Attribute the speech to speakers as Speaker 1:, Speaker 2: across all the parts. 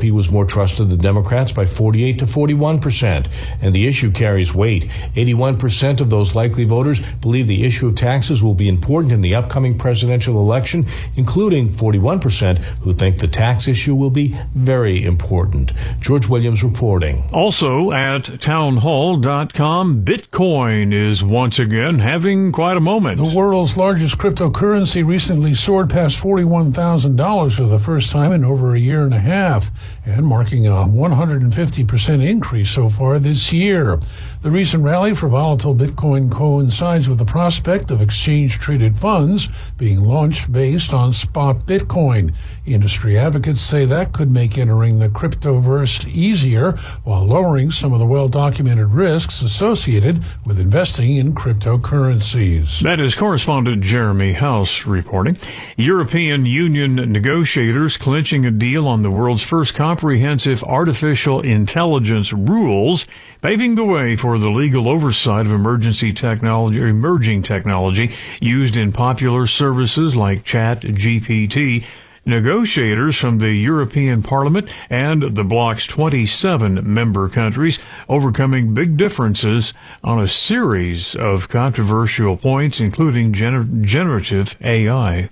Speaker 1: GOP was more trusted than Democrats by 48 to 41 percent, and the issue carries weight. 81 percent of those likely voters believe the issue of taxes will be important in the upcoming presidential election, including 41 percent who think the tax issue will be very important. George Williams reporting.
Speaker 2: Also at townhall.com, Bitcoin is once again having quite a moment.
Speaker 3: The world's largest cryptocurrency recently soared past $41,000 for the first time in over a year and a half, and marking a 150% increase so far this year. The recent rally for volatile Bitcoin coincides with the prospect of exchange traded funds being launched based on spot Bitcoin. Industry advocates say that could make entering the cryptoverse easier while lowering some of the well documented risks associated with investing in cryptocurrencies.
Speaker 2: That is correspondent Jeremy House reporting. European Union negotiators clinching a deal on the world's first comprehensive artificial intelligence rules, paving the way for the legal oversight of emergency technology, emerging technology used in popular services like Chat GPT. Negotiators from the European Parliament and the bloc's 27 member countries overcoming big differences on a series of controversial points, including gener- generative AI.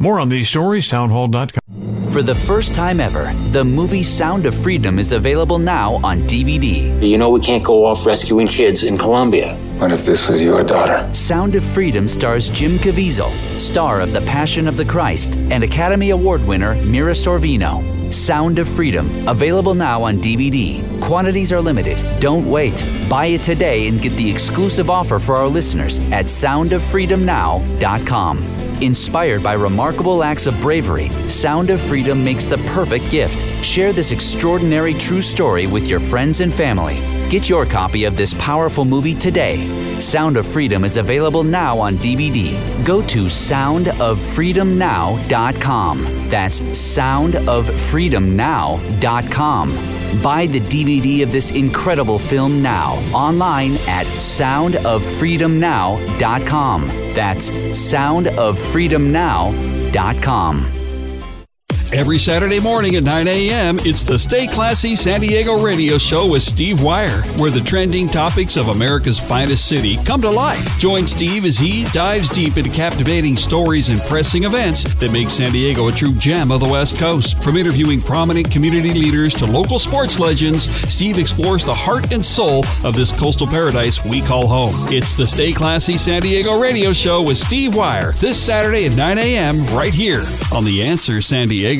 Speaker 2: More on these stories, townhall.com.
Speaker 4: For the first time ever, the movie Sound of Freedom is available now on DVD.
Speaker 5: You know we can't go off rescuing kids in Colombia.
Speaker 6: What if this was your daughter?
Speaker 4: Sound of Freedom stars Jim Caviezel, star of The Passion of the Christ, and Academy Award winner Mira Sorvino. Sound of Freedom, available now on DVD. Quantities are limited. Don't wait. Buy it today and get the exclusive offer for our listeners at soundoffreedomnow.com. Inspired by remarkable acts of bravery, Sound of Freedom makes the perfect gift. Share this extraordinary true story with your friends and family. Get your copy of this powerful movie today. Sound of Freedom is available now on DVD. Go to soundoffreedomnow.com. That's soundoffreedomnow.com. Buy the DVD of this incredible film now online at soundoffreedomnow.com. That's soundoffreedomnow.com.
Speaker 7: Every Saturday morning at 9 a.m., it's the Stay Classy San Diego radio show with Steve Wire, where the trending topics of America's finest city come to life. Join Steve as he dives deep into captivating stories and pressing events that make San Diego a true gem of the West Coast. From interviewing prominent community leaders to local sports legends, Steve explores the heart and soul of this coastal paradise we call home. It's the Stay Classy San Diego radio show with Steve Wire this Saturday at 9 a.m. right here on The Answer San Diego.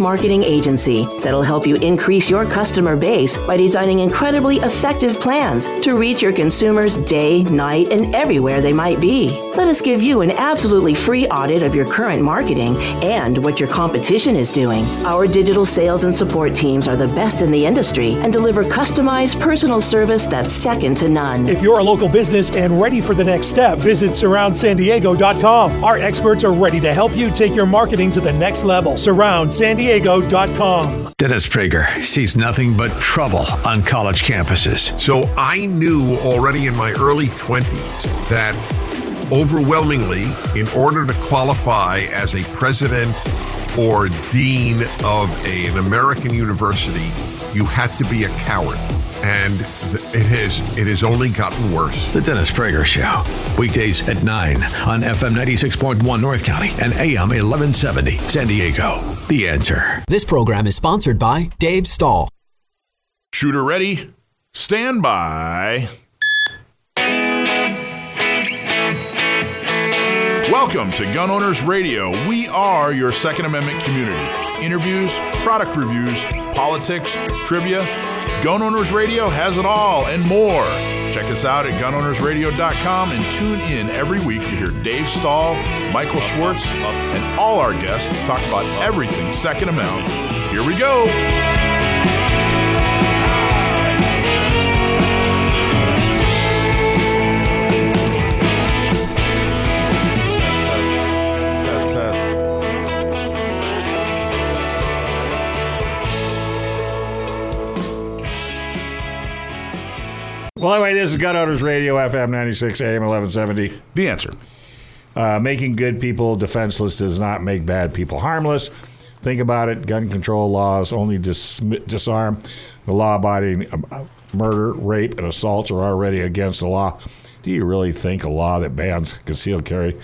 Speaker 8: marketing agency that'll help you increase your customer base by designing incredibly effective plans to reach your consumers day, night, and everywhere they might be. Let us give you an absolutely free audit of your current marketing and what your competition is doing. Our digital sales and support teams are the best in the industry and deliver customized personal service that's second to none.
Speaker 9: If you're a local business and ready for the next step, visit surroundsandiego.com. Our experts are ready to help you take your marketing to the next level. Surroundsandiego.com.
Speaker 10: Dennis Prager sees nothing but trouble on college campuses.
Speaker 11: So I knew already in my early 20s that overwhelmingly, in order to qualify as a president or dean of a, an American university, you had to be a coward. And it has it has only gotten worse.
Speaker 10: The Dennis Prager Show. Weekdays at 9 on FM 96.1 North County and AM 1170 San Diego. The answer.
Speaker 12: This program is sponsored by Dave Stahl.
Speaker 13: Shooter ready? Stand by. Welcome to Gun Owners Radio. We are your Second Amendment community. Interviews, product reviews, politics, trivia, Gun Owners Radio has it all and more. Check us out at gunownersradio.com and tune in every week to hear Dave Stahl, Michael Schwartz, and all our guests talk about everything Second Amendment. Here we go.
Speaker 14: Well, anyway, this is Gun Owners Radio, FM 96, AM 1170.
Speaker 13: The answer.
Speaker 14: Uh, making good people defenseless does not make bad people harmless. Think about it. Gun control laws only dis- disarm the law abiding. Um, murder, rape, and assaults are already against the law. Do you really think a law that bans concealed carry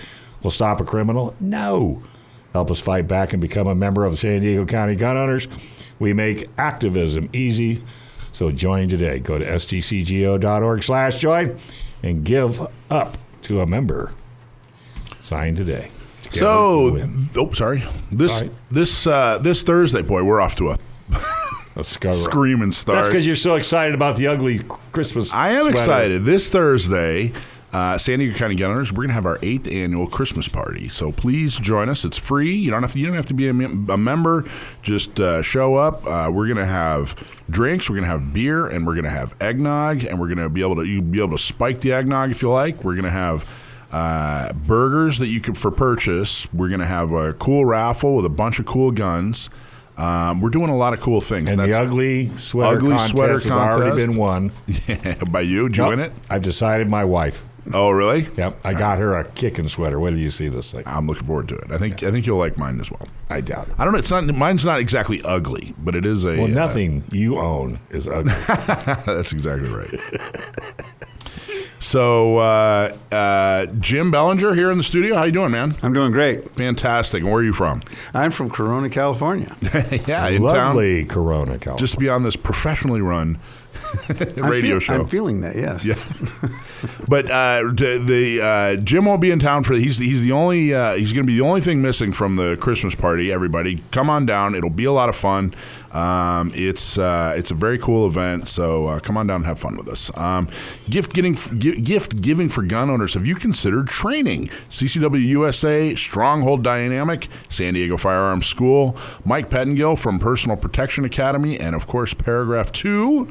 Speaker 14: will stop a criminal? No. Help us fight back and become a member of the San Diego County Gun Owners. We make activism easy. So join today. Go to sdcgo.org slash join and give up to a member. Sign today.
Speaker 13: So, oh, sorry. This
Speaker 14: Sorry.
Speaker 13: this uh, this Thursday, boy, we're off to a,
Speaker 14: a
Speaker 13: screaming start.
Speaker 14: That's because you're so excited about the ugly Christmas.
Speaker 13: I am
Speaker 14: sweater.
Speaker 13: excited. This Thursday, uh, San Diego County Gun Owners, we're gonna have our eighth annual Christmas party. So please join us. It's free. You don't have to. You don't have to be a, mem- a member. Just uh, show up. Uh, we're gonna have drinks. We're gonna have beer, and we're gonna have eggnog, and we're gonna be able to you be able to spike the eggnog if you like. We're gonna have. Uh, burgers that you can for purchase. We're gonna have a cool raffle with a bunch of cool guns. Um, we're doing a lot of cool things.
Speaker 14: And the ugly sweater
Speaker 13: ugly
Speaker 14: contest
Speaker 13: sweater
Speaker 14: has already been won.
Speaker 13: Yeah, by you. Did you
Speaker 14: Nope.
Speaker 13: win it?
Speaker 14: I've decided my wife.
Speaker 13: Oh, really?
Speaker 14: Yep. I got her a kicking sweater. Wait till you see this thing.
Speaker 13: I'm looking forward to it. I think I think you'll like mine as well.
Speaker 14: I doubt it.
Speaker 13: I don't know. It's not mine's not exactly ugly, but it is a.
Speaker 14: Well,
Speaker 13: uh,
Speaker 14: nothing you own is ugly.
Speaker 13: that's exactly right. So, uh, uh, Jim Belanger here in the studio. How you doing, man?
Speaker 15: I'm doing great.
Speaker 13: Fantastic. And where are you from?
Speaker 15: I'm from Corona, California.
Speaker 13: yeah, in town.
Speaker 14: Lovely Corona, California.
Speaker 13: Just to be on this professionally run radio
Speaker 15: I'm feel-
Speaker 13: show.
Speaker 15: I'm feeling that, yes.
Speaker 13: Yeah. But uh, the, uh, Jim won't be in town for he's he's the only uh, he's going to be the only thing missing from the Christmas party. Everybody, come on down. It'll be a lot of fun. Um, it's uh, it's a very cool event. So uh, come on down and have fun with us. Um, gift getting gi- gift giving for gun owners. Have you considered training? CCW USA, Stronghold Dynamic, San Diego Firearms School, Mike Pettengill from Personal Protection Academy, and of course Paragraph Two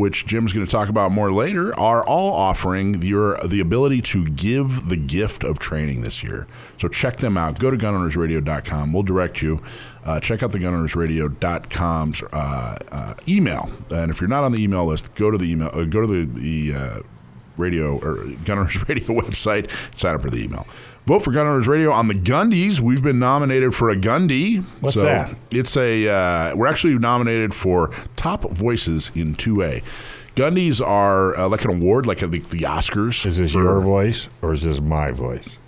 Speaker 13: which Jim's going to talk about more later, are all offering your the ability to give the gift of training this year. So check them out. Go to gunownersradio.com. We'll direct you. Uh, check out the gunownersradio.com's uh, uh, email. And if you're not on the email list, go to the email. Uh, go to the the uh, radio or Gunners Radio website. Sign up for the email. Vote for Gun Owners Radio on the Gundies. We've been nominated for a Gundy.
Speaker 14: What's
Speaker 13: So
Speaker 14: that?
Speaker 13: It's a. Uh, we're actually nominated for top voices in two A. Gundies are uh, like an award, like a, the, the Oscars.
Speaker 14: Is this
Speaker 13: for-
Speaker 14: your voice or is this my voice?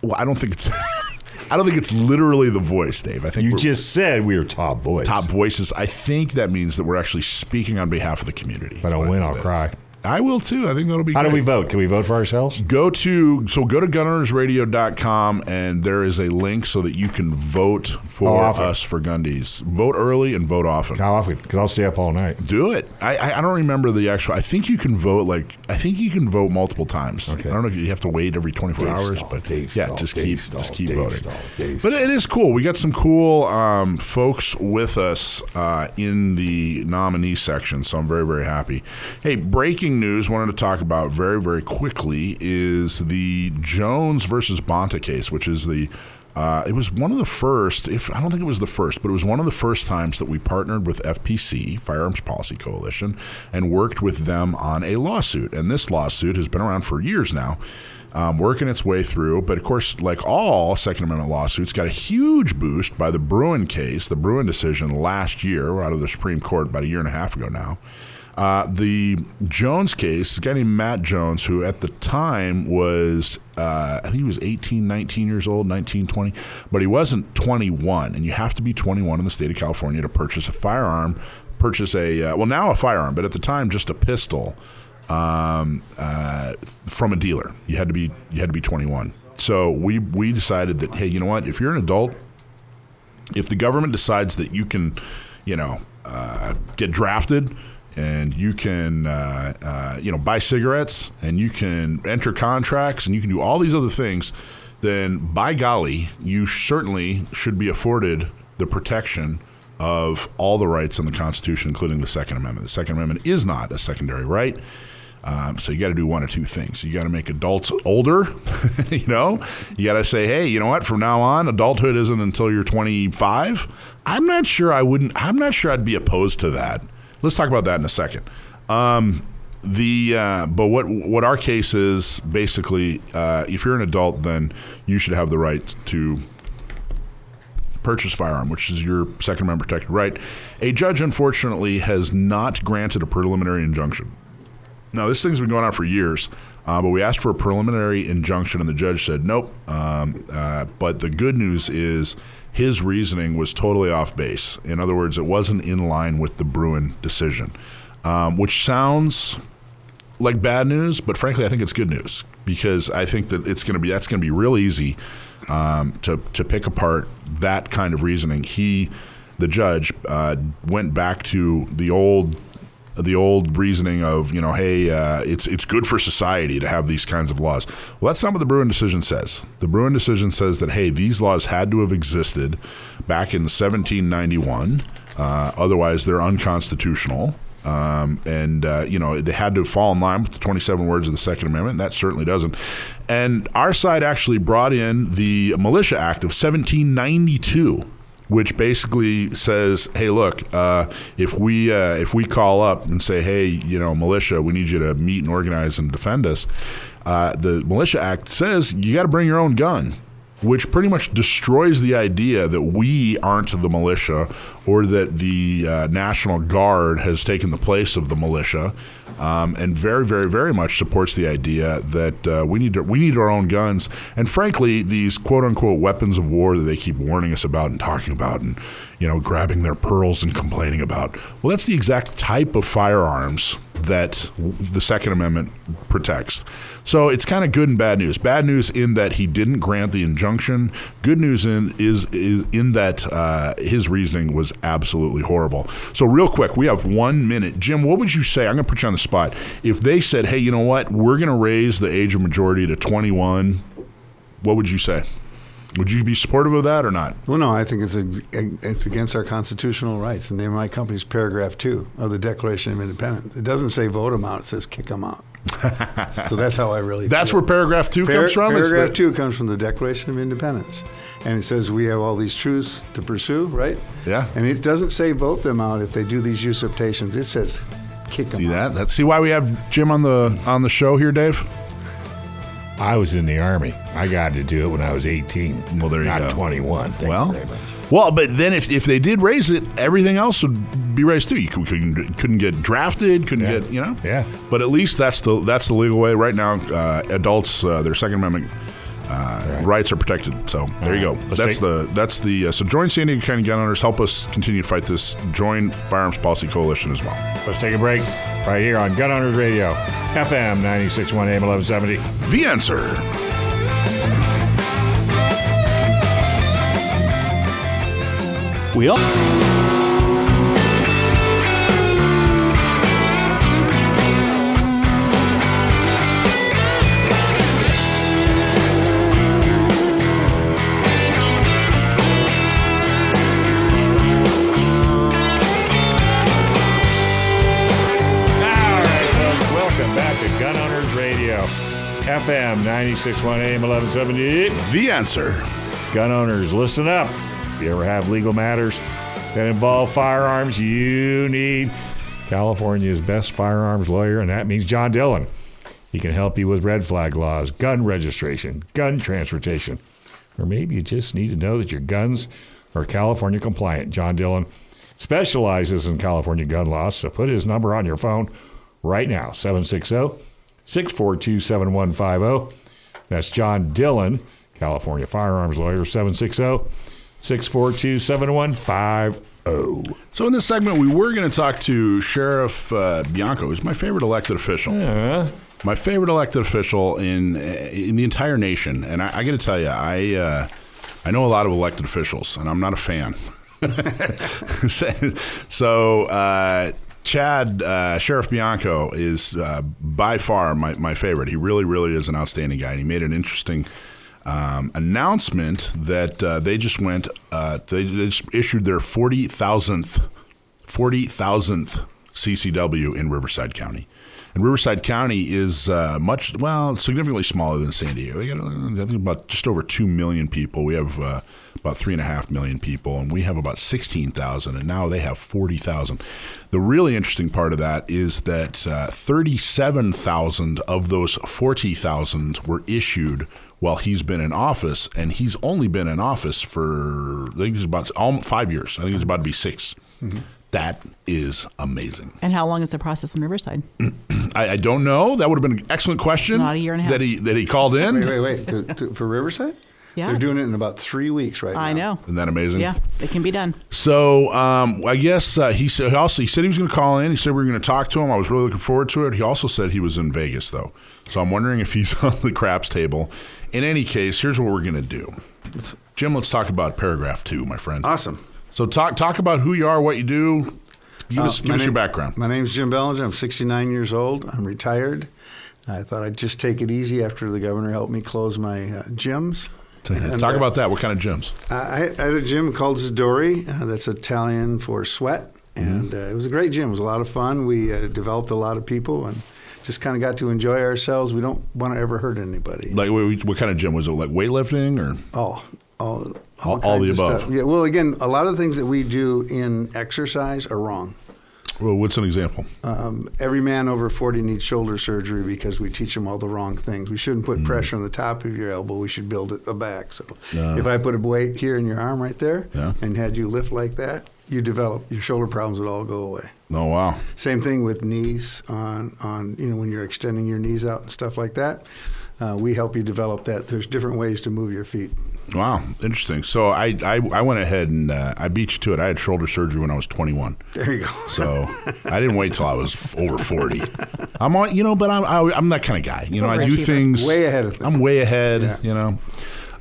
Speaker 13: Well, I don't think it's. I don't think it's literally the voice, Dave. I think
Speaker 14: You just said we are top voice.
Speaker 13: top voices. I think that means that we're actually speaking on behalf of the community.
Speaker 14: If I don't win,
Speaker 13: think
Speaker 14: I'll cry.
Speaker 13: is. I will too. I think that'll be. Good.
Speaker 14: How do we vote? Can we vote for ourselves?
Speaker 13: Go to so go to gunownersradio.com and there is a link so that you can vote for us for Gundies. Vote early and vote often.
Speaker 14: How often? Because I'll stay up all night.
Speaker 13: Do it. I, I I don't remember the actual. I think you can vote like I think you can vote multiple times.
Speaker 14: Okay.
Speaker 13: I don't know if you have to wait every 24
Speaker 14: Dave
Speaker 13: hours,
Speaker 14: Stahl,
Speaker 13: but
Speaker 14: Dave
Speaker 13: yeah,
Speaker 14: Stahl,
Speaker 13: just
Speaker 14: Dave
Speaker 13: keep
Speaker 14: Stahl,
Speaker 13: just keep
Speaker 14: Dave
Speaker 13: voting.
Speaker 14: Stahl,
Speaker 13: But it is cool. We got some cool um, folks with us uh, in the nominee section, so I'm very very happy. Hey, breaking news. Wanted to talk about very very quickly is the Jones versus Bonta case, which is the uh, it was one of the first, if I don't think it was the first, but it was one of the first times that we partnered with FPC, Firearms Policy Coalition, and worked with them on a lawsuit. And this lawsuit has been around for years now, um, working its way through. But of course, like all Second Amendment lawsuits, got a huge boost by the Bruen case, the Bruen decision last year out of the Supreme Court about a year and a half ago now. Uh, the Jones case, a guy named Matt Jones, who at the time was, uh, I think he was 18, 19 years old, 19, 20, but he wasn't 21. And you have to be 21 in the state of California to purchase a firearm, purchase a, uh, well, now a firearm, but at the time just a pistol um, uh, from a dealer. You had to be, you had to be 21. So we, we decided that, hey, you know what? If you're an adult, if the government decides that you can, you know, uh, get drafted and you can uh, uh, you know buy cigarettes and you can enter contracts and you can do all these other things, then by golly, you certainly should be afforded the protection of all the rights in the Constitution, including the Second Amendment. The Second Amendment is not a secondary right. Um, so you got to do one of two things. You got to make adults older, you know. You got to say, hey, you know what? From now on, adulthood isn't until you're 25. I'm not sure. I wouldn't. I'm not sure. I'd be opposed to that. Let's talk about that in a second. Um, the uh, but what what our case is basically, uh, if you're an adult, then you should have the right to purchase firearm, which is your Second Amendment protected right. A judge, unfortunately, has not granted a preliminary injunction. Now, this thing's been going on for years, uh, but we asked for a preliminary injunction, and the judge said nope. Um, uh, but the good news is his reasoning was totally off base. In other words, it wasn't in line with the Bruen decision, um, which sounds like bad news, but frankly, I think it's good news because I think that it's going to be that's going to be real easy um, to to pick apart that kind of reasoning. He, the judge, uh, went back to the old the old reasoning of you know, hey, uh, it's it's good for society to have these kinds of laws. Well, that's not what the Bruen decision says. The Bruen decision says that hey, these laws had to have existed back in 1791. Uh, otherwise, they're unconstitutional. Um, and uh, you know they had to fall in line with the 27 words of the Second Amendment. And that certainly doesn't. And our side actually brought in the Militia Act of 1792 which basically says, "Hey, look, uh, if we uh, if we call up and say, hey, you know, militia, we need you to meet and organize and defend us," uh, the Militia Act says you got to bring your own gun. Which pretty much destroys the idea that we aren't the militia or that the uh, National Guard has taken the place of the militia, um, and very, very, very much supports the idea that uh, we need to, we need our own guns. And frankly, these quote unquote weapons of war that they keep warning us about and talking about, and you know, grabbing their pearls and complaining about. Well, that's the exact type of firearms that the Second Amendment protects. So it's kind of good and bad news. Bad news in that he didn't grant the injunction. Good news in is, is in that uh, his reasoning was absolutely horrible. So real quick, we have one minute. Jim, what would you say? I'm going to put you on the spot. If they said, "Hey, you know what? We're going to raise the age of majority to 21," what would you say? Would you be supportive of that or not?
Speaker 15: Well, no, I think it's a, it's against our constitutional rights. The name of my company is paragraph two of the Declaration of Independence. It doesn't say vote them out; it says kick them out. so that's how I really.
Speaker 13: That's
Speaker 15: feel.
Speaker 13: where paragraph two
Speaker 15: Par-
Speaker 13: comes from.
Speaker 15: Paragraph
Speaker 13: the-
Speaker 15: two comes from the Declaration of Independence, and it says we have all these truths to pursue, right?
Speaker 13: Yeah.
Speaker 15: And it doesn't say vote them out if they do these usurpations. It says kick them
Speaker 13: See
Speaker 15: out.
Speaker 13: that? That's see why we have Jim on the on the show here, Dave.
Speaker 14: I was in the army. I got to do it when I was 18.
Speaker 13: Well, there you
Speaker 14: not
Speaker 13: go.
Speaker 14: 21. Thank
Speaker 13: well,
Speaker 14: you very much.
Speaker 13: well, but then if, if they did raise it, everything else would be raised too. You couldn't couldn't get drafted, couldn't
Speaker 14: Yeah.
Speaker 13: get you know.
Speaker 14: Yeah.
Speaker 13: But at least that's the that's the legal way right now. Uh, adults, uh, their Second Amendment. Uh, Rights are protected, so there you go.
Speaker 14: Let's
Speaker 13: That's
Speaker 14: take-
Speaker 13: the that's the uh, so join San Diego County gun owners. Help us continue to fight this. Join Firearms Policy Coalition as well.
Speaker 14: Let's take a break right here on Gun Owners Radio, FM 96.1 AM 1170.
Speaker 13: The answer.
Speaker 7: We all.
Speaker 14: All FM 96.1 AM 1170.
Speaker 13: The answer.
Speaker 14: Gun owners, listen up. If you ever have legal matters that involve firearms, you need California's best firearms lawyer, and that means John Dillon. He can help you with red flag laws, gun registration, gun transportation, or maybe you just need to know that your guns are California compliant. John Dillon specializes in California gun laws, so put his number on your phone right now 760 642 7150. That's John Dillon, California firearms lawyer, 760 642 7150.
Speaker 13: So in this segment, we were going to talk to Sheriff uh, Bianco, who's my favorite elected official. My favorite elected official in in the entire nation, and I, I got to tell you, I uh, I know a lot of elected officials, and I'm not a fan. so uh, Chad uh, Sheriff Bianco is uh, by far my, my favorite. He really, really is an outstanding guy, and he made an interesting um, announcement that uh, they just went. Uh, they just issued their forty thousandth, forty thousandth CCW in Riverside County. And Riverside County is uh, much, well, significantly smaller than San Diego. We got, I think, about just over 2 million people. We have uh, about 3.5 million people, and we have about 16,000, and now they have 40,000. The really interesting part of that is that uh, 37,000 of those 40,000 were issued while he's been in office, and he's only been in office for, I think it's about five years. I think it's about to be 6
Speaker 16: Mhm.
Speaker 13: That is amazing.
Speaker 16: And how long is the process in Riverside?
Speaker 13: I, I don't know. That would have been an excellent question.
Speaker 16: Not a year and a half.
Speaker 13: That he that he called in.
Speaker 15: Wait, wait, wait. To, to, for Riverside?
Speaker 16: Yeah.
Speaker 15: They're doing it in about three weeks right
Speaker 16: I
Speaker 15: now.
Speaker 16: know.
Speaker 13: Isn't that amazing?
Speaker 16: Yeah, it can be done.
Speaker 13: So um, I guess uh, he said also he said he was going to call in. He said we were going to talk to him. I was really looking forward to it. He also said he was in Vegas though, so I'm wondering if he's on the craps table. In any case, here's what we're going to do. Jim, let's talk about paragraph two, my friend.
Speaker 15: Awesome.
Speaker 13: So talk talk about who you are, what you do. Give us,
Speaker 15: Uh,
Speaker 13: give
Speaker 15: my
Speaker 13: us your
Speaker 15: name-
Speaker 13: background.
Speaker 15: My name's Jim Belanger. I'm 69 years old. I'm retired. I thought I'd just take it easy after the governor helped me close my uh, gyms. And,
Speaker 13: Talk
Speaker 15: uh,
Speaker 13: about that. What kind of gyms?
Speaker 15: I, I had a gym called Zadori. Uh, that's Italian for sweat, and uh, it was a great gym. It was a lot of fun. We uh, developed a lot of people and just kind of got to enjoy ourselves. We don't want to ever hurt anybody.
Speaker 13: Like what, what kind of gym was it? Like weightlifting or
Speaker 15: all all
Speaker 13: all,
Speaker 15: all,
Speaker 13: all the above?
Speaker 15: stuff. Yeah. Well, again, a lot of the things that we do in exercise are wrong.
Speaker 13: Well, what's an example?
Speaker 15: Um, every man over 40 needs shoulder surgery because we teach them all the wrong things. We shouldn't put pressure on the top of your elbow. We should build it the back. So
Speaker 13: Yeah.
Speaker 15: if I put a weight here in your arm right there
Speaker 13: Yeah.
Speaker 15: and had you lift like that, you develop your shoulder problems would all go away.
Speaker 13: Oh wow.
Speaker 15: Same thing with knees on on you know when you're extending your knees out and stuff like that. Uh, we help you develop that. There's different ways to move your feet.
Speaker 13: Wow, interesting. So I, I, I went ahead and uh, I beat you to it. I had shoulder surgery when I was 21.
Speaker 15: There you go.
Speaker 13: So I didn't wait till I was over 40. I'm on, you know, but I'm I, I'm that kind of guy. You know, I do things
Speaker 15: Way ahead of things.
Speaker 13: I'm way ahead. You know.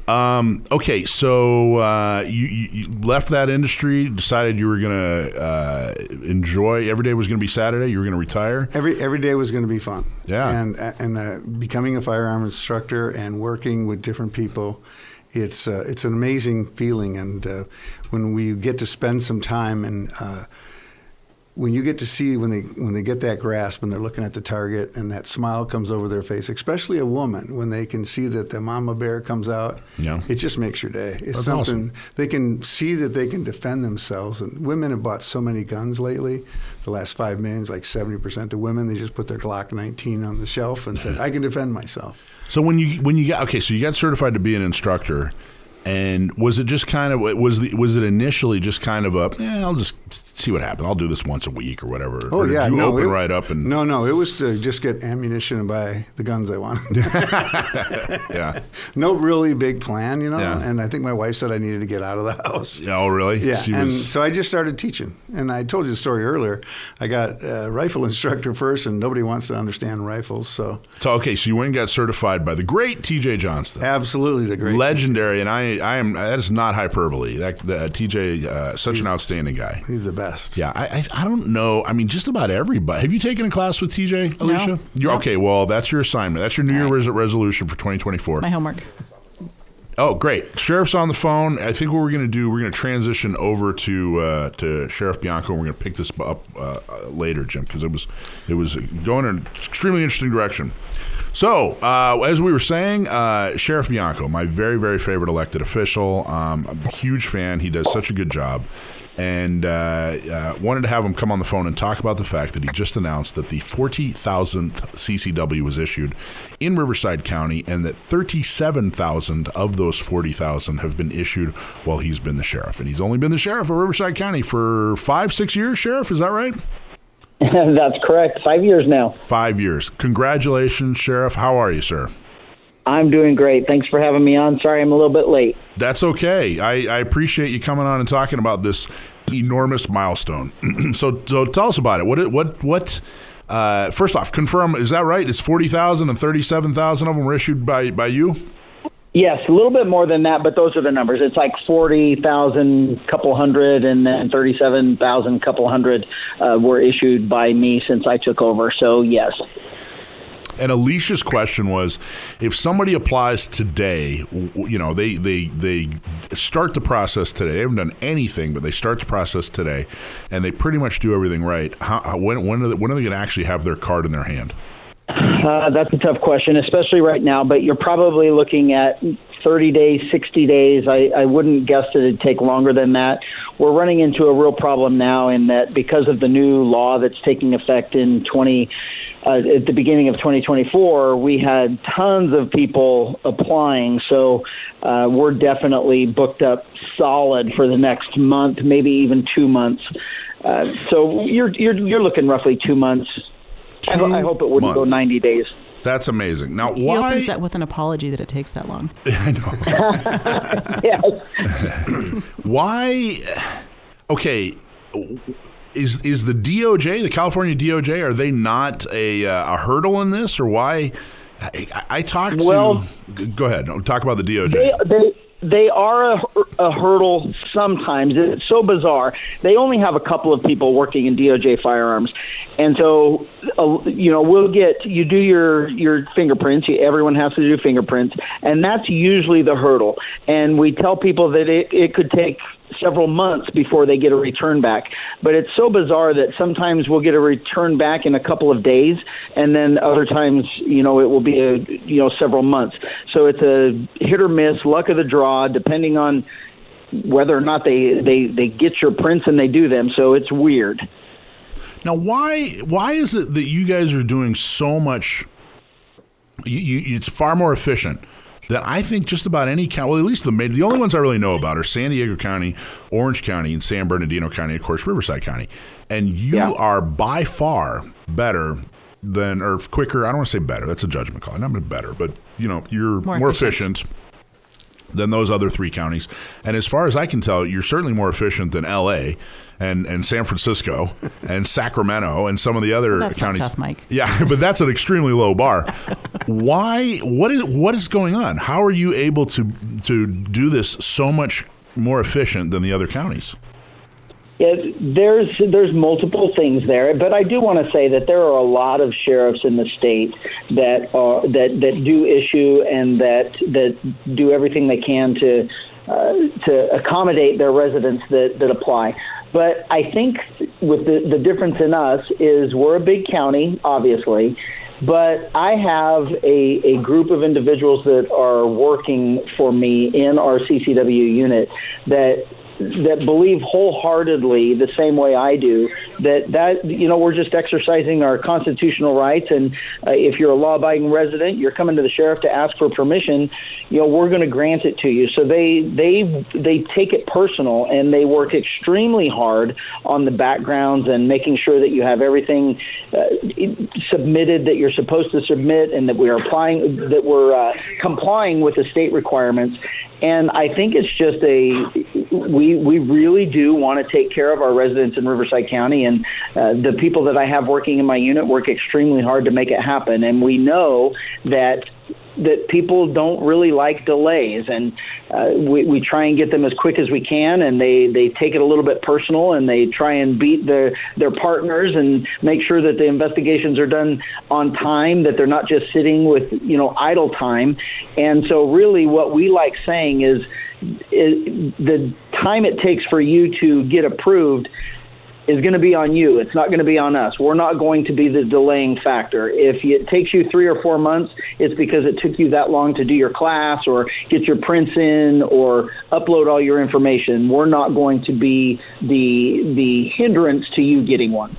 Speaker 13: Um, okay, so uh, you, you left that industry, decided you were gonna uh, enjoy every day was gonna be Saturday. You were gonna retire.
Speaker 15: Every every day was going to be fun.
Speaker 13: Yeah.
Speaker 15: And and uh, becoming a firearm instructor and working with different people, it's uh, it's an amazing feeling. And uh, when we get to spend some time and uh, when you get to see when they when they get that grasp and they're looking at the target and that smile comes over their face, especially a woman when they can see that the mama bear comes out,
Speaker 13: Yeah.
Speaker 15: it just makes your day. It's
Speaker 13: That's
Speaker 15: something
Speaker 13: awesome.
Speaker 15: they can see that they can defend themselves. And women have bought so many guns lately. The last five minutes, like seventy percent to women, they just put their Glock 19 on the shelf and said, "I can defend myself."
Speaker 13: So when you when you got okay, so you got certified to be an instructor, and was it just kind of was the was it initially just kind of a yeah I'll just see what happens I'll do this once a week or whatever.
Speaker 15: Oh
Speaker 13: Or
Speaker 15: yeah,
Speaker 13: you
Speaker 15: no,
Speaker 13: open
Speaker 15: it-
Speaker 13: right up and
Speaker 15: no, no, it was to just get ammunition and buy the guns I wanted.
Speaker 13: yeah
Speaker 15: no really big plan, you know.
Speaker 13: Yeah.
Speaker 15: And I think my wife said I needed to get out of the house.
Speaker 13: yeah oh really
Speaker 15: Yeah,
Speaker 13: she
Speaker 15: and
Speaker 13: was
Speaker 15: so I just started teaching. And I told you the story earlier. I got a rifle instructor first, and nobody wants to understand rifles. So
Speaker 13: so okay so you went and got certified by the great T.J. Johnston.
Speaker 15: Absolutely the great
Speaker 13: legendary, and I I am that is not hyperbole. That the, T.J. Uh, such an outstanding guy.
Speaker 15: He's the best.
Speaker 13: Yeah, I, I I don't know. I mean, just about everybody. Have you taken a class with T.J. Alicia?
Speaker 16: No.
Speaker 13: You're
Speaker 16: No.
Speaker 13: okay. Well, that's your assignment. That's your New Year res- resolution for 2024.
Speaker 16: My homework.
Speaker 13: Oh, great! Sheriff's on the phone. I think what we're going to do, we're going to transition over to uh, to Sheriff Bianco. and We're going to pick this up uh, uh, later, Jim, because it was it was going in an extremely interesting direction. So, uh, as we were saying, uh, Sheriff Bianco, my very very favorite elected official. Um, I'm a huge fan. He does such a good job. And uh, uh, wanted to have him come on the phone and talk about the fact that he just announced that the 40,000th CCW was issued in Riverside County, and that 37,000 of those 40,000 have been issued while he's been the sheriff. And he's only been the sheriff of Riverside County for five, six years, Sheriff. Is that right?
Speaker 17: That's correct. Five years now.
Speaker 13: Five years. Congratulations, Sheriff. How are you, sir?
Speaker 17: I'm doing great. Thanks for having me on. Sorry I'm a little bit late.
Speaker 13: That's okay. I, I appreciate you coming on and talking about this enormous milestone. so, so tell us about it. What, what, what? Uh, first off, confirm is that right? It's forty thousand and thirty-seven thousand of them were issued by by you.
Speaker 17: Yes, a little bit more than that, but those are the numbers. It's like forty thousand, couple hundred, and then thirty-seven thousand, couple hundred uh, were issued by me since I took over. So yes.
Speaker 13: And Alicia's question was, if somebody applies today, you know, they they they start the process today. They haven't done anything, but they start the process today, and they pretty much do everything right. How, when when are they, when are they going to actually have their card in their hand?
Speaker 17: Uh, that's a tough question, especially right now. But you're probably looking at 30 days, 60 days. I, I wouldn't guess that it'd take longer than that. We're running into a real problem now in that because of the new law that's taking effect in 20 uh, at the beginning of 2024, we had tons of people applying. So uh, we're definitely booked up solid for the next month, maybe even two months. Uh, so you're you're you're looking roughly two months. I, I hope it wouldn't go 90 days.
Speaker 13: That's amazing. Now,
Speaker 16: He
Speaker 13: why?
Speaker 16: opens that with an apology that it takes that long.
Speaker 13: Why? Okay, is is the DOJ, the California DOJ, are they not a uh, a hurdle in this, or why? I, I talked
Speaker 17: Well-
Speaker 13: to. Go ahead. Talk about the DOJ.
Speaker 17: They, they they are a, a hurdle sometimes. It's so bizarre. They only have a couple of people working in DOJ firearms, and so uh, you know we'll get you do your your fingerprints. You, everyone has to do fingerprints, and that's usually the hurdle. And we tell people that it, it could take several months before they get a return back. But it's so bizarre that sometimes we'll get a return back in a couple of days, and then other times, you know, it will be a you know several months. So it's a hit or miss, luck of the draw, depending on whether or not they they they get your prints and they do them. So it's weird.
Speaker 13: Now, why why is it that you guys are doing so much? You, you, it's far more efficient than I think just about any county. Well, at least the major, the only ones I really know about are San Diego County, Orange County, and San Bernardino County, of course, Riverside County. And you are by far better than or quicker. I don't want to say better. That's a judgment call. Not better, but you know, you're
Speaker 16: More
Speaker 13: more,
Speaker 16: efficient.
Speaker 13: efficient than those other three counties. And as far as I can tell, you're certainly more efficient than L.A. and and San Francisco and Sacramento and some of the other
Speaker 16: That's not
Speaker 13: counties.
Speaker 16: tough, Mike.
Speaker 13: Yeah, but that's an extremely low bar. Why? What is what is going on? How are you able to to do this so much more efficient than the other counties?
Speaker 17: Yeah, there's there's multiple things there, but I do want to say that there are a lot of sheriffs in the state that are that that do issue and that that do everything they can to uh, to accommodate their residents that that apply. But I think with the the difference in us is we're a big county, obviously. But I have a, a group of individuals that are working for me in our CCW unit that that believe wholeheartedly the same way I do that that you know we're just exercising our constitutional rights. And uh, if you're a law-abiding resident you're coming to the sheriff to ask for permission you know we're going to grant it to you. So they they they take it personal and they work extremely hard on the backgrounds and making sure that you have everything uh, submitted that you're supposed to submit and that we are applying that we're uh, complying with the state requirements and I think it's just a we we really do want to take care of our residents in Riverside County, and uh, the people that I have working in my unit work extremely hard to make it happen. And we know that that people don't really like delays, and uh, we we try and get them as quick as we can, and they they take it a little bit personal, and they try and beat their their partners and make sure that the investigations are done on time, that they're not just sitting with you know idle time, and so really what we like saying is is the time it takes for you to get approved is going to be on you. It's not going to be on us. We're not going to be the delaying factor. If it takes you three or four months, it's because it took you that long to do your class or get your prints in or upload all your information. We're not going to be the the hindrance to you getting one.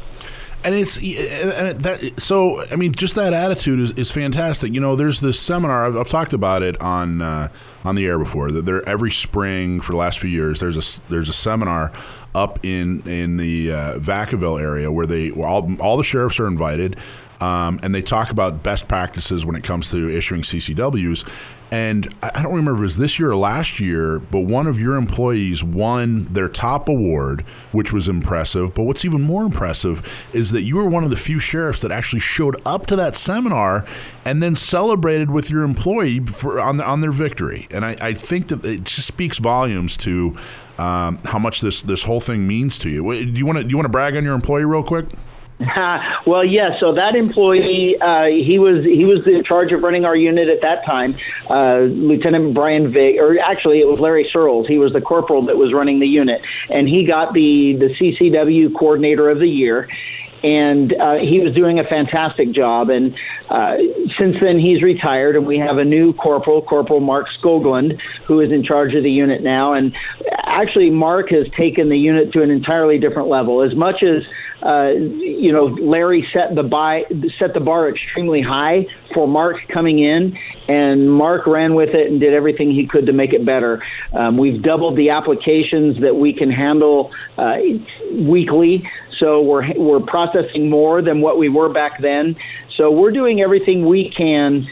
Speaker 13: And it's and that so I mean just that attitude is, is fantastic. You know, there's this seminar I've, I've talked about it on uh, on the air before. That there every spring for the last few years there's a there's a seminar up in in the uh, Vacaville area where they all all the sheriffs are invited, um, and they talk about best practices when it comes to issuing CCWs. And I don't remember if it was this year or last year, but one of your employees won their top award, which was impressive. But what's even more impressive is that you were one of the few sheriffs that actually showed up to that seminar and then celebrated with your employee for, on, on their victory. And I, I think that it just speaks volumes to um, how much this, this whole thing means to you. Do you want to do you want to brag on your employee real quick?
Speaker 17: well, yeah. So that employee, uh, he was he was in charge of running our unit at that time. Uh, Lieutenant Brian Vig, or actually it was Larry Searles. He was the corporal that was running the unit, and he got the the CCW coordinator of the year. And uh, he was doing a fantastic job. And uh, since then, he's retired, and we have a new corporal, Corporal Mark Skoglund, who is in charge of the unit now. And actually, Mark has taken the unit to an entirely different level. As much as uh, you know, Larry set the by set the bar extremely high for Mark coming in, and Mark ran with it and did everything he could to make it better. Um, we've doubled the applications that we can handle uh, weekly, so we're we're processing more than what we were back then. So we're doing everything we can.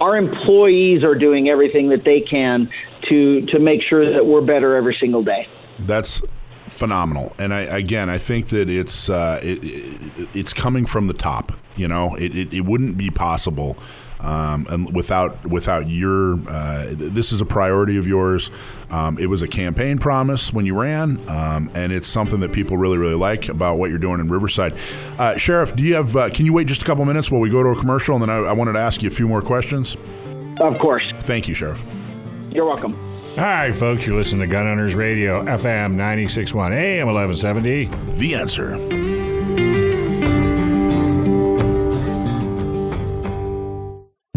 Speaker 17: Our employees are doing everything that they can to to make sure that we're better every single day.
Speaker 13: That's phenomenal. And I, again, I think that it's uh, it, it, it's coming from the top. You know, it, it, it wouldn't be possible um, and without without your. Uh, this is a priority of yours. Um, it was a campaign promise when you ran, um, and it's something that people really really like about what you're doing in Riverside. Uh, Sheriff, do you have? Uh, can you wait just a couple minutes while we go to a commercial, and then I, I wanted to ask you a few more questions.
Speaker 17: Of course.
Speaker 13: Thank you, Sheriff.
Speaker 17: You're welcome.
Speaker 14: Right, folks, you're listening to Gun Owners Radio, FM 96.1, AM 1170.
Speaker 13: The answer.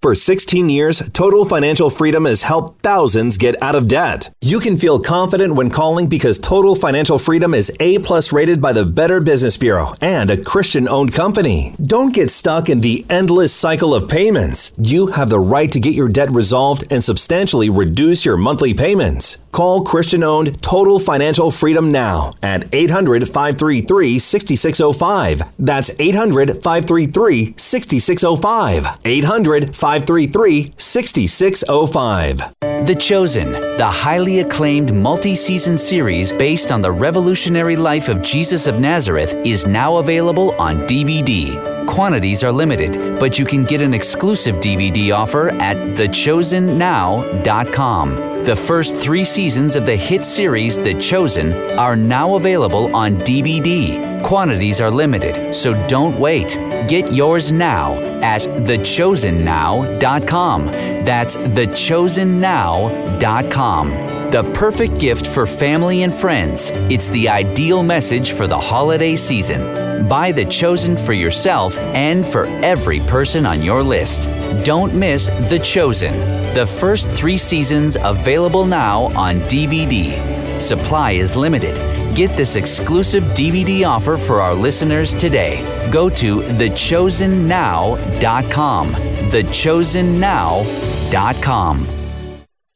Speaker 18: For 16 years, Total Financial Freedom has helped thousands get out of debt. You can feel confident when calling because Total Financial Freedom is A plus rated by the Better Business Bureau and a Christian owned company. Don't get stuck in the endless cycle of payments. You have the right to get your debt resolved and substantially reduce your monthly payments. Call Christian owned Total Financial Freedom now at 800 533 6605. That's 800 533 6605. 800 533 6605.
Speaker 4: The Chosen, the highly acclaimed multi season series based on the revolutionary life of Jesus of Nazareth, is now available on DVD. Quantities are limited, but you can get an exclusive DVD offer at thechosennow.com. The first three seasons of the hit series The Chosen are now available on DVD. Quantities are limited, so don't wait. Get yours now at thechosennow.com. That's thechosennow.com. The perfect gift for family and friends. It's the ideal message for the holiday season. Buy The Chosen for yourself and for every person on your list. Don't miss The Chosen. The first three seasons available now on DVD. Supply is limited. Get this exclusive DVD offer for our listeners today. Go to thechosennow.com. Thechosennow.com.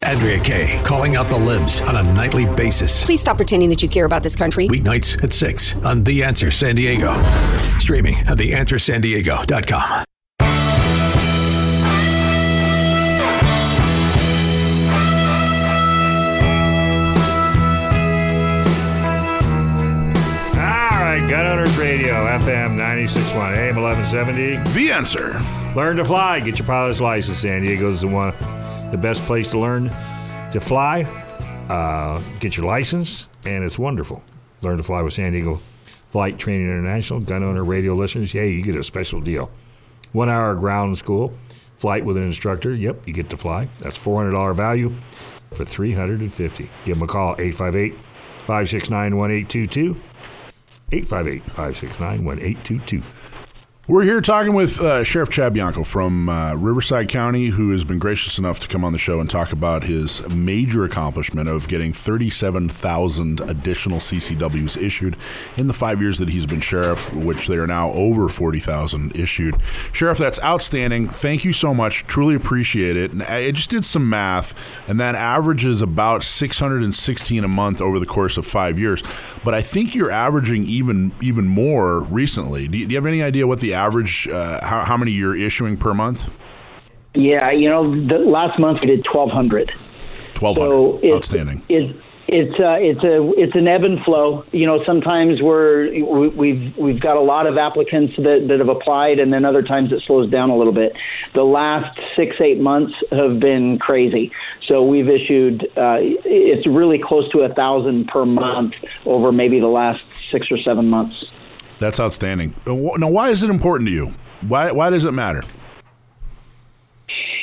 Speaker 10: Andrea Kaye calling out the libs on a nightly basis.
Speaker 19: Please stop pretending that you care about this country.
Speaker 10: Weeknights at 6 on The Answer San Diego. Streaming at theanswersandiego.com.
Speaker 14: All right, Gun Owners Radio, FM 96.1, AM 1170.
Speaker 13: The answer.
Speaker 14: Learn to fly. Get your pilot's license. San Diego's the one, the best place to learn to fly. Uh, get your license, and it's wonderful. Learn to fly with San Diego Flight Training International. Gun owner radio listeners, yeah, you get a special deal. One hour ground school, flight with an instructor. Yep, you get to fly. That's $400 value for 350 Give them a call, 858 569 1822. 858 569 1822.
Speaker 13: We're here talking with uh, Sheriff Chad Bianco from uh, Riverside County, who has been gracious enough to come on the show and talk about his major accomplishment of getting 37,000 additional CCWs issued in the five years that he's been sheriff, which they are now over 40,000 issued. Sheriff, that's outstanding. Thank you so much. Truly appreciate it. And I just did some math, and that averages about 616 a month over the course of five years. But I think you're averaging even even more recently. Do you, do you have any idea what the average, uh, how, how many you're issuing per month?
Speaker 17: Yeah, you know, the, last month we did 1,200.
Speaker 13: 1,200.
Speaker 17: So it-
Speaker 13: Outstanding.
Speaker 17: It, it's uh, it's a it's an ebb and flow. You know, sometimes we're we, we've we've got a lot of applicants that, that have applied, and then other times it slows down a little bit. The last six eight months have been crazy. So we've issued uh, it's really close to a thousand per month over maybe the last six or seven months.
Speaker 13: That's outstanding. Now, why is it important to you? Why, why does it matter?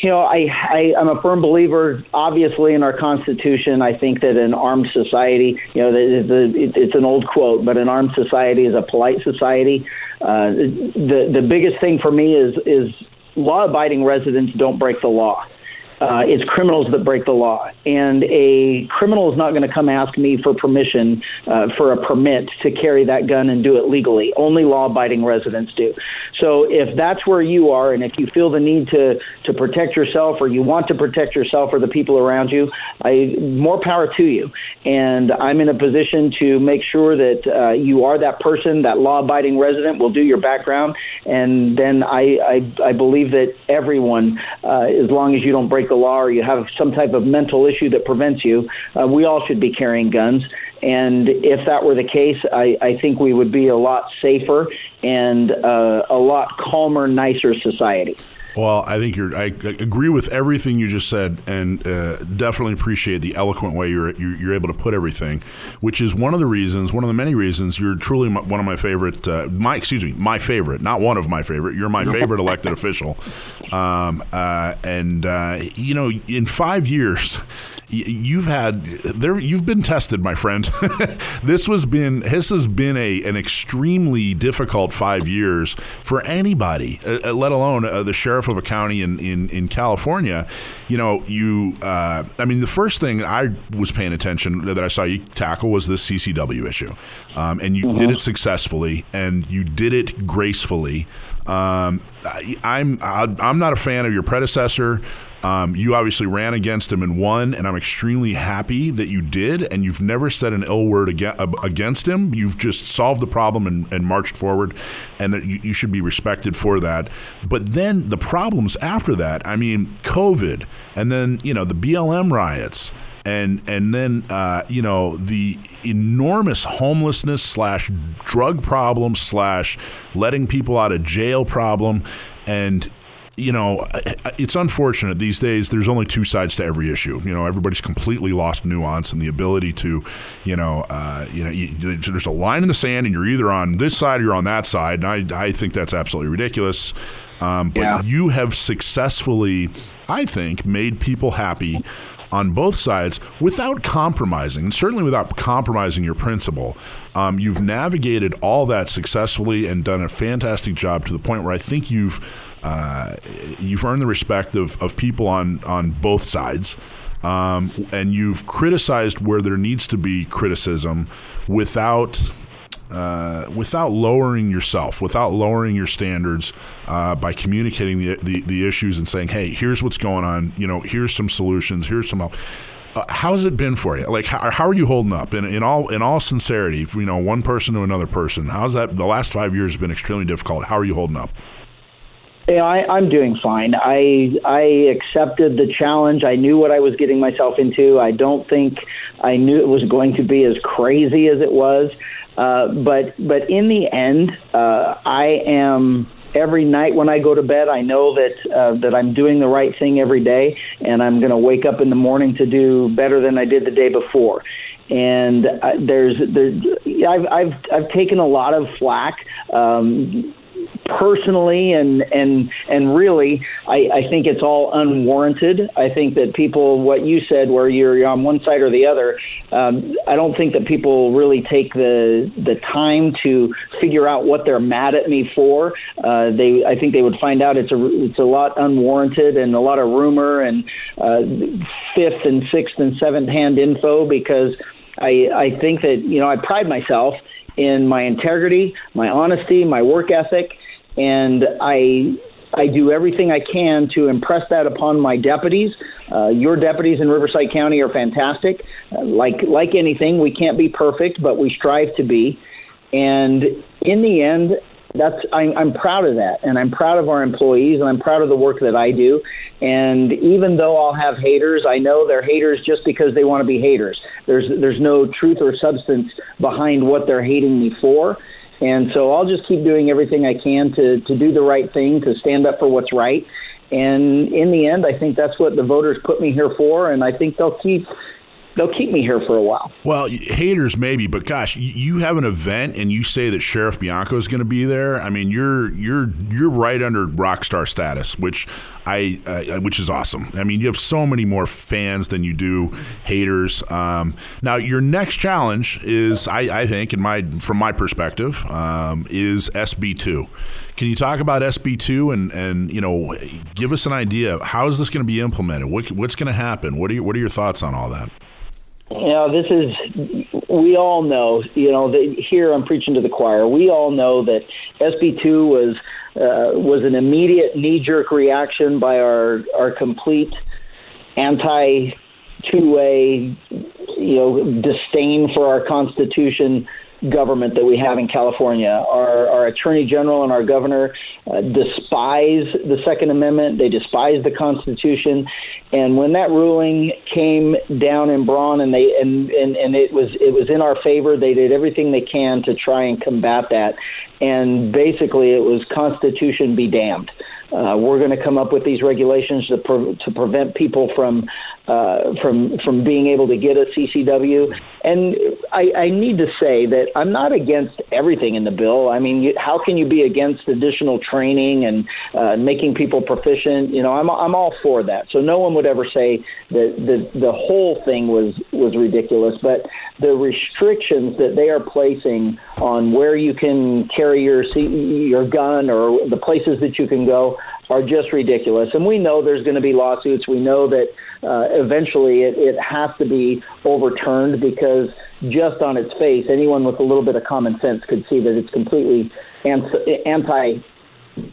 Speaker 17: you know, I, I I'm a firm believer, obviously, in our Constitution. I think that an armed society, you know, it's an old quote, but an armed society is a polite society. Uh, the the biggest thing for me is is law-abiding residents don't break the law. Uh, it's criminals that break the law, and a criminal is not going to come ask me for permission uh, for a permit to carry that gun and do it legally. Only law-abiding residents do. So if that's where you are, and if you feel the need to to protect yourself, or you want to protect yourself or the people around you, I more power to you. And I'm in a position to make sure that uh, you are that person, that law-abiding resident. We'll do your background, and then I I, I believe that everyone, uh, as long as you don't break the law or you have some type of mental issue that prevents you, uh, we all should be carrying guns. And if that were the case, I, I think we would be a lot safer and uh, a lot calmer, nicer society.
Speaker 13: Well, I think you're. I agree with everything you just said, and uh, definitely appreciate the eloquent way you're, you're you're able to put everything, which is one of the reasons, one of the many reasons you're truly my, one of my favorite. Uh, my excuse me, my favorite, not one of my favorite. You're my favorite elected official, um, uh, and uh, you know, in five years. You've had there. You've been tested, my friend. this was been this has been a an extremely difficult five years for anybody, uh, uh, let alone uh, the sheriff of a county in, in, in California. You know, you. Uh, I mean, the first thing I was paying attention that I saw you tackle was this CCW issue, um, and you did it successfully, and you did it gracefully. Um, I, I'm I, I'm not a fan of your predecessor. Um, you obviously ran against him and won, and I'm extremely happy that you did. And you've never said an ill word against him. You've just solved the problem and, and marched forward, and that you, you should be respected for that. But then the problems after that, I mean, COVID, and then you know the BLM riots and and then uh, you know the enormous homelessness slash drug problem slash letting people out of jail problem and you know it's unfortunate these days there's only two sides to every issue. You know everybody's completely lost nuance and the ability to you know uh, you know you, there's a line in the sand and you're either on this side or you're on that side. And I, I think that's absolutely ridiculous um, but
Speaker 17: Yeah.
Speaker 13: you have successfully I think made people happy on both sides without compromising, and certainly without compromising your principle. Um, you've navigated all that successfully and done a fantastic job to the point where I think you've uh, you've earned the respect of, of people on on both sides. Um, and you've criticized where there needs to be criticism without uh, without lowering yourself, without lowering your standards, uh, by communicating the, the the issues and saying, "Hey, here's what's going on. You know, here's some solutions. Here's some help." Uh, how's it been for you? Like, how, how are you holding up? In, in all in all sincerity, you know, one person to another person. How's that? The last five years have been extremely difficult. How are you holding up?
Speaker 17: Yeah, I, I'm doing fine. I I accepted the challenge. I knew what I was getting myself into. I don't think I knew it was going to be as crazy as it was. Uh, but but in the end, uh, I am every night when I go to bed. I know that uh, that I'm doing the right thing every day, and I'm going to wake up in the morning to do better than I did the day before. And uh, there's there's I've I've I've taken a lot of flack. Um, personally and and and really I, I think it's all unwarranted. I think that people what you said where you're on one side or the other um, i don't think that people really take the the time to figure out what they're mad at me for. Uh, they i think they would find out it's a it's a lot unwarranted and a lot of rumor and uh, fifth and sixth and seventh hand info because I, I think that you know I pride myself in my integrity, my honesty, my work ethic, and I I do everything I can to impress that upon my deputies. Uh, your deputies in Riverside County are fantastic. Uh, like like anything, we can't be perfect, but we strive to be. And in the end, that's I'm, I'm proud of that, and I'm proud of our employees, and I'm proud of the work that I do. And even though I'll have haters, I know they're haters just because they want to be haters. There's there's no truth or substance behind what they're hating me for. And so I'll just keep doing everything I can to to do the right thing, to stand up for what's right. And in the end, I think that's what the voters put me here for, and I think they'll keep they'll keep me here for a while.
Speaker 13: Well, haters maybe, but gosh, you have an event and you say that Sheriff Bianco is going to be there. I mean, you're you're you're right under rock star status, which I uh, which is awesome. I mean, you have so many more fans than you do haters. Um, now, your next challenge is, I, I, think, in my from my perspective, um, is SB two. Can you talk about SB two and and you know give us an idea how is this going to be implemented? What, what's going to happen? What are what are your thoughts on all that?
Speaker 17: You know, this is, we all know, you know, that here I'm preaching to the choir. We all know that SB2 was, uh, was an immediate knee jerk reaction by our, our complete anti 2A, you know, disdain for our Constitution government that we have in California. Our, our attorney general and our governor uh, despise the Second Amendment. They despise the Constitution. And when that ruling came down in Bruen and they and, and, and it was it was in our favor, they did everything they can to try and combat that. And basically, it was Constitution be damned. Uh, we're going to come up with these regulations to, pre- to prevent people from uh, from from being able to get a CCW. And I, I need to say that I'm not against everything in the bill. I mean, you, how can you be against additional training and uh, making people proficient? You know, I'm I'm all for that. So no one would ever say that the the whole thing was was ridiculous, but the restrictions that they are placing on where you can carry your your gun or the places that you can go are just ridiculous. And we know there's going to be lawsuits. We know that uh, eventually it, it has to be overturned because just on its face, anyone with a little bit of common sense could see that it's completely anti you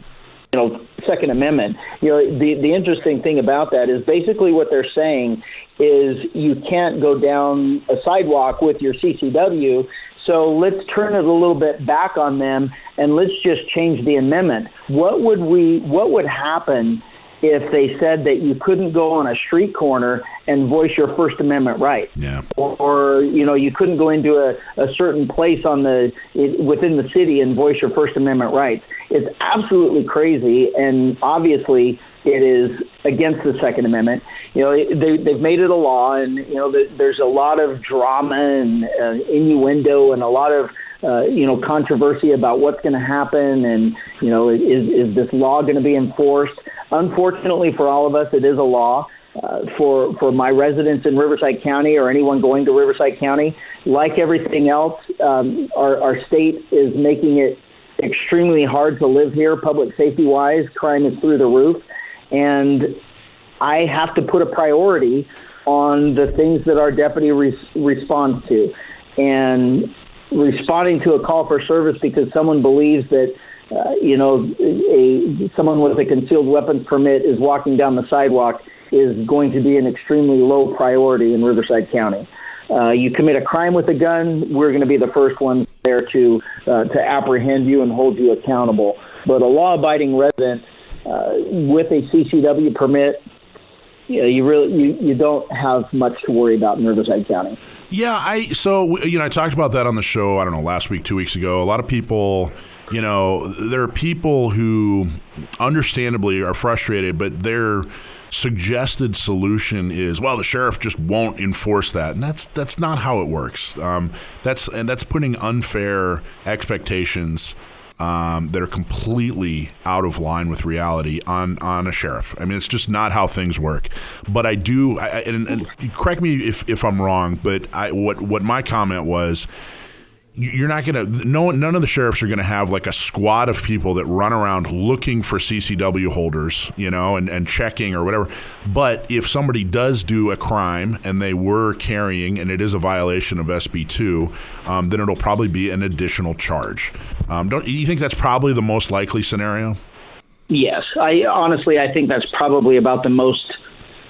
Speaker 17: know Second Amendment. You know the the interesting thing about that is basically what they're saying is you can't go down a sidewalk with your CCW so let's turn it a little bit back on them and let's just change the amendment. What would we what would happen if they said that you couldn't go on a street corner and voice your First Amendment right.
Speaker 13: Yeah.
Speaker 17: Or, or you know, you couldn't go into a, a certain place on the it, within the city and voice your First Amendment rights. It's absolutely crazy, and obviously it is against the Second Amendment. You know, they, they've made it a law, and you know, there's a lot of drama and uh, innuendo and a lot of uh, you know controversy about what's going to happen and you know is is this law going to be enforced? Unfortunately for all of us it is a law. Uh, for for my residents in Riverside County or anyone going to Riverside County like everything else um, our our state is making it extremely hard to live here public safety wise. Crime is through the roof. And I have to put a priority on the things that our deputy re- responds to. And responding to a call for service because someone believes that uh, you know a someone with a concealed weapons permit is walking down the sidewalk is going to be an extremely low priority in Riverside County. Uh, you commit a crime with a gun, we're going to be the first ones there to uh, to apprehend you and hold you accountable. But a law-abiding resident uh, with a CCW permit you know, you really you, you don't have much to worry about in Riverside County.
Speaker 13: Yeah, I so you know I talked about that on the show. I don't know last week, two weeks ago. A lot of people, you know, there are people who understandably are frustrated, but their suggested solution is well the sheriff just won't enforce that and that's that's not how it works um, that's and that's putting unfair expectations um, that are completely out of line with reality on on a sheriff. I mean, it's just not how things work. But I do, I, and, and correct me if, if I'm wrong, but I what what my comment was you're not going to no none of the sheriffs are going to have like a squad of people that run around looking for CCW holders, you know, and, and checking or whatever. But if somebody does do a crime and they were carrying and it is a violation of SB two, um, then it'll probably be an additional charge. Um, don't you think that's probably the most likely scenario?
Speaker 17: Yes, I honestly I think that's probably about the most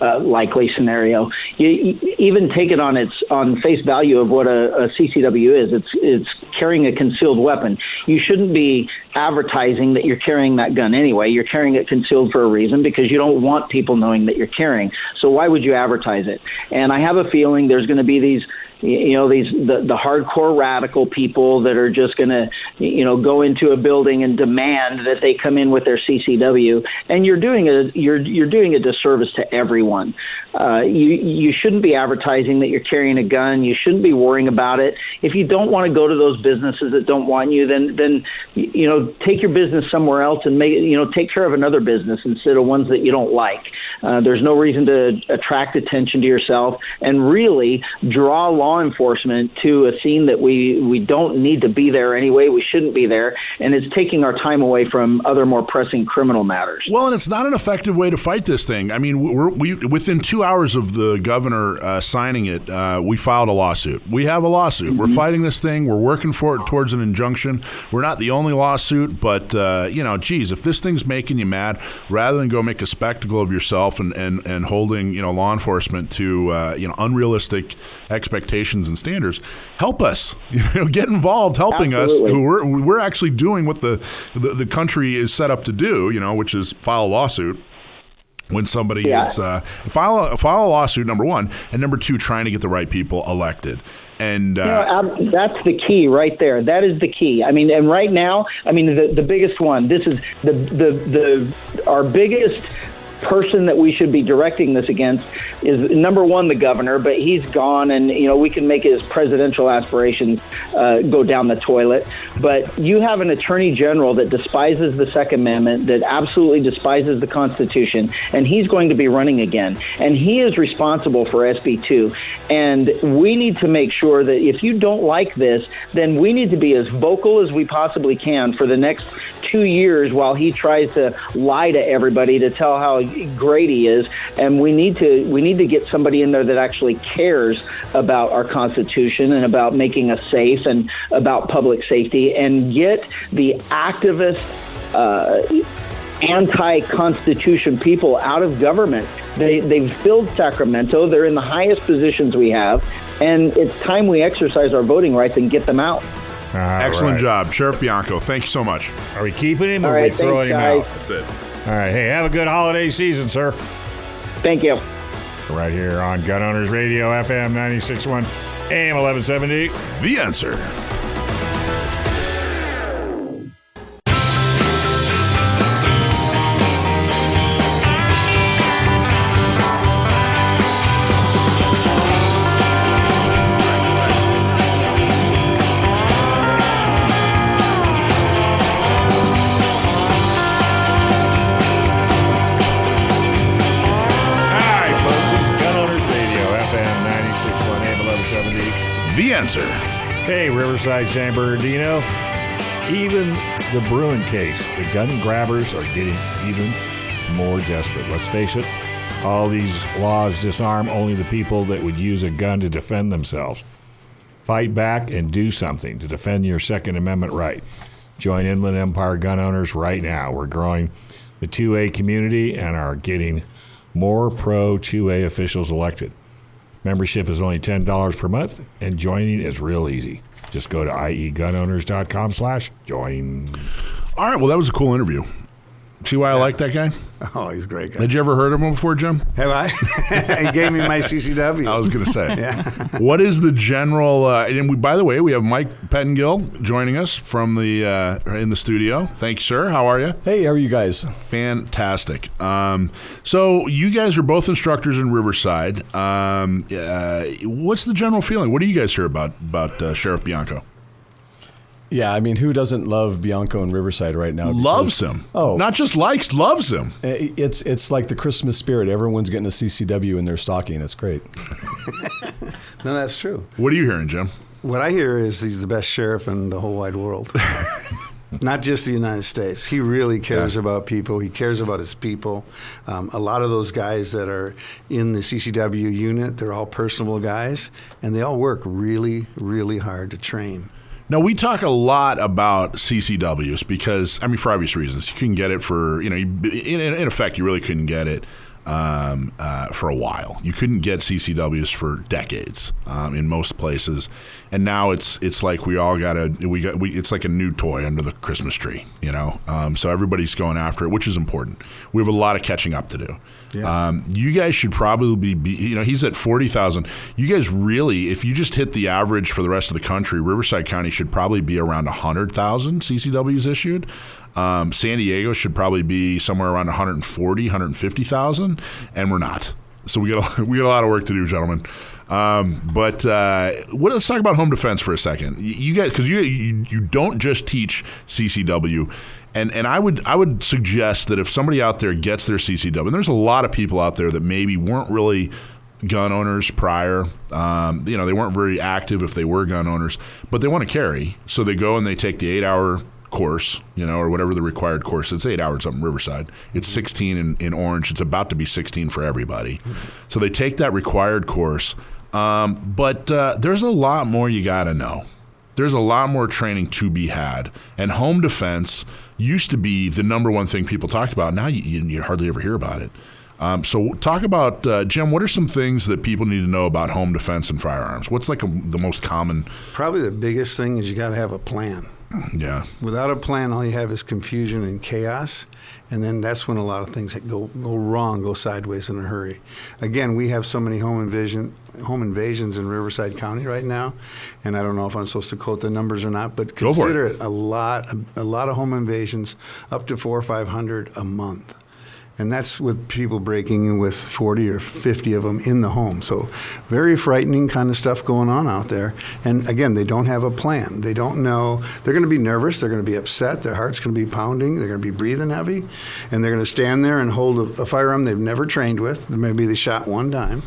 Speaker 17: uh, likely scenario. You, even take it on its on face value of what a, a CCW is. It's it's carrying a concealed weapon. You shouldn't be advertising that you're carrying that gun anyway. You're carrying it concealed for a reason because you don't want people knowing that you're carrying. So why would you advertise it? And I have a feeling there's going to be these you know these the, the hardcore radical people that are just going to you know go into a building and demand that they come in with their CCW and you're doing a you're you're doing a disservice to everyone uh, you you shouldn't be advertising that you're carrying a gun you shouldn't be worrying about it if you don't want to go to those businesses that don't want you then then you know take your business somewhere else and make you know take care of another business instead of ones that you don't like uh, there's no reason to attract attention to yourself and really draw law enforcement to a scene that we, we don't need to be there anyway. We shouldn't be there. And it's taking our time away from other more pressing criminal matters.
Speaker 13: Well, and it's not an effective way to fight this thing. I mean, we're, we within two hours of the governor uh, signing it, uh, we filed a lawsuit. We have a lawsuit. Mm-hmm. We're fighting this thing. We're working for it towards an injunction. We're not the only lawsuit, but, uh, you know, geez, if this thing's making you mad, rather than go make a spectacle of yourself and, and, and holding, you know, law enforcement to, uh, you know, unrealistic expectations and standards, help us. You know, get involved, helping
Speaker 17: Absolutely.
Speaker 13: us. We're we're actually doing what the, the the country is set up to do. You know, which is file a lawsuit when somebody
Speaker 17: Yeah.
Speaker 13: is uh, file a, file a lawsuit. Number one, and number two, trying to get the right people elected. And uh,
Speaker 17: You know, um, that's the key right there. That is the key. I mean, and right now, I mean, the the biggest one. This is the the the our biggest person that we should be directing this against is number one the governor but he's gone and you know we can make his presidential aspirations uh, go down the toilet. But you have an attorney general that despises the second amendment that absolutely despises the constitution and he's going to be running again. And he is responsible for sb2 and we need to make sure that if you don't like this then we need to be as vocal as we possibly can for the next two years while he tries to lie to everybody to tell how great he is and we need to we need to get somebody in there that actually cares about our constitution and about making us safe and about public safety and get the activist uh, anti-constitution people out of government they, they've filled sacramento they're in the highest positions we have and it's time we exercise our voting rights and get them out
Speaker 13: excellent
Speaker 14: right.
Speaker 13: job, Sheriff Bianco. Thank you so much.
Speaker 14: Are we keeping him or
Speaker 17: All
Speaker 14: are we throwing
Speaker 17: thanks,
Speaker 14: him
Speaker 17: guys.
Speaker 14: out?
Speaker 13: That's it.
Speaker 14: All right. Hey, have a good holiday season, sir.
Speaker 17: thank you
Speaker 14: Right here on Gun Owners Radio, FM 961, AM 1170.
Speaker 13: The answer.
Speaker 14: Hey, Riverside, San Bernardino. Even the Bruen case, the gun grabbers are getting even more desperate. Let's face it, all these laws disarm only the people that would use a gun to defend themselves. Fight back and do something to defend your Second Amendment right. Join Inland Empire gun owners right now. We're growing the 2A community and are getting more pro 2A officials elected. Membership is only $10 per month, and joining is real easy. Just go to iegunowners.com slash join.
Speaker 13: All right. Well, that was a cool interview. See why I like that guy?
Speaker 15: Oh, he's a great guy.
Speaker 13: Had you ever heard of him before, Jim?
Speaker 15: Have I? he gave me my CCW.
Speaker 13: I was going to say.
Speaker 15: Yeah.
Speaker 13: what is the general? Uh, and we, by the way, we have Mike Pettengill joining us from the uh, in the studio. Thank you, sir. How are you?
Speaker 20: Hey, how are you guys?
Speaker 13: Fantastic. Um, so you guys are both instructors in Riverside. Um, uh, what's the general feeling? What do you guys hear about about uh, Sheriff Bianco?
Speaker 20: Yeah, I mean, who doesn't love Bianco and Riverside right now?
Speaker 13: Loves him.
Speaker 20: Oh,
Speaker 13: not just likes, loves him.
Speaker 20: It's it's like the Christmas spirit. Everyone's getting a CCW in their stocking. It's great.
Speaker 15: No, that's true.
Speaker 13: What are you hearing, Jim?
Speaker 15: What I hear is he's the best sheriff in the whole wide world. Not just the United States. He really cares
Speaker 13: Yeah.
Speaker 15: about people. He cares about his people. Um, a lot of those guys that are in the CCW unit, they're all personable guys, and they all work really, really hard to train.
Speaker 13: Now we talk a lot about CCWs because I mean, for obvious reasons, you couldn't get it for you know, you, in, in effect, you really couldn't get it um, uh, for a while. You couldn't get CCWs for decades um, in most places, and now it's it's like we all got a we got we it's like a new toy under the Christmas tree, you know. Um, so everybody's going after it, which is important. We have a lot of catching up to do. Um, you guys should probably be, you know, he's at 40,000. You guys really, if you just hit the average for the rest of the country, Riverside County should probably be around 100,000 CCWs issued. Um, San Diego should probably be somewhere around 140, 150,000, and we're not. So we got a, we got a lot of work to do, gentlemen. Um, but uh, what, let's talk about home defense for a second. You, you guys, because you, you you don't just teach CCW, and and I would I would suggest that if somebody out there gets their CCW, and there's a lot of people out there that maybe weren't really gun owners prior. Um, you know, they weren't very active if they were gun owners, but they want to carry, so they go and they take the eight-hour course, you know, or whatever the required course. It's eight hours up in Riverside. It's 16 in, in Orange. It's about to be 16 for everybody. So they take that required course. Um, but uh, there's a lot more you got to know. There's a lot more training to be had. And home defense used to be the number one thing people talked about. Now you, you, you hardly ever hear about it. Um, so talk about uh, Jim. What are some things that people need to know about home defense and firearms? What's like a, the most common?
Speaker 15: Probably the biggest thing is you got to have a plan.
Speaker 13: Yeah.
Speaker 15: Without a plan, all you have is confusion and chaos, and then that's when a lot of things that go go wrong go sideways in a hurry. Again, we have so many home invasion home invasions in Riverside County right now, and I don't know if I'm supposed to quote the numbers or not, but consider
Speaker 13: it.
Speaker 15: it a lot a lot of home invasions, up to four or five hundred a month. And that's with people breaking in with 40 or 50 of them in the home. So, very frightening kind of stuff going on out there. And again, they don't have a plan. They don't know. They're going to be nervous. They're going to be upset. Their heart's going to be pounding. They're going to be breathing heavy. And they're going to stand there and hold a, a firearm they've never trained with. Maybe they shot one time.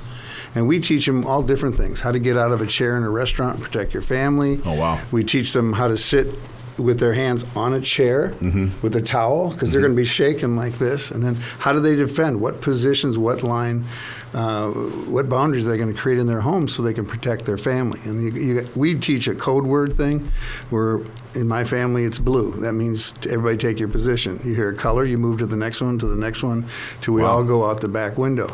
Speaker 15: And we teach them all different things how to get out of a chair in a restaurant and protect your family.
Speaker 13: Oh, wow.
Speaker 15: We teach them how to sit with their hands on a chair with a towel because they're going to be shaking like this. And then how do they defend? What positions, what line, uh, what boundaries are they going to create in their home so they can protect their family? And you, you, we teach a code word thing where in my family it's blue. That means everybody take your position. You hear a color, you move to the next one, to the next one, till we
Speaker 13: Wow.
Speaker 15: all go out the back window.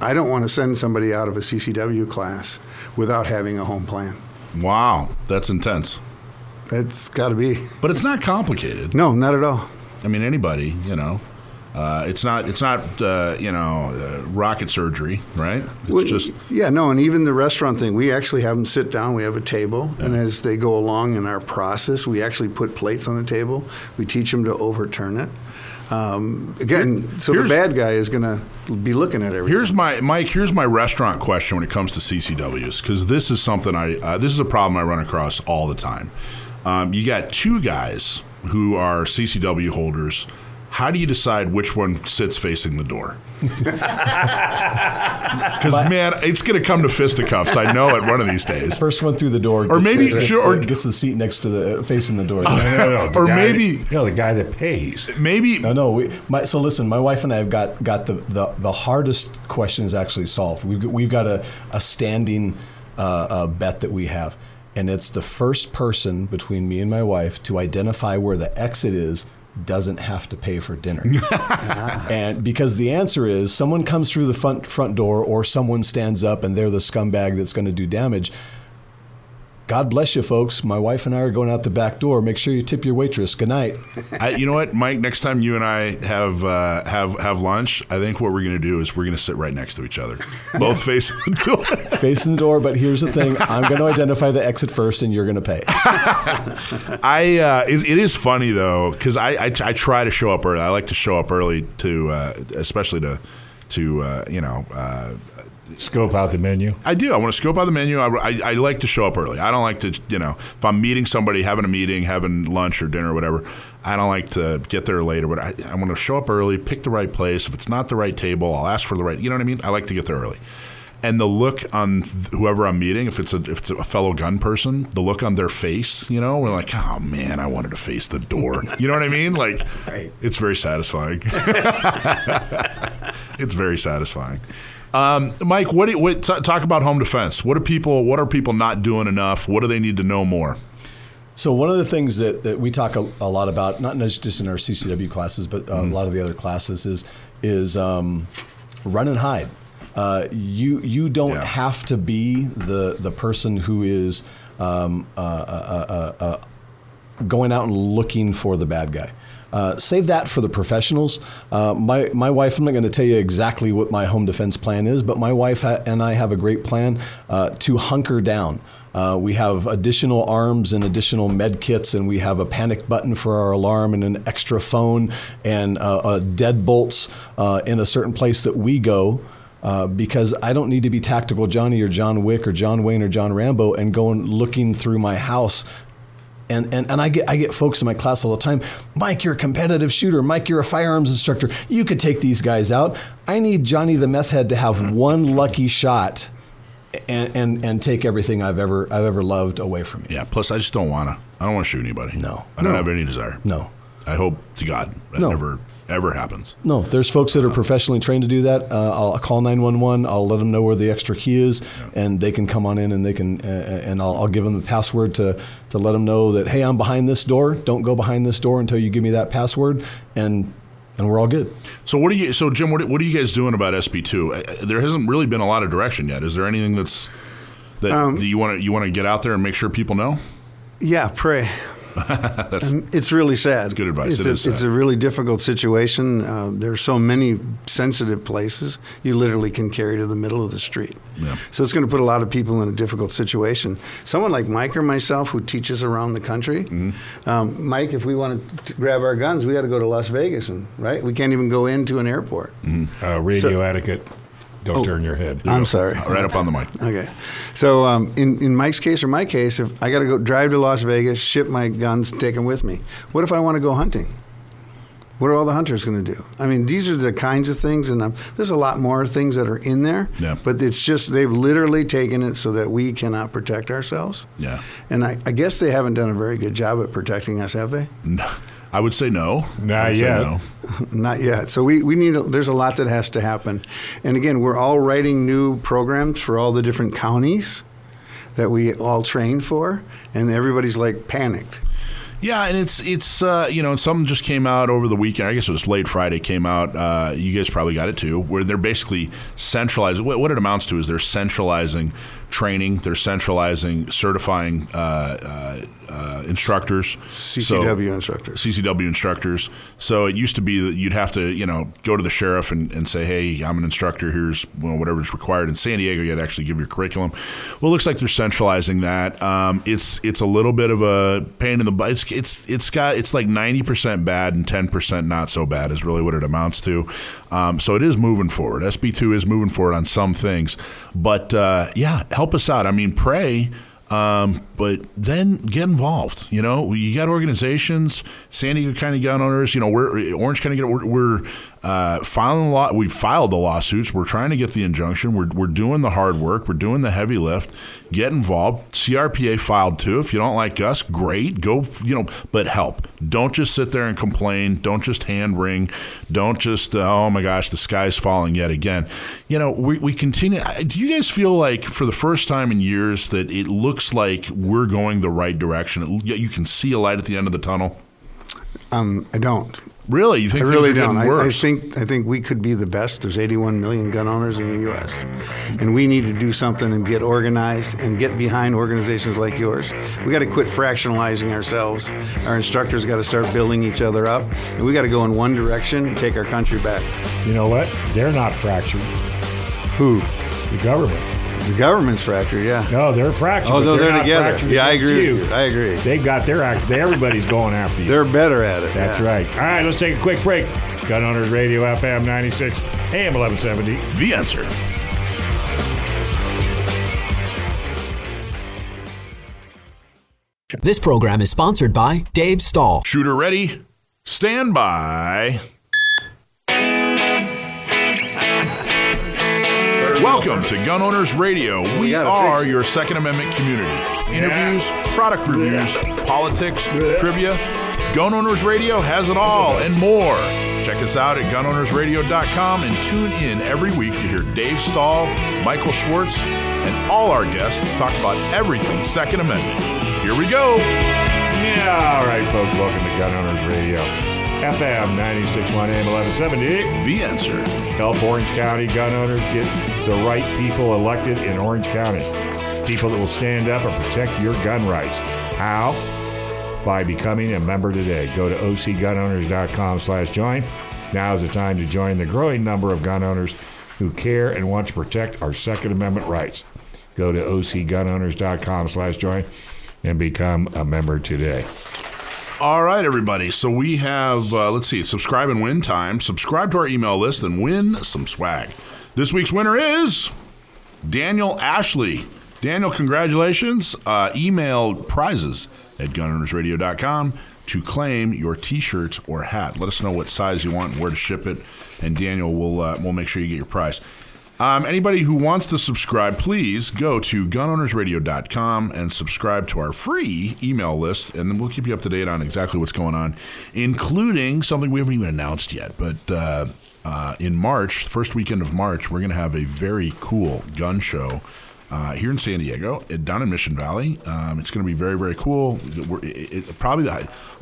Speaker 15: I don't want to send somebody out of a CCW class without having a home plan.
Speaker 13: Wow, that's intense.
Speaker 15: It's got to be.
Speaker 13: But it's not complicated.
Speaker 15: No, not at all.
Speaker 13: I mean, anybody, you know. Uh, it's not. It's not. Uh, you know, uh, rocket surgery, right? It's
Speaker 15: Well,
Speaker 13: just.
Speaker 15: yeah, no, and even the restaurant thing, we actually have them sit down. We have a table, and as they go along in our process, we actually put plates on the table. We teach them to overturn it. Um, again, so the bad guy is going to be looking at everything.
Speaker 13: Here's my Mike. Here's my restaurant question when it comes to CCWs because this is something I. Uh, this is a problem I run across all the time. Um, you got two guys who are CCW holders. How do you decide which one sits facing the door? Because man, it's going to come to fisticuffs. I know it one of these days.
Speaker 20: First one through the door,
Speaker 13: Or maybe-
Speaker 20: the, gets
Speaker 13: sure,
Speaker 20: the-
Speaker 13: or-
Speaker 20: gets the seat next to the facing the door.
Speaker 3: No, the
Speaker 13: Or
Speaker 3: guy
Speaker 13: maybe-
Speaker 3: that- no, the guy that pays.
Speaker 13: Maybe
Speaker 20: no, no. We, my, so listen, my wife and I have got got the the, the hardest question is actually solved. We've got- we've got a a standing uh, uh, bet that we have, and it's the first person between me and my wife to identify where the exit is doesn't have to pay for dinner. and because the answer is someone comes through the front front door or someone stands up and they're the scumbag that's going to do damage. God bless you, folks. My wife and I are going out the back door. Make sure you tip your waitress. Good night.
Speaker 13: I, you know what, Mike? Next time you and I have uh, have have lunch, I think what we're going to do is we're going to sit right next to each other, both facing the door.
Speaker 20: Facing the door, but here's the thing: I'm going to identify the exit first, and you're going to pay.
Speaker 13: I uh, it, it is funny though because I, I I try to show up early. I like to show up early to uh, especially to to uh, you know.
Speaker 14: Scope out the menu.
Speaker 13: I do. I want to scope out the menu. I, I, I like to show up early. I don't like to, you know, if I'm meeting somebody, having a meeting, having lunch or dinner or whatever, I don't like to get there later. But I, I want to show up early, pick the right place. If it's not the right table, I'll ask for the right. You know what I mean? I like to get there early. And the look on th- whoever I'm meeting, if it's a if it's a fellow gun person, the look on their face, you know, we're like, oh man, I wanted to face the door. You know what I mean? Like,
Speaker 15: Right.
Speaker 13: it's very satisfying. it's very satisfying. Um, Mike, what, do you, what t- talk about home defense? What are people? What are people not doing enough? What do they need to know more?
Speaker 20: So one of the things that, that we talk a, a lot about, not just in our CCW classes, but uh, a lot of the other classes, is is um, run and hide. Uh, you you don't have to be the the person who is um, uh, uh, uh, uh, going out and looking for the bad guy. Uh, save that for the professionals. Uh, my my wife, I'm not going to tell you exactly what my home defense plan is, but my wife ha- and I have a great plan uh, to hunker down. Uh, we have additional arms and additional med kits, and we have a panic button for our alarm and an extra phone and uh, deadbolts in a certain place that we go. Uh, because I don't need to be tactical Johnny or John Wick or John Wayne or John Rambo and going looking through my house and, and, and I get I get folks in my class all the time. Mike, you're a competitive shooter. Mike, you're a firearms instructor. You could take these guys out. I need Johnny the meth head to have hmm. one lucky shot, and, and, and take everything I've ever I've ever loved away from me.
Speaker 13: Yeah. Plus, I just don't want to. I don't want to shoot anybody.
Speaker 20: No.
Speaker 13: I don't
Speaker 20: No.
Speaker 13: have any desire.
Speaker 20: No.
Speaker 13: I hope to God I
Speaker 20: No.
Speaker 13: never ever happens.
Speaker 20: No, there's folks that are professionally trained to do that. Uh, I'll call 911. I'll let them know where the extra key is, and they can come on in and they can, uh, and I'll, I'll give them the password to to let them know that hey, I'm behind this door. Don't go behind this door until you give me that password, and and we're all good.
Speaker 13: So what are you? So Jim, what, what are you guys doing about SB two? There hasn't really been a lot of direction yet. Is there anything that's that,
Speaker 15: Um,
Speaker 13: that you want to you want to get out there and make sure people know?
Speaker 15: Yeah, pray.
Speaker 13: that's
Speaker 15: And it's really sad. It's
Speaker 13: good advice.
Speaker 15: It's,
Speaker 13: It
Speaker 15: a,
Speaker 13: is sad.
Speaker 15: it's a really difficult situation. Uh, there are so many sensitive places you literally can carry to the middle of the street.
Speaker 13: Yeah.
Speaker 15: So it's going to put a lot of people in a difficult situation. Someone like Mike or myself who teaches around the country,
Speaker 13: Mm-hmm.
Speaker 15: um, Mike, if we want to grab our guns, we got to go to Las Vegas, and right, we can't even go into an airport.
Speaker 14: Uh, radio
Speaker 15: So-
Speaker 14: etiquette. Don't
Speaker 15: Oh,
Speaker 14: turn your head.
Speaker 15: I'm sorry.
Speaker 13: Right up on the mic.
Speaker 15: Okay. So um, in, in Mike's case or my case, if I got to go drive to Las Vegas, ship my guns, take them with me. What if I want to go hunting? What are all the hunters going to do? I mean, these are the kinds of things, and um, there's a lot more things that are in there.
Speaker 13: Yeah.
Speaker 15: But it's just they've literally taken it so that we cannot protect ourselves.
Speaker 13: Yeah.
Speaker 15: And I, I guess they haven't done a very good job at protecting us, have they?
Speaker 13: No. I would say no. I
Speaker 14: Not
Speaker 13: say
Speaker 14: yet.
Speaker 13: no.
Speaker 15: Not yet. So we, we need, a, there's a lot that has to happen. And again, we're all writing new programs for all the different counties that we all train for, and everybody's like panicked.
Speaker 13: Yeah, and it's it's uh, you know something just came out over the weekend. I guess it was late Friday. Came out. Uh, you guys probably got it too. Where they're basically centralizing. What, what it amounts to is they're centralizing training. They're centralizing certifying uh, uh, uh, instructors.
Speaker 15: CCW instructors.
Speaker 13: CCW instructors. So it used to be that you'd have to, you know, go to the sheriff and, and say, hey, I'm an instructor. Here's well, whatever's required. In San Diego, you had to actually give your curriculum. Well, it looks like they're centralizing that. Um, it's it's a little bit of a pain in the butt. It's it's it's got it's like 90% bad and 10% not so bad is really what it amounts to. Um, so it is moving forward. SB2 is moving forward on some things. But uh, yeah, help us out. I mean, pray. Um, but then get involved. You know, you got organizations, San Diego County gun owners. You know, we're Orange County. We're, we're uh, filing lot. We filed the lawsuits. We're trying to get the injunction. We're we're doing the hard work. We're doing the heavy lift. Get involved. CRPA filed too. If you don't like us, great. Go. You know, but help. Don't just sit there and complain. Don't just hand wring. Don't just uh, oh my gosh, the sky's falling yet again. You know, we we continue. Do you guys feel like for the first time in years that it looks like we're going the right direction? You can see a light at the end of the tunnel.
Speaker 15: Um, I don't.
Speaker 13: Really, you think
Speaker 15: I
Speaker 13: things
Speaker 15: really
Speaker 13: are getting
Speaker 15: don't. I, I think I think we could be the best. There's 81 million gun owners in the U.S., and we need to do something and get organized and get behind organizations like yours. We got to quit fractionalizing ourselves. Our instructors got to start building each other up, and we got to go in one direction and take our country back.
Speaker 14: You know what? They're not fractured.
Speaker 15: Who?
Speaker 14: The government.
Speaker 15: The government's fractured. Yeah.
Speaker 14: No, they're fractured.
Speaker 15: Although
Speaker 14: but
Speaker 15: no, they're together. Yeah, I
Speaker 14: against
Speaker 15: agree with you. I agree.
Speaker 14: They've got their act. Everybody's going after you.
Speaker 15: They're better at it.
Speaker 14: That's
Speaker 15: yeah.
Speaker 14: right. All right, let's take a quick break. Gun Owners Radio FM 96, AM 1170.
Speaker 13: The answer.
Speaker 12: This program is sponsored by Dave Stahl.
Speaker 13: Shooter ready. Stand by. Welcome to Gun Owners Radio. We are your Second Amendment community. Interviews, product reviews, politics, trivia. Gun Owners Radio has it all and more. Check us out at gunownersradio.com and tune in every week to hear Dave Stahl, Michael Schwartz, and all our guests talk about everything Second Amendment. Here we go.
Speaker 14: Yeah, all right, folks. Welcome to Gun Owners Radio. FM 961 AM 1170.
Speaker 13: The answer.
Speaker 14: Help Orange County gun owners get the right people elected in Orange County. People that will stand up and protect your gun rights. How? By becoming a member today. Go to ocgunowners.com slash join. Now is the time to join the growing number of gun owners who care and want to protect our Second Amendment rights. Go to ocgunowners.com slash join and become a member today.
Speaker 13: All right, everybody. So we have, uh, let's see, subscribe and win time. Subscribe to our email list and win some swag. This week's winner is Daniel Ashley. Daniel, congratulations. Uh, email prizes at gunownersradio.com to claim your T-shirt or hat. Let us know what size you want and where to ship it, and Daniel will uh, will make sure you get your prize. Um, anybody who wants to subscribe, please go to gunownersradio.com and subscribe to our free email list, and then we'll keep you up to date on exactly what's going on, including something we haven't even announced yet. But uh, uh, in March, first weekend of March, we're going to have a very cool gun show. Uh, here in San Diego, down in Mission Valley, um, it's going to be very, very cool. We're, it, it, probably,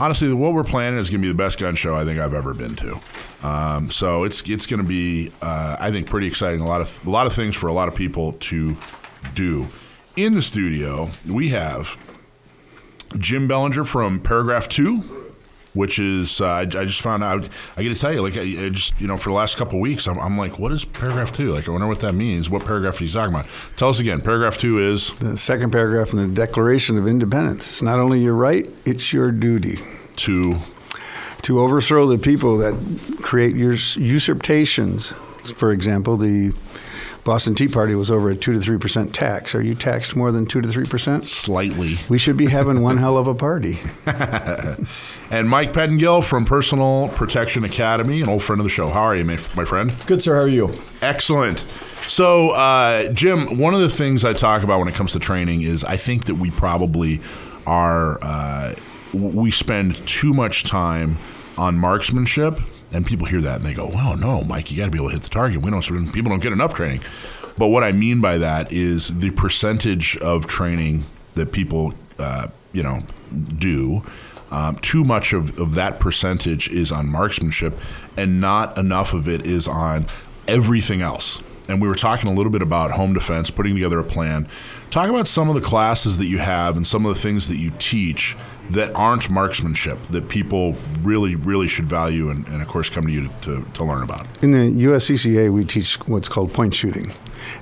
Speaker 13: honestly, what we're planning is going to be the best gun show I think I've ever been to. Um, so it's it's going to be, uh, I think, pretty exciting. A lot of a lot of things for a lot of people to do. In the studio, we have Jim Belanger from Paragraph Two, which is uh, I, I, just found out. I got to tell you, like I, I, just you know, for the last couple weeks, I'm, I'm, like, what is Paragraph Two? Like, I wonder what that means. What paragraph are you talking about? Tell us again. Paragraph Two is
Speaker 15: the second paragraph in the Declaration of Independence. It's not only your right; it's your duty
Speaker 13: to
Speaker 15: to overthrow the people that create your usurpations. For example, the Boston Tea Party was over a two to three percent tax. Are you taxed more than two to three percent?
Speaker 13: Slightly.
Speaker 15: We should be having one hell of a party.
Speaker 13: and Mike Pettengill from Personal Protection Academy, an old friend of the show. How are you, my, my friend?
Speaker 20: Good, sir. How are you?
Speaker 13: Excellent. So, uh, Jim, one of the things I talk about when it comes to training is I think that we probably are uh, we spend too much time on marksmanship, and people hear that and they go, "Well, no, Mike, you got to be able to hit the target. We don't. People don't get enough training." But what I mean by that is the percentage of training that people, uh, you know, do. Um, too much of, of that percentage is on marksmanship, and not enough of it is on everything else. And we were talking a little bit about home defense, putting together a plan. Talk about some of the classes that you have and some of the things that you teach that aren't marksmanship that people really, really should value and, and of course, come to you to, to, to learn about?
Speaker 15: In the USCCA, we teach what's called point shooting.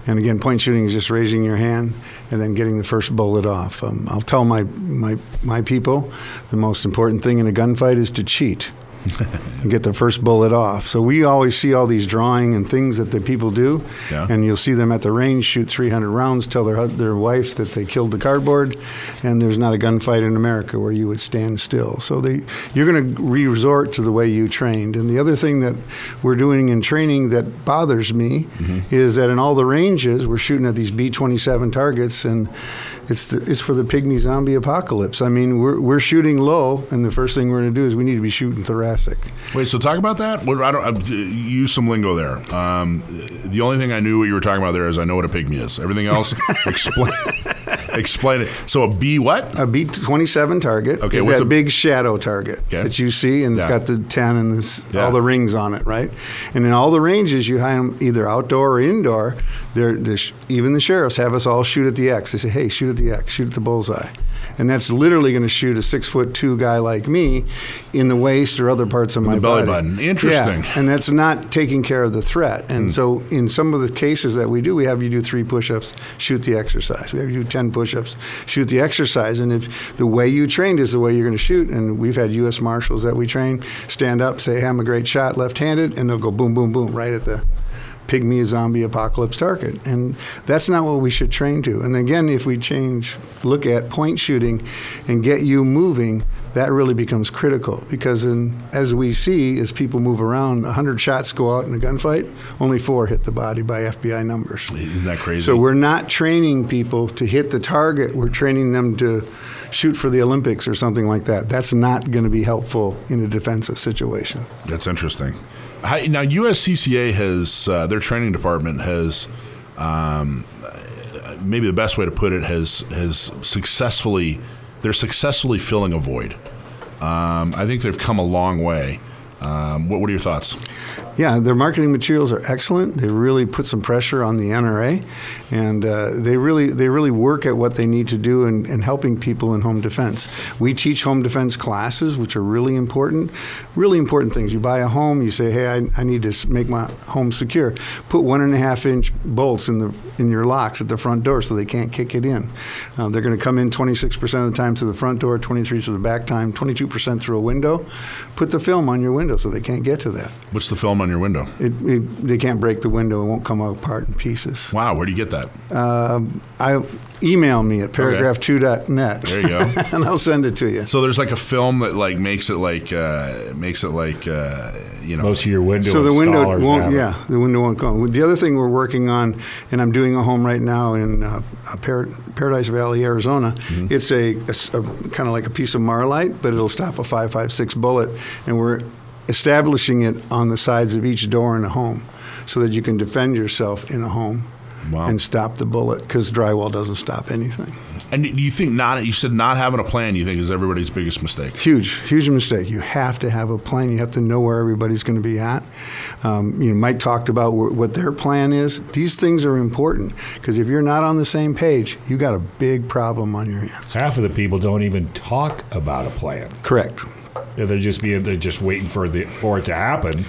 Speaker 15: And again, point shooting is just raising your hand and then getting the first bullet off. Um, I'll tell my, my, my people the most important thing in a gunfight is to cheat and get the first bullet off. So we always see all these drawing and things that the people do,
Speaker 13: yeah.
Speaker 15: and you'll see them at the range shoot 300 rounds, tell their their wife that they killed the cardboard, and there's not a gunfight in America where you would stand still. So they, you're going to resort to the way you trained. And the other thing that we're doing in training that bothers me mm-hmm. is that in all the ranges we're shooting at these B-27 targets and it's the, it's for the pygmy zombie apocalypse. I mean, we're we're shooting low, and the first thing we're going to do is we need to be shooting thoracic.
Speaker 13: Wait, so talk about that. I don't I, use some lingo there. Um, the only thing I knew what you were talking about there is I know what a pygmy is. Everything else, explain explain it. So a B what?
Speaker 15: A B twenty seven target.
Speaker 13: Okay,
Speaker 15: what's a big shadow target
Speaker 13: okay.
Speaker 15: that you see, and
Speaker 13: yeah.
Speaker 15: it's got the ten and this,
Speaker 13: yeah.
Speaker 15: all the rings on it, right? And in all the ranges, you have them either outdoor or indoor they're, they're sh- even the sheriffs have us all shoot at the X. They say, "Hey, shoot at the X, shoot at the bullseye," and that's literally going to shoot a six foot two guy like me in the waist or other parts of my
Speaker 13: the belly
Speaker 15: body.
Speaker 13: button. Interesting.
Speaker 15: Yeah, and that's not taking care of the threat. And hmm. so, in some of the cases that we do, we have you do three push-ups, shoot the exercise. We have you do ten push-ups, shoot the exercise. And if the way you trained is the way you're going to shoot, and we've had U.S. Marshals that we train stand up, say, hey, "I'm a great shot, left-handed," and they'll go boom, boom, boom, right at the pygmy zombie apocalypse target. And that's not what we should train to. And again, if we change, look at point shooting and get you moving, that really becomes critical because in, as we see, as people move around, 100 shots go out in a gunfight, only four hit the body by FBI numbers.
Speaker 13: Isn't that crazy?
Speaker 15: So we're not training people to hit the target, we're training them to shoot for the Olympics or something like that. That's not going to be helpful in a defensive situation.
Speaker 13: That's interesting. How, now, USCCA has uh, their training department has um, maybe the best way to put it has has successfully they're successfully filling a void. Um, I think they've come a long way. Um, what, what are your thoughts?
Speaker 15: Yeah, their marketing materials are excellent. They really put some pressure on the NRA, and uh, they really they really work at what they need to do in, in helping people in home defense. We teach home defense classes, which are really important. Really important things. You buy a home, you say, "Hey, I, I need to make my home secure." Put one and a half inch bolts in the in your locks at the front door so they can't kick it in. Uh, they're going to come in 26 percent of the time through the front door, 23 through the back time, 22 percent through a window. Put the film on your window so they can't get to that.
Speaker 13: What's the film on your window?
Speaker 15: It, it, they can't break the window; it won't come apart in pieces.
Speaker 13: Wow, where do you get that?
Speaker 15: Um, I email me at paragraph2.net.
Speaker 13: There you go.
Speaker 15: and I'll send it to you.
Speaker 13: So there's like a film that like makes it like uh, makes it like uh, you know
Speaker 14: Most of your window
Speaker 15: So the window won't,
Speaker 14: have it.
Speaker 15: yeah, the window won't go. The other thing we're working on, and I'm doing a home right now in uh, uh, Par- Paradise Valley, Arizona.
Speaker 14: Mm-hmm.
Speaker 15: It's a, kind of like a piece of Marlite, but it'll stop a 5.56 bullet, and we're establishing it on the sides of each door in a home, so that you can defend yourself in a home. And stop the bullet because drywall doesn't stop anything.
Speaker 13: And do you think not? You said not having a plan. You think is everybody's biggest mistake?
Speaker 15: Huge, huge mistake. You have to have a plan. You have to know where everybody's going to be at. Um, you know, Mike talked about wh- what their plan is. These things are important because if you're not on the same page, you got a big problem on your hands.
Speaker 14: Half of the people don't even talk about a plan.
Speaker 15: Correct.
Speaker 14: Yeah, they're just being they're just waiting for the for it to happen,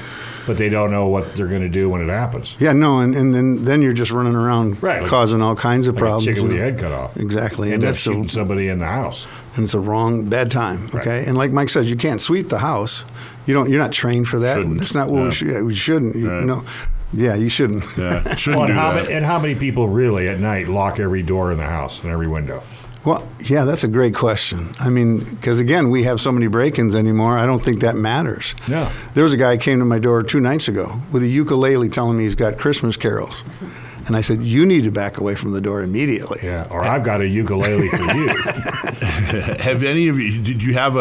Speaker 14: but they don't know what they're going to do when it happens.
Speaker 15: Yeah, no, and, and then, then you're just running around
Speaker 14: Right, like-
Speaker 15: causing all kinds of
Speaker 14: Like a
Speaker 15: problems.
Speaker 14: chicken with
Speaker 15: you
Speaker 14: your head cut off.
Speaker 15: Exactly,
Speaker 14: End
Speaker 15: and
Speaker 14: up
Speaker 15: that's
Speaker 14: shooting
Speaker 15: the,
Speaker 14: somebody in the house.
Speaker 15: and it's a wrong bad time. Okay, and like Mike says, you can't sweep the house. You don't. You're not trained for that.
Speaker 13: Shouldn't.
Speaker 15: That's not what
Speaker 13: Yeah.
Speaker 15: we should, we shouldn't. You,
Speaker 13: Right.
Speaker 15: No. Yeah, you shouldn't.
Speaker 13: Yeah,
Speaker 14: Well, and, how many, and how many people really at night lock every door in the house and every window?
Speaker 15: Well, yeah, that's a great question. I mean, because again, we have so many break-ins anymore. I don't think that matters.
Speaker 14: No.
Speaker 15: There was a guy who came to my door two nights ago with a ukulele telling me he's got Christmas carols. And I said, You need to back away from the door immediately.
Speaker 14: Yeah, or I've got a ukulele for you.
Speaker 13: have any of you? Did you have a,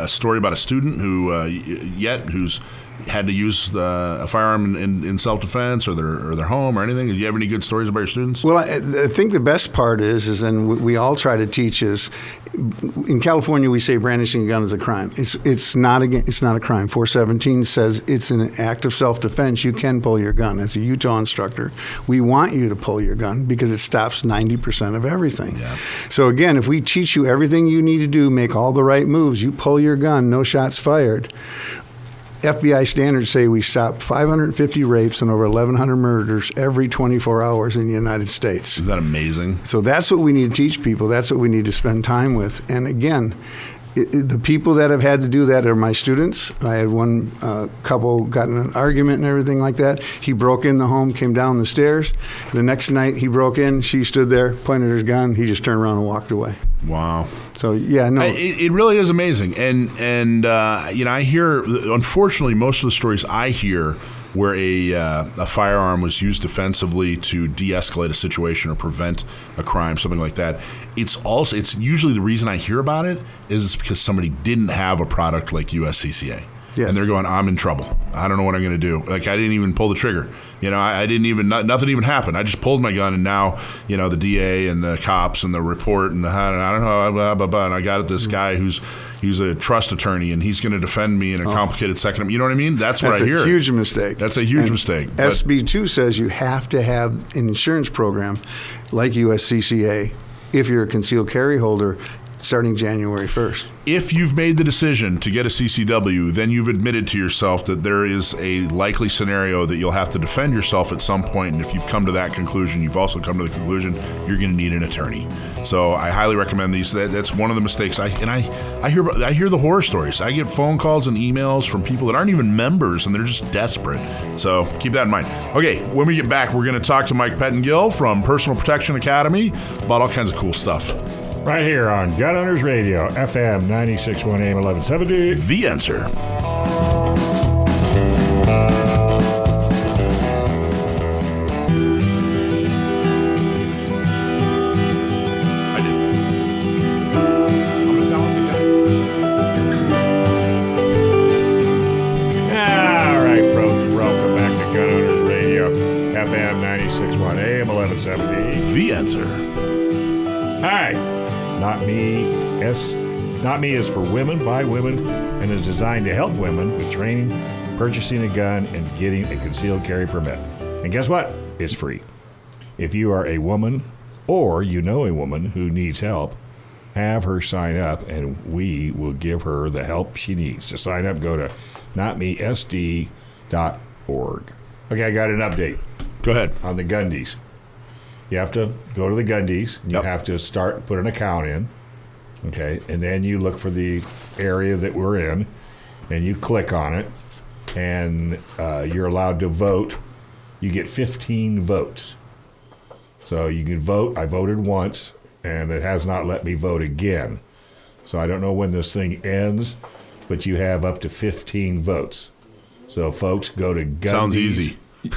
Speaker 13: a, a story about a student who uh, yet who's had to use uh, a firearm in, in, self defense or their or their home or anything? Do you have any good stories about your students?
Speaker 15: Well, I, I think the best part is, is then we, we all try to teach is, in California we say brandishing a gun is a crime. It's it's not a it's not a crime. 417 says it's an act of self defense. You can pull your gun. As a Utah instructor, we want you to pull your gun because it stops 90% of everything. So again, if we teach you everything you need to do, make all the right moves, you pull your gun, no shots fired. FBI standards say we stop 550 rapes and over 1,100 murders every 24 hours in the United States.
Speaker 13: Is that amazing?
Speaker 15: So that's what we need to teach people. That's what we need to spend time with. And again, it, it- the people that have had to do that are my students. I had one uh, couple gotten an argument and everything like that. He broke in the home, came down the stairs. The next night he broke in. She stood there, pointed her gun. He just turned around and walked away.
Speaker 13: Wow.
Speaker 15: So yeah, no.
Speaker 13: It, it really is amazing, and and uh, you know I hear unfortunately most of the stories I hear where a uh, a firearm was used defensively to de-escalate a situation or prevent a crime, something like that. It's also it's usually the reason I hear about it is because somebody didn't have a product like USCCA. and they're going, "I'm in trouble. I don't know what I'm going to do." Like I didn't even pull the trigger. You know, I, I didn't even not, nothing even happened. I just pulled my gun, and now you know the DA and the cops and the report and the I don't know, blah, blah, blah, and I got at this guy who's he's a trust attorney and he's going to defend me in a oh. complicated second. You know what I mean? That's what
Speaker 15: That's
Speaker 13: I
Speaker 15: a
Speaker 13: hear.
Speaker 15: huge mistake.
Speaker 13: That's a huge
Speaker 15: And
Speaker 13: mistake.
Speaker 15: SB two says you have to have an insurance program like USCCA if you're a concealed carry holder starting January first.
Speaker 13: if you've made the decision to get a CCW, then you've admitted to yourself that there is a likely scenario that you'll have to defend yourself at some point. And if you've come to that conclusion, you've also come to the conclusion you're going to need an attorney. So I highly recommend these. That, that's one of the mistakes. I and I I hear I hear the horror stories. I get phone calls and emails from people that aren't even members and they're just desperate. So keep that in mind. Okay, when we get back, we're going to talk to Mike Pettengill from Personal Protection Academy about all kinds of cool stuff.
Speaker 14: Right here on Gun Owners Radio, FM 961 AM 1170.
Speaker 13: The answer.
Speaker 14: All right, folks, welcome back to Gun Owners Radio, FM 961 AM 1170.
Speaker 13: The answer.
Speaker 14: Hi, not me. S, not me is for women by women and is designed to help women with training, purchasing a gun, and getting a concealed carry permit. And guess what? It's free. If you are a woman or you know a woman who needs help, have her sign up and we will give her the help she needs. To sign up, go to notmesd.org. Okay, I got an update.
Speaker 13: Go ahead.
Speaker 14: On the Gundies. You have to go to the Gundies. You have to start, put an account in. Okay, and then you look for the area that we're in and you click on it and uh, you're allowed to vote. You get 15 votes. So you can vote. I voted once, and it has not let me vote again. So I don't know when this thing ends, but you have up to 15 votes. So folks, go to Gundies.
Speaker 13: Sounds easy.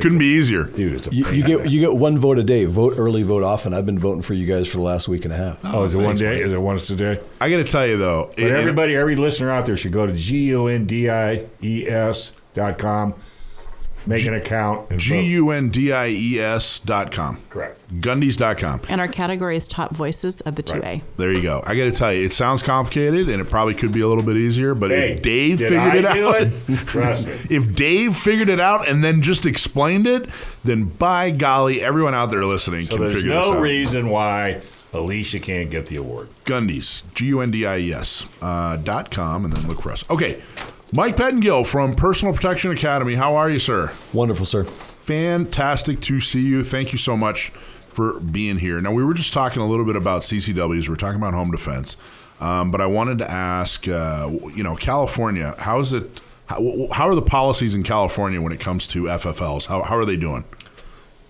Speaker 13: Couldn't be easier,
Speaker 14: dude. It's a
Speaker 20: You, you get you get one vote a day. Vote early, vote often. I've been voting for you guys for the last week and a half.
Speaker 14: Oh, is it one day? Is it once a day?
Speaker 13: I got to tell you though,
Speaker 14: But everybody, every listener out there should go to g u n d i e s dot com, make an account, and
Speaker 13: G
Speaker 14: vote.
Speaker 13: U N D I E S dot com.
Speaker 14: Correct.
Speaker 13: Gundies.com.
Speaker 16: And our category is top voices of the 2A.
Speaker 13: There you go. I got to tell you, it sounds complicated, and it probably could be a little bit easier. But
Speaker 14: Hey,
Speaker 13: if Dave
Speaker 14: did
Speaker 13: figured
Speaker 14: I
Speaker 13: it
Speaker 14: do
Speaker 13: out,
Speaker 14: it? Trust me.
Speaker 13: if Dave figured it out and then just explained it, then by golly, everyone out there listening
Speaker 14: So
Speaker 13: can
Speaker 14: there's
Speaker 13: figure this out.
Speaker 14: There's no
Speaker 13: out.
Speaker 14: reason why Alicia can't get the award.
Speaker 13: Gundies, G U N D I E S uh, dot com, and then look for us. Okay, Mike Pettengill from Personal Protection Academy. How are you, sir?
Speaker 20: Wonderful, sir.
Speaker 13: Fantastic to see you. Thank you so much for being here. Now, we were just talking a little bit about CCWs. We are talking about home defense, um, but I wanted to ask, uh, you know, California. How is it? How, how are the policies in California when it comes to FFLs? How, how are they doing?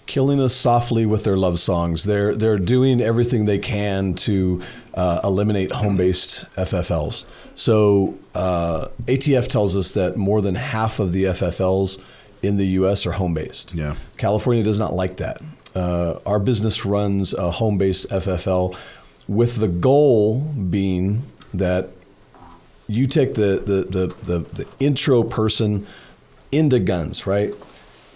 Speaker 20: killing us softly with their love songs. They're they're doing everything they can to uh, eliminate home-based FFLs. So uh, ATF tells us that more than half of the FFLs in the U.S. are home-based.
Speaker 13: Yeah.
Speaker 20: California does not like that. Uh, our business runs a home-based FFL with the goal being that you take the the, the, the, the intro person into guns, right?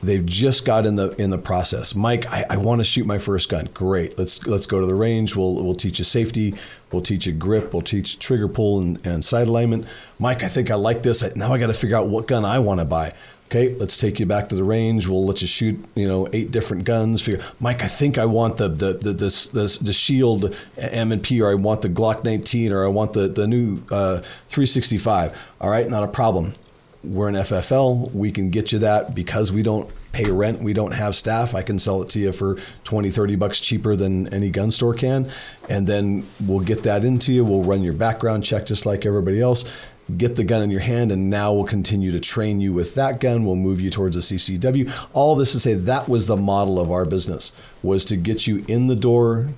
Speaker 20: They've just got in the in the process. Mike, I, I want to shoot my first gun. Great. Let's let's go to the range. We'll we'll teach you safety. We'll teach you grip. We'll teach trigger pull and, and sight alignment. Mike, I think I like this. Now I got to figure out what gun I want to buy. Okay, let's take you back to the range. We'll let you shoot, you know, eight different guns. Figure, Mike, I think I want the the the this, this the Shield M and P, or I want the Glock 19, or I want the the new uh, 365. All right, not a problem. We're an FFL. We can get you that because we don't pay rent. We don't have staff. I can sell it to you for 20, 30 bucks cheaper than any gun store can. And then we'll get that into you. We'll run your background check just like everybody else. Get the gun in your hand, and now we'll continue to train you with that gun. We'll move you towards a CCW. All this to say that was the model of our business was to get you in the door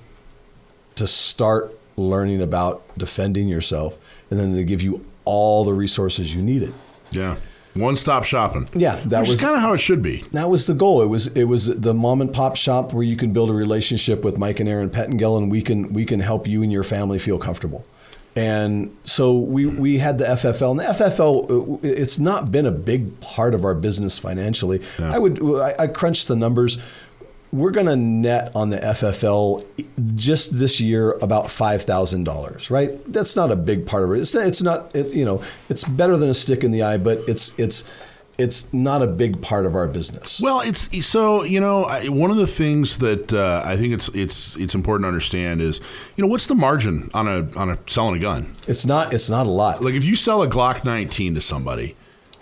Speaker 20: to start learning about defending yourself, and then to give you all the resources you needed.
Speaker 13: Yeah. One stop shopping.
Speaker 20: Yeah, that
Speaker 13: Which
Speaker 20: was
Speaker 13: kind of how it should be.
Speaker 20: That was the goal. It was it was the mom and pop shop where you can build a relationship with Mike and Erin Pettengill, and we can we can help you and your family feel comfortable. And so we, we had the FFL, and the FFL, it's not been a big part of our business financially. I would, I, I crunched the numbers. We're going to net on the FFL just this year about five thousand dollars, right? That's not a big part of it. It's not, it's not it, you know, it's better than a stick in the eye, but it's it's it's not a big part of our business.
Speaker 13: Well, it's so you know I, one of the things that uh, I think it's it's it's important to understand is you know what's the margin on a on a selling a gun?
Speaker 20: It's not it's not a lot.
Speaker 13: Like if you sell a Glock 19 to somebody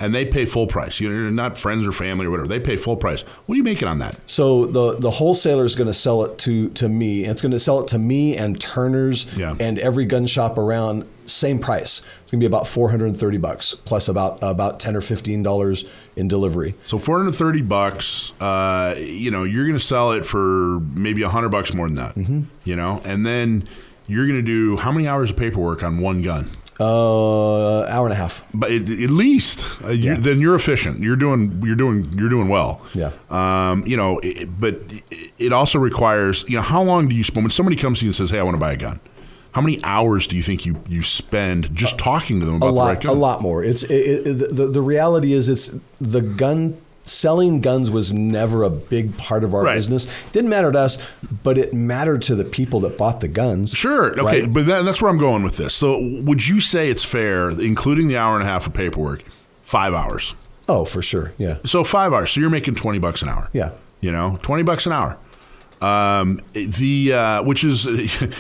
Speaker 13: and they pay full price, you know, you're not friends or family or whatever, they pay full price. What are you making on that?
Speaker 20: So the the wholesaler is going to sell it to to me. It's going to sell it to me and Turner's
Speaker 13: Yeah.
Speaker 20: and every gun shop around. Same price. It's going to be about four hundred and thirty bucks plus about about ten or fifteen dollars in delivery.
Speaker 13: So 430 bucks, uh, you know, you're going to sell it for maybe 100 bucks more than that.
Speaker 20: Mhm.
Speaker 13: You know, and then you're going to do how many hours of paperwork on one gun?
Speaker 20: Uh, hour and a half.
Speaker 13: But at, at least uh, you, then you're efficient. You're doing you're doing you're doing well.
Speaker 20: Yeah.
Speaker 13: Um, you know, it, but it also requires you know how long do you spend when somebody comes to you and says, "Hey, I want to buy a gun." How many hours do you think you, you spend just talking to them about
Speaker 20: a
Speaker 13: the
Speaker 20: lot,
Speaker 13: right gun?
Speaker 20: a lot more. It's it, it, the the reality is it's the gun selling guns was never a big part of our
Speaker 13: Right.
Speaker 20: business. Didn't matter to us, but it mattered to the people that bought the guns.
Speaker 13: Sure. Okay,
Speaker 20: right?
Speaker 13: but that, that's where I'm going with this. So, would you say it's fair, including the hour and a half of paperwork, five hours?
Speaker 20: Oh, for sure. Yeah.
Speaker 13: So five hours. So you're making twenty bucks an hour.
Speaker 20: Yeah.
Speaker 13: You know, twenty bucks an hour. Um, the uh, which is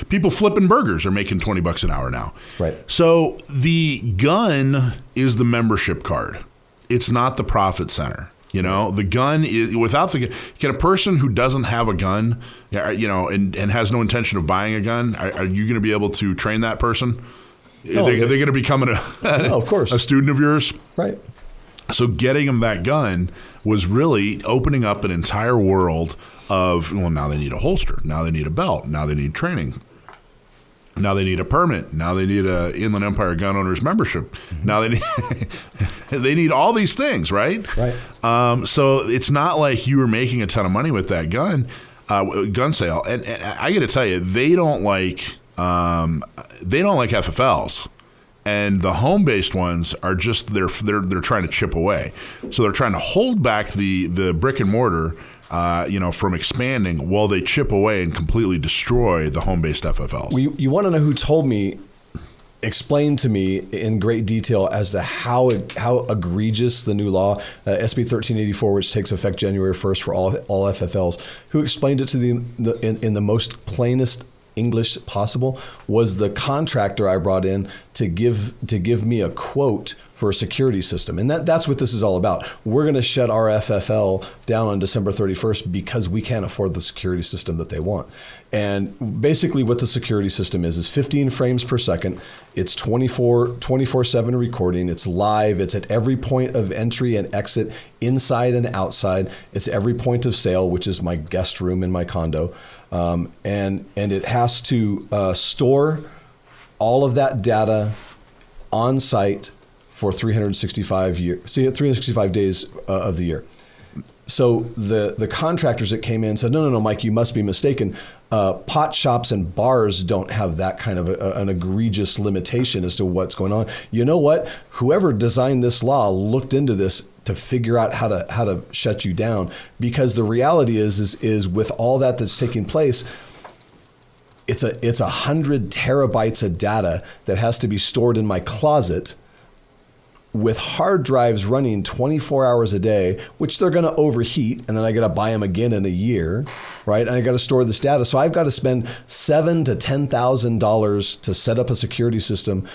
Speaker 13: people flipping burgers are making twenty bucks an hour now.
Speaker 20: Right.
Speaker 13: So the gun is the membership card. It's not the profit center. You know, the gun is without the gun. Can a person who doesn't have a gun, uh, you know, and, and has no intention of buying a gun, are, are you going to be able to train that person?
Speaker 20: No,
Speaker 13: are oh,
Speaker 20: they,
Speaker 13: they- they going to become an,
Speaker 20: No, oh, of course.
Speaker 13: a student of yours?
Speaker 20: Right.
Speaker 13: So getting them that gun was really opening up an entire world of well now they need a holster, now they need a belt, now they need training. Now they need a permit. Now they need a Inland Empire Gun Owners membership. Now they need they need all these things, right?
Speaker 20: Right.
Speaker 13: Um, so it's not like you were making a ton of money with that gun, uh, gun sale. And, and I got to tell you, they don't like um, they don't like FFLs and the home-based ones are just they're they're they're trying to chip away. So they're trying to hold back the the brick and mortar, uh, you know, from expanding while they chip away and completely destroy the home-based FFLs.
Speaker 20: Well, you, you want to know who told me, explained to me in great detail as to how how egregious the new law, uh, SB 1384, which takes effect January 1st for all all FFLs, who explained it to the, the in, in the most plainest English possible was the contractor I brought in to give to give me a quote for a security system. And that, that's what this is all about. We're going to shut our FFL down on December 31st because we can't afford the security system that they want. And basically what the security system is is 15 frames per second. It's 24 24/7 recording. It's live. It's at every point of entry and exit, inside and outside. It's every point of sale, which is my guest room in my condo. Um, and and it has to uh, store all of that data on site for 365 year, see, 365 days uh, of the year. So the the contractors that came in said, no, no, no, Mike, you must be mistaken. Uh, pot shops and bars don't have that kind of a, an egregious limitation as to what's going on. You know what? Whoever designed this law looked into this to figure out how to how to shut you down because the reality is is is with all that that's taking place it's a it's a hundred terabytes of data that has to be stored in my closet with hard drives running 24 hours a day, which they're going to overheat, and then I got to buy them again in a year, right? And I got to store this data, so I've got to spend seven to ten thousand dollars to set up a security system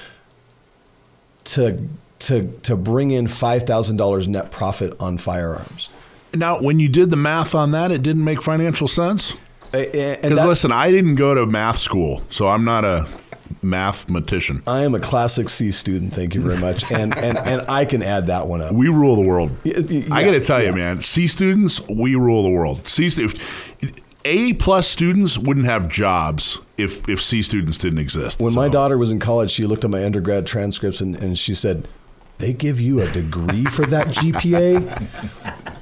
Speaker 20: to to to bring in five thousand dollars net profit on firearms.
Speaker 13: Now, when you did the math on that, it didn't make financial sense.
Speaker 20: Because
Speaker 13: Because listen, I didn't go to math school, so I'm not a mathematician.
Speaker 20: I am a classic C student. Thank you very much, and and and I can add that one up.
Speaker 13: We rule the world. I got to tell
Speaker 20: yeah.
Speaker 13: you, man. C students, we rule the world. C stu- A plus students wouldn't have jobs if if C students didn't exist.
Speaker 20: When my daughter was in college, she looked at my undergrad transcripts and, and she said, "They give you a degree for that GPA."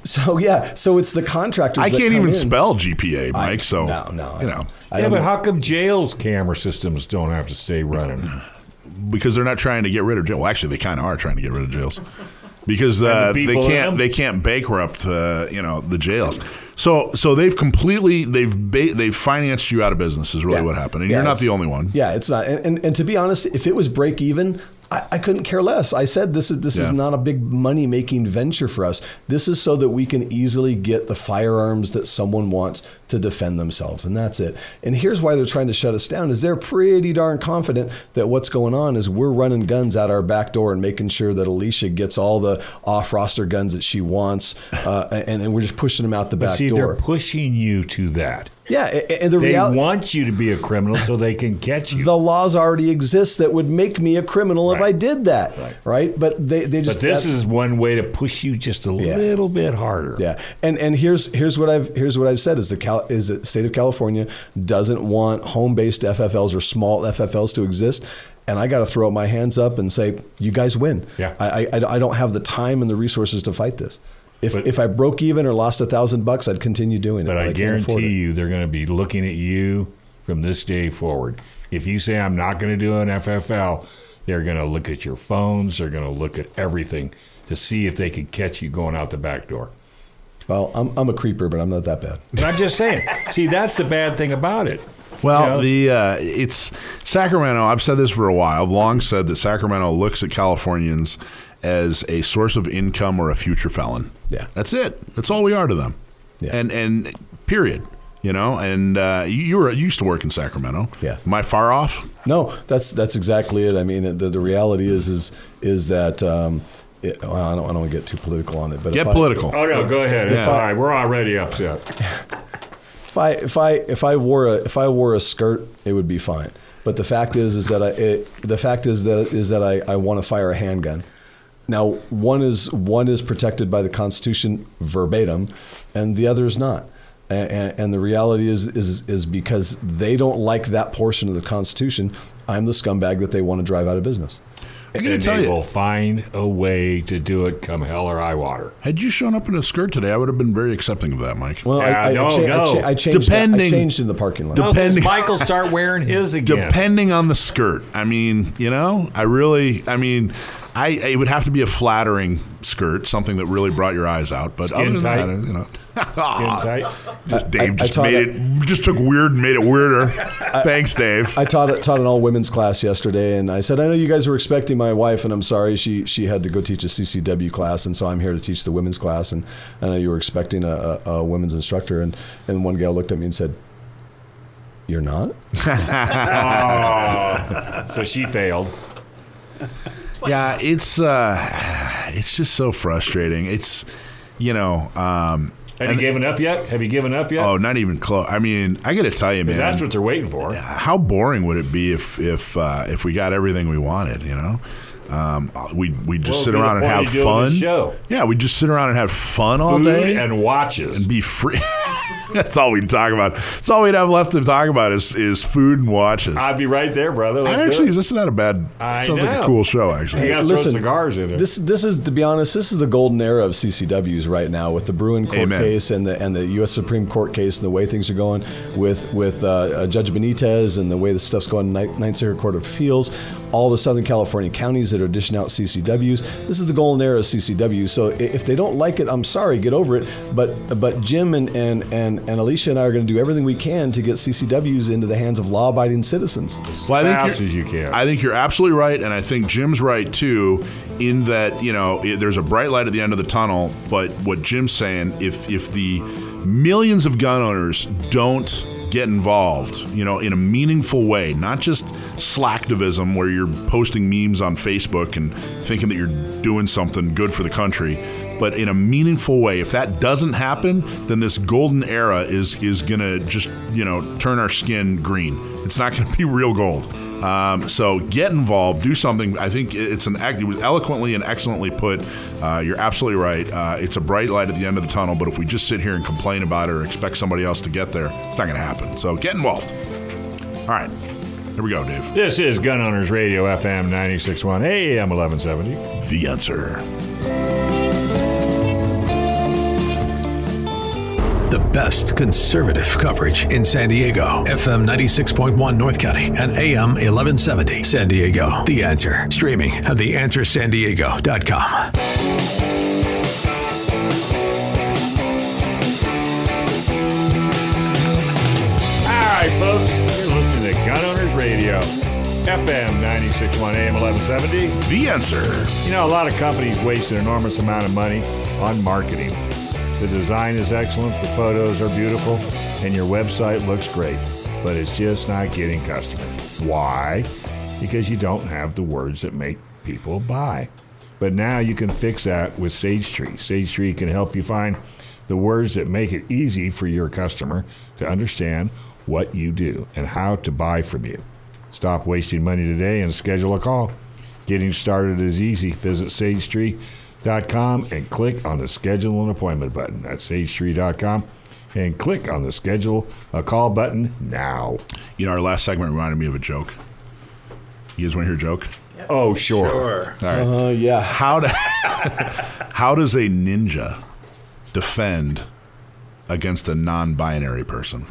Speaker 20: So yeah, so it's the contractors.
Speaker 13: I can't
Speaker 20: come
Speaker 13: even
Speaker 20: in.
Speaker 13: spell GPA, Mike. so
Speaker 20: no, no,
Speaker 13: you know.
Speaker 14: yeah, but how come jails camera systems don't have to stay running?
Speaker 13: because they're not trying to get rid of jail. Well, actually, they kind of are trying to get rid of jails because uh,
Speaker 14: the
Speaker 13: they can't they can't bankrupt uh, you know the jails. So so they've completely they've ba- they've financed you out of business is really
Speaker 20: Yeah.
Speaker 13: what happened, and
Speaker 20: Yeah,
Speaker 13: you're not the only one.
Speaker 20: Yeah, it's not. And, and, and to be honest, if it was break even, I, I couldn't care less. I said this is this is not a big money making venture for us. This is so that we can easily get the firearms that someone wants to defend themselves, and that's it. And here's why they're trying to shut us down: is they're pretty darn confident that what's going on is we're running guns out our back door and making sure that Alicia gets all the off roster guns that she wants, uh, and, and we're just pushing them out the
Speaker 14: But
Speaker 20: back
Speaker 14: see,
Speaker 20: door.
Speaker 14: they're pushing you to that.
Speaker 20: Yeah, and the
Speaker 14: they
Speaker 20: reality.
Speaker 14: want you to be a criminal so they can catch you.
Speaker 20: The laws already exist that would make me a criminal if I did that, right? But they, they just
Speaker 14: but this is one way to push you just a little bit harder.
Speaker 20: Yeah, and and here's here's what I've here's what I've said is the Cal, is that the state of California doesn't want home based FFLs or small FFLs to exist. And I got to throw my hands up and say, you guys win.
Speaker 14: Yeah.
Speaker 20: I, I, I don't have the time and the resources to fight this. If, if I broke even or lost a thousand bucks, I'd continue doing it.
Speaker 14: But I,
Speaker 20: can't
Speaker 14: guarantee
Speaker 20: it.
Speaker 14: you, they're going to be looking at you from this day forward. If you say I'm not going to do an FFL, they're going to look at your phones. They're going to look at everything to see if they can catch you going out the back door.
Speaker 20: Well, I'm, I'm a creeper, but I'm not that bad.
Speaker 14: But I'm just saying. see, that's the bad thing about it.
Speaker 13: Well,
Speaker 14: You know,
Speaker 13: the uh, it's Sacramento. I've said this for a while. I've long said that Sacramento looks at Californians as a source of income or a future felon.
Speaker 20: Yeah,
Speaker 13: that's it. That's all we are to them. Yeah. And and period. You know. And uh, you, you were you used to work in Sacramento.
Speaker 20: Yeah.
Speaker 13: Am I far off?
Speaker 20: No, that's that's exactly it. I mean, the, the reality is is is that um, it, well, I don't I don't want to get too political on it, but
Speaker 13: Get
Speaker 20: if I-
Speaker 13: political.
Speaker 14: Oh no, go ahead. It's
Speaker 20: Yeah.
Speaker 14: all right. We're already upset.
Speaker 20: If I if I if I wore a if I wore a skirt, it would be fine. But the fact is is that I it, the fact is that is that I, I want to fire a handgun. Now one is one is protected by the Constitution verbatim, and the other is not. And, and the reality is, is is because they don't like that portion of the Constitution. I'm the scumbag that they want to drive out of business.
Speaker 13: I'm gonna
Speaker 14: and
Speaker 13: tell
Speaker 14: they
Speaker 13: you.
Speaker 14: will find a way to do it come hell or high water.
Speaker 13: Had you shown up in a skirt today, I would have been very accepting of that, Mike.
Speaker 20: Well, I, I, I, cha- I, cha- I changed.
Speaker 13: Depending,
Speaker 20: I changed in the parking lot.
Speaker 13: Depending,
Speaker 14: Michael start wearing his again.
Speaker 13: Depending on the skirt, I mean, you know, I really, I mean, I it would have to be a flattering skirt, something that really brought your eyes out. But
Speaker 14: Skin
Speaker 13: other than
Speaker 14: tight?
Speaker 13: that, you know,
Speaker 14: Skin tight.
Speaker 13: just Dave
Speaker 20: I- I
Speaker 13: just
Speaker 20: taught
Speaker 13: made
Speaker 20: it-
Speaker 13: it, just took weird and made it weirder. Thanks, Dave.
Speaker 20: I taught taught an all women's class yesterday, and I said, I know you guys were expecting my wife, and I'm sorry she she had to go teach a CCW class, and so I'm here to teach the women's class, and I know you were expecting a, a, a women's instructor, and and one gal looked at me and said, "You're not."
Speaker 14: Oh, so she failed.
Speaker 13: Yeah, it's uh, it's just so frustrating. It's you know, um,
Speaker 14: Have you given up yet? Have you given up yet?
Speaker 13: Oh, not even close. I mean, I got to tell you, man.
Speaker 14: that's what they're waiting for.
Speaker 13: How boring would it be if if uh, if we got everything we wanted? You know, um, we we just
Speaker 14: Well,
Speaker 13: sit around and have fun.
Speaker 14: this.
Speaker 13: Yeah, we just sit around and have fun all
Speaker 14: Food
Speaker 13: day
Speaker 14: and watches
Speaker 13: and be free. That's all we'd talk about. That's all we'd have left to talk about is is food and watches.
Speaker 14: I'd be right there, brother. Let's
Speaker 13: I actually,
Speaker 14: it.
Speaker 13: this is not a bad.
Speaker 14: I
Speaker 13: sounds like a cool show. Actually,
Speaker 14: You gotta throw cigars in there.
Speaker 20: This this is to be honest, this is the golden era of CCWs right now with the Bruen court
Speaker 13: Amen.
Speaker 20: case and the and the U.S. Supreme Court case and the way things are going with with uh, uh, Judge Benitez and the way the stuff's going. Ninth, Ninth Circuit Court of Appeals, all the Southern California counties that are dishing out CCWs. This is the golden era of CCWs. So if they don't like it, I'm sorry, get over it. But but Jim and and and, and Alicia and I are going to do everything we can to get CCWs into the hands of law-abiding citizens.
Speaker 13: Well, I think
Speaker 14: fast
Speaker 13: you're-
Speaker 14: as you can.
Speaker 13: I think you're absolutely right, and I think Jim's right too. In that, you know, it, there's a bright light at the end of the tunnel. But what Jim's saying, if if the millions of gun owners don't get involved, you know, in a meaningful way, not just slacktivism where you're posting memes on Facebook and thinking that you're doing something good for the country, but in a meaningful way. If that doesn't happen, then this golden era is is gonna just you know turn our skin green. It's not gonna be real gold. Um, so get involved, do something. I think it's an act. It was eloquently and excellently put. Uh, you're absolutely right. Uh, it's a bright light at the end of the tunnel. But if we just sit here and complain about it or expect somebody else to get there, it's not going to happen. So get involved. All right, here we go, Dave.
Speaker 14: This is Gun Owners Radio FM 96.1 AM 1170.
Speaker 13: The answer.
Speaker 10: The best conservative coverage in San Diego. FM 96.1 North County and AM 1170 San Diego. The Answer. Streaming at theanswersandiego.com.
Speaker 14: All right, folks, Radio, FM 96.1 AM 1170.
Speaker 13: The answer.
Speaker 14: You know, a lot of companies waste an enormous amount of money on marketing. The design is excellent, the photos are beautiful, and your website looks great, but it's just not getting customers. Why? Because you don't have the words that make people buy. But now you can fix that with SageTree. SageTree can help you find the words that make it easy for your customer to understand what you do and how to buy from you. Stop wasting money today and schedule a call. Getting started is easy. Visit sagetree.com and click on the schedule an appointment button. That's sagetree.com and click on the schedule a call button now.
Speaker 13: You know, our last segment reminded me of a joke. You guys want to hear a joke?
Speaker 14: Oh, sure.
Speaker 13: All right.
Speaker 20: Uh, yeah.
Speaker 13: How do, how does a ninja defend against a non-binary person?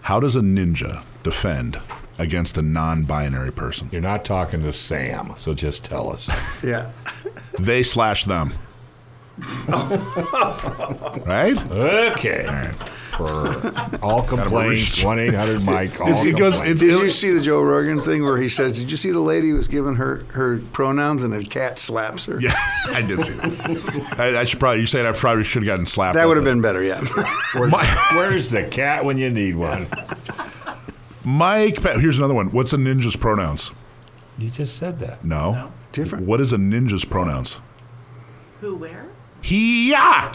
Speaker 13: How does a ninja defend against a non-binary person?
Speaker 14: You're not talking to Sam, so just tell us.
Speaker 15: Yeah.
Speaker 13: They slash them. right?
Speaker 14: Okay. For all complaints, 1 800 Mike. All
Speaker 15: It goes,
Speaker 14: complaints.
Speaker 15: did you see the Joe Rogan thing where he says, "Did you see the lady who was giving her her pronouns and a cat slaps her?"
Speaker 13: Yeah, I did see that. I, I should probably. You saying I probably should have gotten slapped.
Speaker 15: That would have been better. Yeah.
Speaker 14: Where's, where's the cat when you need one?
Speaker 13: It. Mike. Pe- Here's another one. What's a ninja's pronouns?
Speaker 14: You just said that.
Speaker 13: No.
Speaker 15: Different.
Speaker 13: What is a ninja's pronouns?
Speaker 16: Who, where?
Speaker 13: He ya.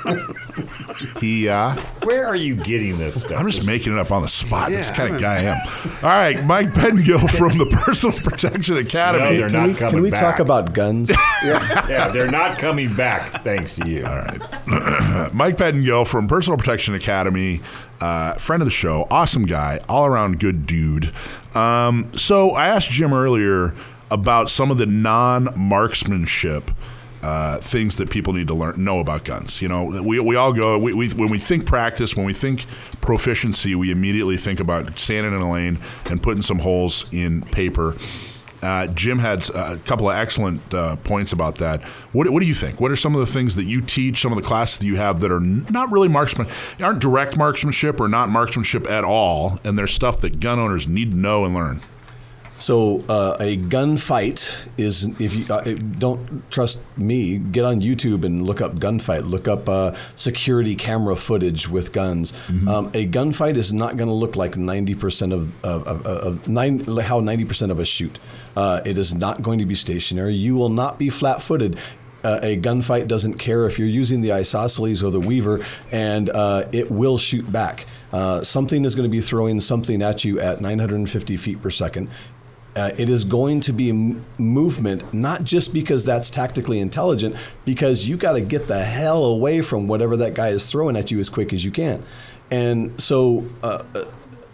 Speaker 13: he ya.
Speaker 14: Where are you getting this stuff?
Speaker 13: I'm just making it up on the spot. That's the kind of guy I am. All right, Mike Pengill from the Personal Protection Academy.
Speaker 14: No, they're
Speaker 20: Can
Speaker 14: not
Speaker 20: we,
Speaker 14: coming
Speaker 20: can we
Speaker 14: back.
Speaker 20: talk about guns?
Speaker 14: Yeah, they're not coming back thanks to you.
Speaker 13: All right. Mike Pettengill from Personal Protection Academy, uh, friend of the show, awesome guy, all around good dude. Um, so I asked Jim earlier about some of the non marksmanship. Uh, things that people need to learn know about guns. You know, we, we all go we, we when we think practice, when we think proficiency, we immediately think about standing in a lane and putting some holes in paper. Uh, Jim had a couple of excellent uh, points about that. What, what do you think? What are some of the things that you teach, some of the classes that you have that are not really marksman, aren't direct marksmanship or not marksmanship at all, and there's stuff that gun owners need to know and learn?
Speaker 20: So uh, a gunfight is if you uh, don't trust me, get on YouTube and look up gunfight. Look up uh, security camera footage with guns. Um, a gunfight is not going to look like ninety percent of, of, of, of nine, how ninety percent of us shoot. Uh, it is not going to be stationary. You will not be flat-footed. Uh, a gunfight doesn't care if you're using the isosceles or the weaver, and uh, it will shoot back. Uh, something is going to be throwing something at you at 950 feet per second. Uh, it is going to be movement, not just because that's tactically intelligent, because you got to get the hell away from whatever that guy is throwing at you as quick as you can. And so, uh,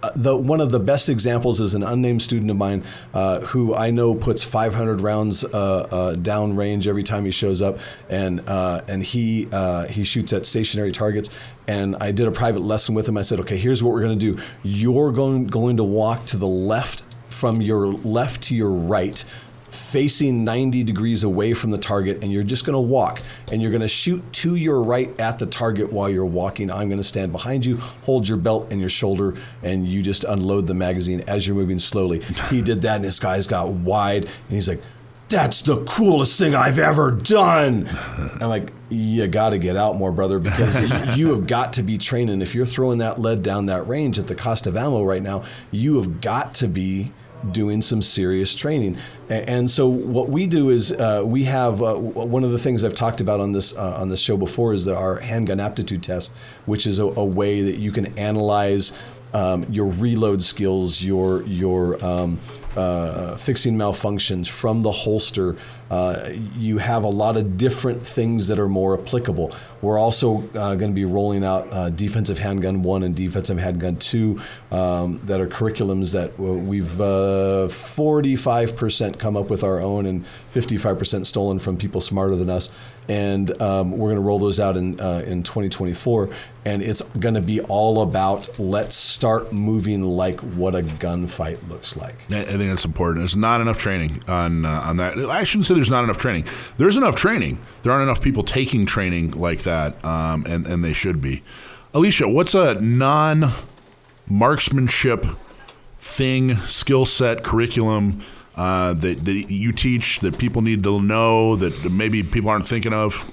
Speaker 20: uh, the one of the best examples is an unnamed student of mine uh, who I know puts 500 rounds uh, uh, down range every time he shows up, and uh, and he uh, he shoots at stationary targets. And I did a private lesson with him. I said, okay, here's what we're going to do. You're going going to walk to the left from your left to your right, facing 90 degrees away from the target, and you're just going to walk. And you're going to shoot to your right at the target while you're walking. I'm going to stand behind you, hold your belt and your shoulder, and you just unload the magazine as you're moving slowly. He did that, and his eyes got wide, and he's like, that's the coolest thing I've ever done. I'm like, you got to get out more, brother, because you have got to be training. If you're throwing that lead down that range at the cost of ammo right now, you have got to be doing some serious training. And so what we do is uh, we have uh, one of the things I've talked about on this uh, on this show before is our handgun aptitude test, which is a, a way that you can analyze um, your reload skills, your your um, uh, fixing malfunctions from the holster uh, you have a lot of different things that are more applicable. We're also uh, going to be rolling out uh, defensive handgun one and defensive handgun two um, that are curriculums that uh, we've uh, 45% come up with our own and 55% stolen from people smarter than us. And um, we're going to roll those out in in 2024, and it's going to be all about let's start moving like what a gunfight looks like.
Speaker 13: Think that's important. There's not enough training on uh, on that. I shouldn't say there's not enough training. There's enough training. There aren't enough people taking training like that, um, and and they should be. Alicia, what's a non marksmanship thing, skill set, curriculum uh, that that you teach that people need to know that maybe people aren't thinking of?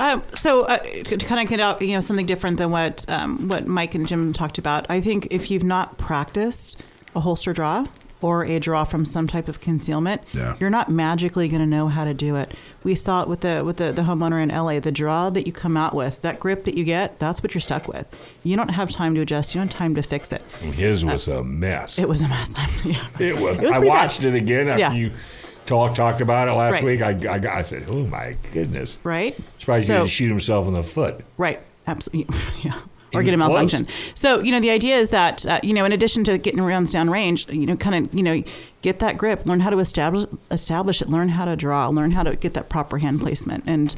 Speaker 16: Um, so, uh, to kind of get out, you know, something different than what um, what Mike and Jim talked about. I think if you've not practiced a holster draw or a draw from some type of concealment,
Speaker 13: Yeah.
Speaker 16: you're not magically going to know how to do it. We saw it with the with the, the homeowner in LA. The draw that you come out with, that grip that you get, that's what you're stuck with. You don't have time to adjust. You don't have time to fix it.
Speaker 14: His was uh, a mess.
Speaker 16: It was a mess. yeah.
Speaker 14: It was.
Speaker 16: It was
Speaker 14: I watched
Speaker 16: bad.
Speaker 14: it again after
Speaker 16: Yeah.
Speaker 14: you talked talked about it last
Speaker 16: Right.
Speaker 14: week. I, I, I said, "Oh my goodness!"
Speaker 16: Right.
Speaker 14: Surprised
Speaker 16: So-
Speaker 14: he didn't shoot himself in the foot.
Speaker 16: Right. Absolutely. Yeah.
Speaker 14: He
Speaker 16: Or
Speaker 14: was
Speaker 16: get a
Speaker 14: close.
Speaker 16: malfunction. So, you know, the idea is that, uh, you know, in addition to getting rounds down range, you know, kind of, you know, get that grip, learn how to establish establish it, learn how to draw, learn how to get that proper hand placement, and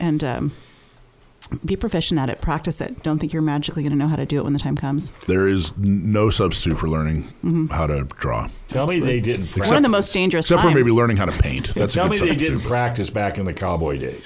Speaker 16: and um, be proficient at it. Practice it. Don't think you're magically going to know how to do it when the time comes.
Speaker 13: There is no substitute for learning
Speaker 16: Mhm.
Speaker 13: how to draw.
Speaker 14: Tell me they didn't.
Speaker 13: Except-
Speaker 16: One of the most dangerous
Speaker 13: except for
Speaker 16: times.
Speaker 13: maybe learning how to paint. That's
Speaker 14: Tell
Speaker 13: a
Speaker 14: me
Speaker 13: good
Speaker 14: they didn't practice back in the cowboy days.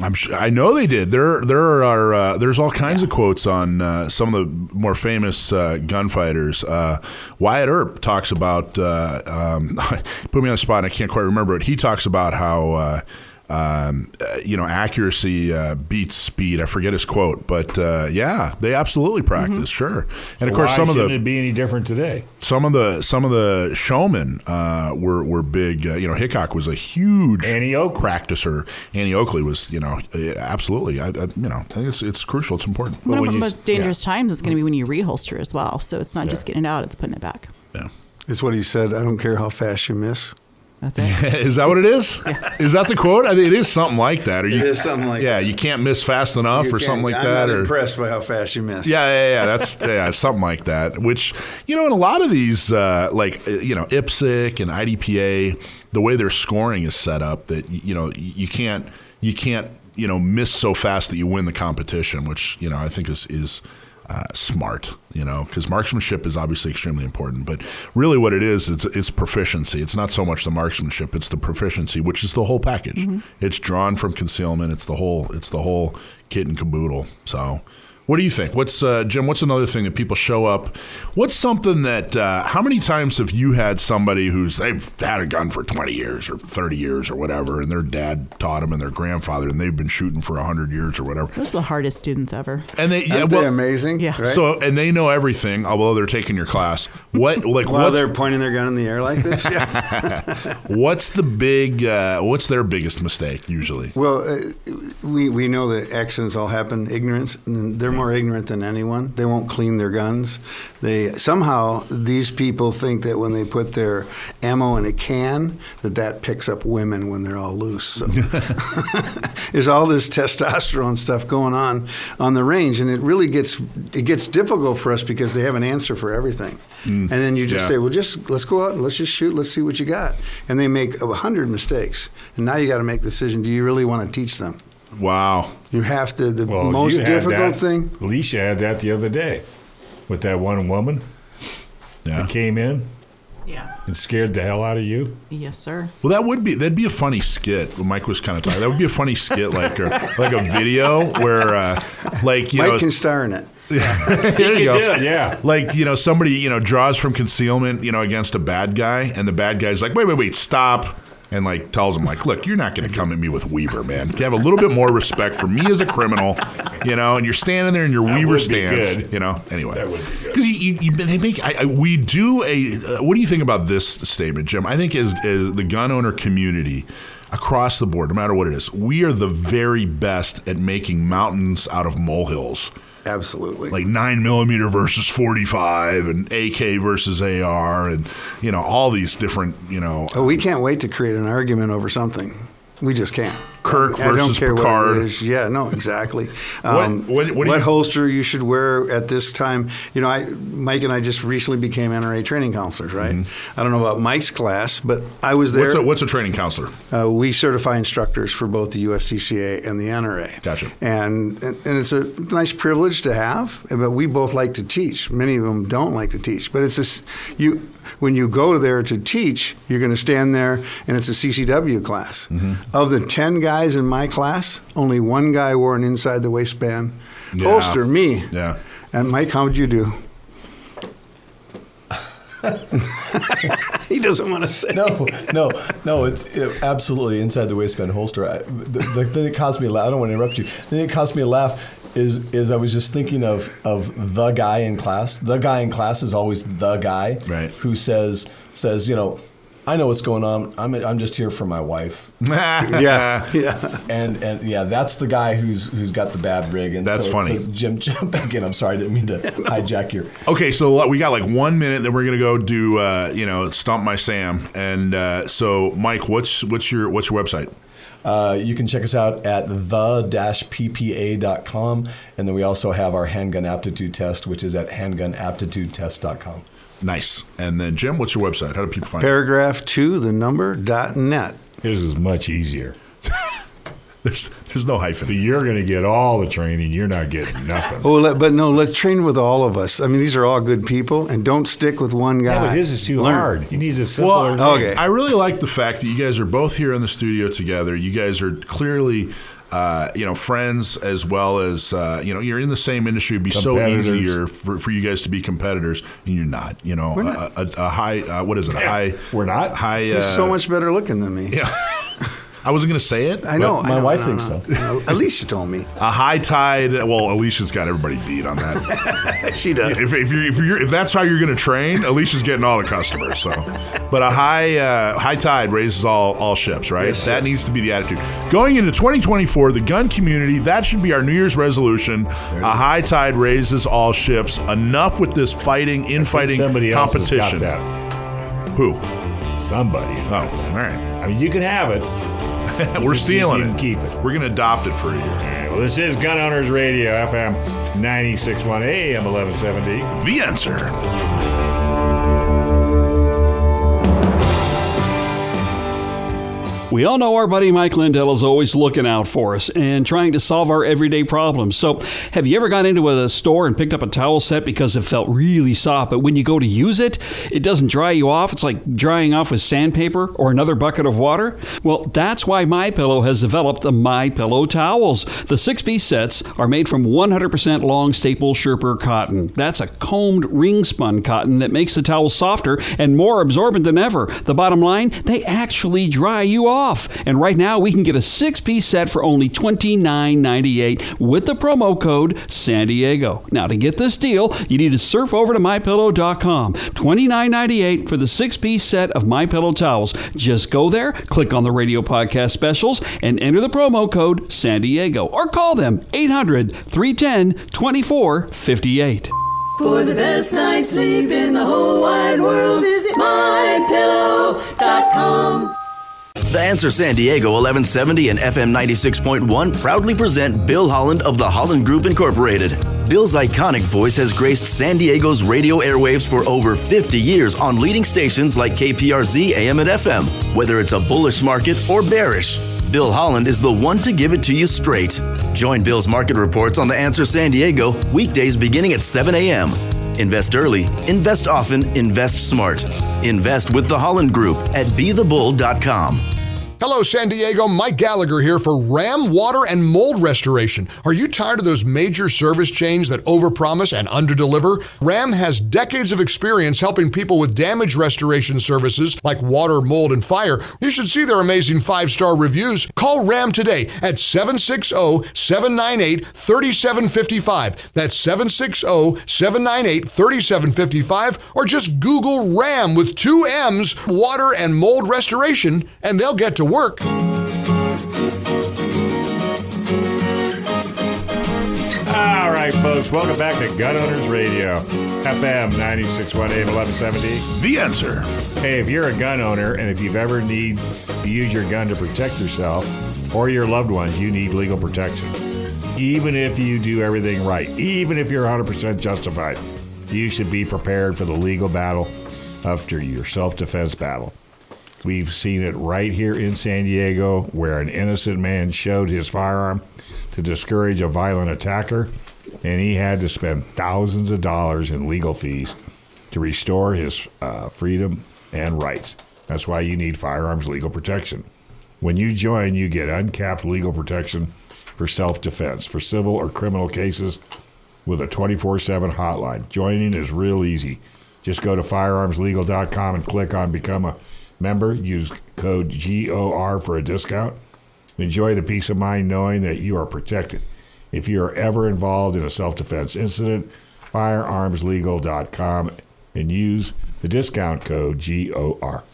Speaker 13: I'm sure, I know they did. There, there are uh, there's all kinds of quotes on uh, some of the more famous uh, gunfighters. Uh, Wyatt Earp talks about. Uh, um, put me on the spot. and I can't quite remember it. He talks about how. Um, uh, you know, accuracy uh, beats speed. I forget his quote, but uh, yeah, they absolutely practice. Sure, and of course,
Speaker 14: why
Speaker 13: some of the
Speaker 14: it be any different today?
Speaker 13: some of the some of the showmen uh, were were big. Uh, you know, Hickok was a huge
Speaker 14: Annie Oakley.
Speaker 13: practicer. Annie Oakley was, you know, uh, absolutely. I, I, you know, I think it's it's crucial. It's important.
Speaker 16: One of the most dangerous times is going to be when you reholster as well. So it's not just getting it out; it's putting it back.
Speaker 13: Yeah,
Speaker 15: It's what he said. I don't care how fast you miss.
Speaker 16: That's it.
Speaker 13: is that what it is? Is that the quote? I think it is something like that. Or you,
Speaker 15: is something like
Speaker 13: yeah, you can't miss fast enough,
Speaker 15: You
Speaker 13: or something like
Speaker 15: I'm
Speaker 13: that.
Speaker 15: not
Speaker 13: or
Speaker 15: impressed by how fast you miss.
Speaker 13: Yeah, yeah, yeah. That's yeah, something like that. Which you know, in a lot of these, uh, like uh, you know, IPSC and IDPA, the way their scoring is set up, that you know, you can't, you can't, you know, miss so fast that you win the competition. Which you know, I think is is. Uh, smart, you know, because marksmanship is obviously extremely important. But really, what it is, it's it's proficiency. It's not so much the marksmanship; it's the proficiency, which is the whole package. It's drawn from concealment. It's the whole. It's the whole kit and caboodle. So, what do you think? What's uh, Jim? What's another thing that people show up? What's something that? Uh, how many times have you had somebody who's they've had a gun for twenty years or thirty years or whatever, and their dad taught them and their grandfather, and they've been shooting for hundred years or whatever.
Speaker 16: Those are the hardest students ever.
Speaker 13: And they, yeah,
Speaker 15: Aren't
Speaker 13: well,
Speaker 15: they amazing?
Speaker 16: Yeah.
Speaker 15: Right?
Speaker 13: So and they know everything, although they're taking your class. What like
Speaker 15: While they're pointing their gun in the air like this, yeah.
Speaker 13: what's the big? Uh, what's their biggest mistake usually?
Speaker 15: Well, uh, we we know that accidents all happen ignorance. and They're more ignorant than anyone. They won't clean their guns. They somehow these people think that when they put their ammo in a can, that that picks up women when they're all loose. So there's all this testosterone stuff going on on the range, and it really gets it gets difficult for us because they have an answer for everything. Mm. And then you just
Speaker 13: Yeah.
Speaker 15: say, well, just let's go out and let's just shoot. Let's see what you got. And they make a hundred mistakes. And now you got to make the decision: Do you really want to teach them?
Speaker 13: Wow.
Speaker 15: You have to. The
Speaker 14: Well,
Speaker 15: most difficult
Speaker 14: that-
Speaker 15: thing.
Speaker 14: Alicia had that the other day with that one woman
Speaker 13: Yeah.
Speaker 14: that came in
Speaker 16: Yeah.
Speaker 14: and scared the hell out of you.
Speaker 16: Yes, sir.
Speaker 13: Well, that would be that'd be a funny skit. Mike was kind of talking. That would be a funny skit, like a, like a video where, uh, like you
Speaker 15: Mike
Speaker 13: know,
Speaker 15: can star in it.
Speaker 13: there you
Speaker 14: He
Speaker 13: go.
Speaker 14: did, yeah.
Speaker 13: Like you know, somebody you know draws from concealment, you know, against a bad guy, and the bad guy's like, wait, wait, wait, stop. And like tells him like, look, you're not going to come at me with Weaver, man. You have a little bit more respect for me as a criminal, you know. And you're standing there in your Weaver
Speaker 14: would be
Speaker 13: stance,
Speaker 14: good.
Speaker 13: you know. Anyway,
Speaker 14: That would be good.
Speaker 13: because you, you, you, they make. I, I, we do a. Uh, what do you think about this statement, Jim? I think as, as the gun owner community across the board, no matter what it is, we are the very best at making mountains out of molehills.
Speaker 15: Absolutely.
Speaker 13: Like nine millimeter versus forty five, and AK versus AR, and you know all these different you know.
Speaker 15: Oh, we can't wait to create an argument over something. We just can't.
Speaker 13: Kirk
Speaker 15: I don't
Speaker 13: versus Picard.
Speaker 15: What. Yeah, no, exactly.
Speaker 13: What-
Speaker 15: Um,
Speaker 13: what- what you-
Speaker 15: holster you should wear at this time? You know, I, Mike and I just recently became NRA training counselors, right? I don't know about Mike's class, but I was there.
Speaker 13: Mm-hmm. What's a, what's a training counselor?
Speaker 15: Uh, we certify instructors for both the USCCA and the NRA.
Speaker 13: Gotcha.
Speaker 15: And, and and it's a nice privilege to have. But we both like to teach. Many of them don't like to teach. But it's this you when you go there to teach, you're going to stand there, and it's a CCW class.
Speaker 13: Mm-hmm.
Speaker 15: Of the ten guys in my class, only one guy wore an inside the waistband
Speaker 13: Yeah.
Speaker 15: holster. Me.
Speaker 13: Yeah.
Speaker 15: And Mike, how would you do? he doesn't want to say.
Speaker 20: No, no, no. It's it, absolutely inside the waistband holster. I, the, the thing that caused me a laugh. I don't want to interrupt you. The thing that caused me a laugh is is I was just thinking of of the guy in class. The guy in class is always the guy
Speaker 13: Right.
Speaker 20: who says says you know. I know what's going on. I'm, I'm just here for my wife.
Speaker 15: Yeah, yeah.
Speaker 20: And and yeah, that's the guy who's who's got the bad rig. And
Speaker 13: That's
Speaker 20: so-
Speaker 13: funny.
Speaker 20: so Jim, jump back in. I'm sorry, I didn't mean to hijack your.
Speaker 13: Okay, so we got like one minute, then we're gonna go do uh, you know stomp my Sam, and uh, so Mike, what's what's your what's your website?
Speaker 20: Uh, you can check us out at the-ppa.com. And then we also have our handgun aptitude test, which is at handgunaptitudetest.com.
Speaker 13: Nice. And then Jim, what's your website? How do people find
Speaker 15: Paragraph two, the number dot net.
Speaker 14: His is much easier.
Speaker 13: there's there's no hyphen.
Speaker 14: You're going to get all the training. You're not getting nothing.
Speaker 15: Oh, let, but no, let's train with all of us. I mean, these are all good people, and don't stick with one guy.
Speaker 14: Yeah, but his is too
Speaker 15: Learn.
Speaker 14: hard. He needs a simpler.
Speaker 13: Well,
Speaker 15: Okay.
Speaker 13: I really like the fact that you guys are both here in the studio together. You guys are clearly, uh, you know, friends as well as uh, you know. You're in the same industry. It'd be so
Speaker 14: Competitors.
Speaker 13: easier for, for you guys to be competitors, and you're not. You know,
Speaker 15: We're
Speaker 13: a. A, a high. Uh, what is it? A high.
Speaker 14: We're not.
Speaker 13: High. Uh,
Speaker 15: He's so much better looking than me.
Speaker 13: Yeah. I wasn't going to say it.
Speaker 15: I know.
Speaker 20: my
Speaker 15: I know,
Speaker 20: wife
Speaker 15: I know,
Speaker 20: thinks
Speaker 15: I know.
Speaker 20: so.
Speaker 15: Alicia told me.
Speaker 13: A high tide. Well, Alicia's got everybody beat on that.
Speaker 15: She does.
Speaker 13: if, if, you're, if, you're, if that's how you're going to train, Alicia's getting all the customers. So, but a high uh, high tide raises all all ships, right?
Speaker 15: Yes,
Speaker 13: that
Speaker 15: yes.
Speaker 13: needs to be the attitude. Going into 2024, the gun community that should be our New Year's resolution. A high tide raises all ships. Enough with this fighting, infighting
Speaker 14: somebody else has got
Speaker 13: competition.
Speaker 14: that.
Speaker 13: Who?
Speaker 14: Somebody.
Speaker 13: Oh, all right.
Speaker 14: I mean, you can have it.
Speaker 13: We're stealing
Speaker 14: you
Speaker 13: it.
Speaker 14: keep it.
Speaker 13: We're going to adopt it for a year.
Speaker 14: All right, well, this is Gun Owners Radio, FM 96.1 AM 1170.
Speaker 13: The answer.
Speaker 7: We all know our buddy Mike Lindell is always looking out for us and trying to solve our everyday problems. So, have you ever gone into a store and picked up a towel set because it felt really soft, but when you go to use it, it doesn't dry you off? It's like drying off with sandpaper or another bucket of water? Well, that's why My Pillow has developed the My Pillow towels. The six-piece sets are made from 100% long staple Sherper cotton. That's a combed ring spun cotton that makes the towel softer and more absorbent than ever. The bottom line, they actually dry you off. And right now, we can get a six piece set for only $29.98 with the promo code San Diego. Now, to get this deal, you need to surf over to mypillow.com. $29.98 for the six piece set of My Pillow towels. Just go there, click on the radio podcast specials, and enter the promo code San Diego or call them 800 310 2458.
Speaker 21: For the best night's sleep in the whole wide world, visit mypillow.com.
Speaker 22: The Answer San Diego 1170 and FM 96.1 proudly present Bill Holland of the Holland Group Incorporated. Bill's iconic voice has graced San Diego's radio airwaves for over 50 years on leading stations like KPRZ AM and FM. Whether it's a bullish market or bearish, Bill Holland is the one to give it to you straight. Join Bill's market reports on The Answer San Diego weekdays beginning at 7 a.m. Invest early, invest often, invest smart. Invest with the Holland Group at bethebull.com.
Speaker 23: Hello, San Diego. Mike Gallagher here for Ram Water and Mold Restoration. Are you tired of those major service chains that overpromise and underdeliver? Ram has decades of experience helping people with damage restoration services like water, mold, and fire. You should see their amazing five star reviews. Call Ram today at 760 798 3755. That's 760 798 3755. Or just Google Ram with two M's, water and mold restoration, and they'll get to work.
Speaker 14: All right, right, folks, welcome back to Gun Owners Radio, FM 96.1 AM 1170.
Speaker 13: The answer.
Speaker 14: Hey, if you're a gun owner and if you've ever need to use your gun to protect yourself or your loved ones, you need legal protection. Even if you do everything right, even if you're 100% justified, you should be prepared for the legal battle after your self-defense battle. We've seen it right here in San Diego where an innocent man showed his firearm to discourage a violent attacker, and he had to spend thousands of dollars in legal fees to restore his uh, freedom and rights. That's why you need firearms legal protection. When you join, you get uncapped legal protection for self defense, for civil or criminal cases with a 24 7 hotline. Joining is real easy. Just go to firearmslegal.com and click on Become a Member. Use code GOR for a discount. Enjoy the peace of mind knowing that you are protected. If you are ever involved in a self defense incident, firearmslegal.com and use the discount code GOR.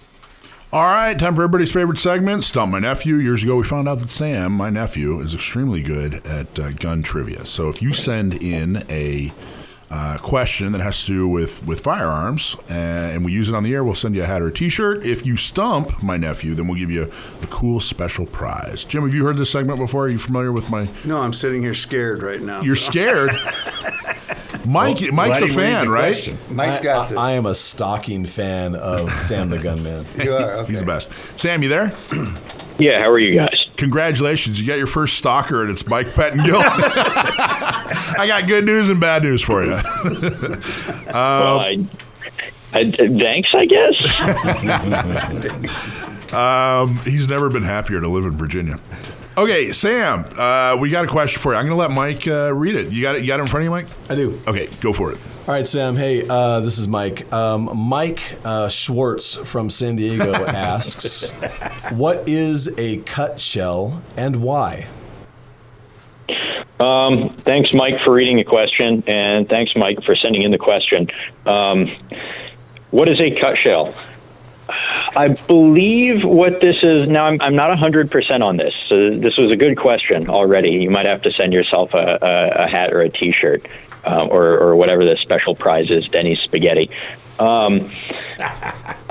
Speaker 13: All right, time for everybody's favorite segment, Stump My Nephew. Years ago, we found out that Sam, my nephew, is extremely good at uh, gun trivia. So if you send in a uh, question that has to do with, with firearms uh, and we use it on the air, we'll send you a hat or a t shirt. If you stump my nephew, then we'll give you a cool special prize. Jim, have you heard this segment before? Are you familiar with my.
Speaker 15: No, I'm sitting here scared right now.
Speaker 13: You're scared? Mike,
Speaker 20: Well,
Speaker 13: Mike's a fan, right?
Speaker 20: question.
Speaker 15: Mike's
Speaker 20: I-
Speaker 15: got
Speaker 20: I,
Speaker 15: this.
Speaker 20: I am a stalking fan of Sam the Gunman.
Speaker 15: You are, okay.
Speaker 13: He's the best. Sam, you there?
Speaker 24: Yeah, how are you guys?
Speaker 13: Congratulations, you got your first stalker, and it's Mike Pettengill. I got good news and bad news for you.
Speaker 24: well, I, I, thanks, I guess.
Speaker 13: um, he's never been happier to live in Virginia. Okay, Sam, uh, we got a question for you. I'm going to let Mike uh, read it. You got it. You got it in front of you, Mike?
Speaker 20: I do.
Speaker 13: Okay, go for it.
Speaker 20: All right, Sam. Hey, uh, this is Mike. Um, Mike uh, Schwartz from San Diego asks, "What is a cut shell and why?"
Speaker 24: Um, thanks, Mike, for reading the question, and thanks, Mike, for sending in the question. Um, what is a cut shell? I believe what this is now. I'm, I'm not 100% on this. So this was a good question already. You might have to send yourself a, a, a hat or a T-shirt, um, or, or whatever the special prize is, Denny's spaghetti. Um,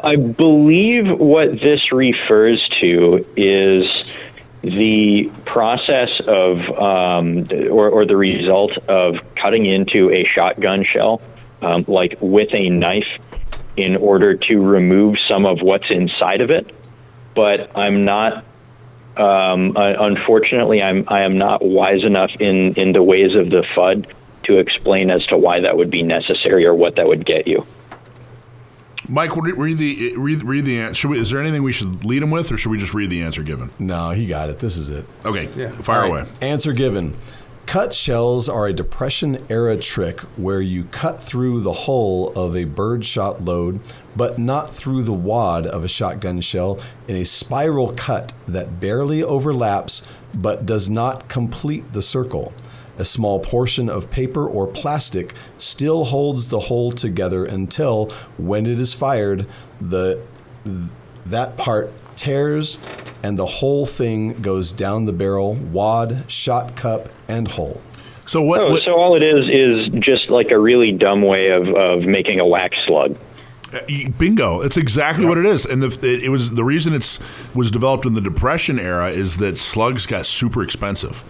Speaker 24: I believe what this refers to is the process of, um, or, or the result of cutting into a shotgun shell, um, like with a knife, in order to remove some of what's inside of it. But I'm not. Um, uh, unfortunately, I'm I am not wise enough in in the ways of the Fudd to explain as to why that would be necessary or what that would get you.
Speaker 13: Mike, read, read the read, read the answer. Should we, is there anything we should lead him with, or should we just read the answer given?
Speaker 20: No, he got it. This is it.
Speaker 13: Okay, fire
Speaker 20: All right,
Speaker 13: away.
Speaker 20: Answer given. Cut shells are a Depression era trick where you cut through the hull of a birdshot load, but not through the wad of a shotgun shell in a spiral cut that barely overlaps but does not complete the circle. A small portion of paper or plastic still holds the whole together until, when it is fired, the that part tears and the whole thing goes down the barrel, wad, shot cup, and hole.
Speaker 13: So what?
Speaker 24: Oh, so all it is is just like a really dumb way of, of making a wax slug.
Speaker 13: Uh, Bingo! It's exactly what it is, and the, it, it was the reason it's was developed in the Depression era is that slugs got super expensive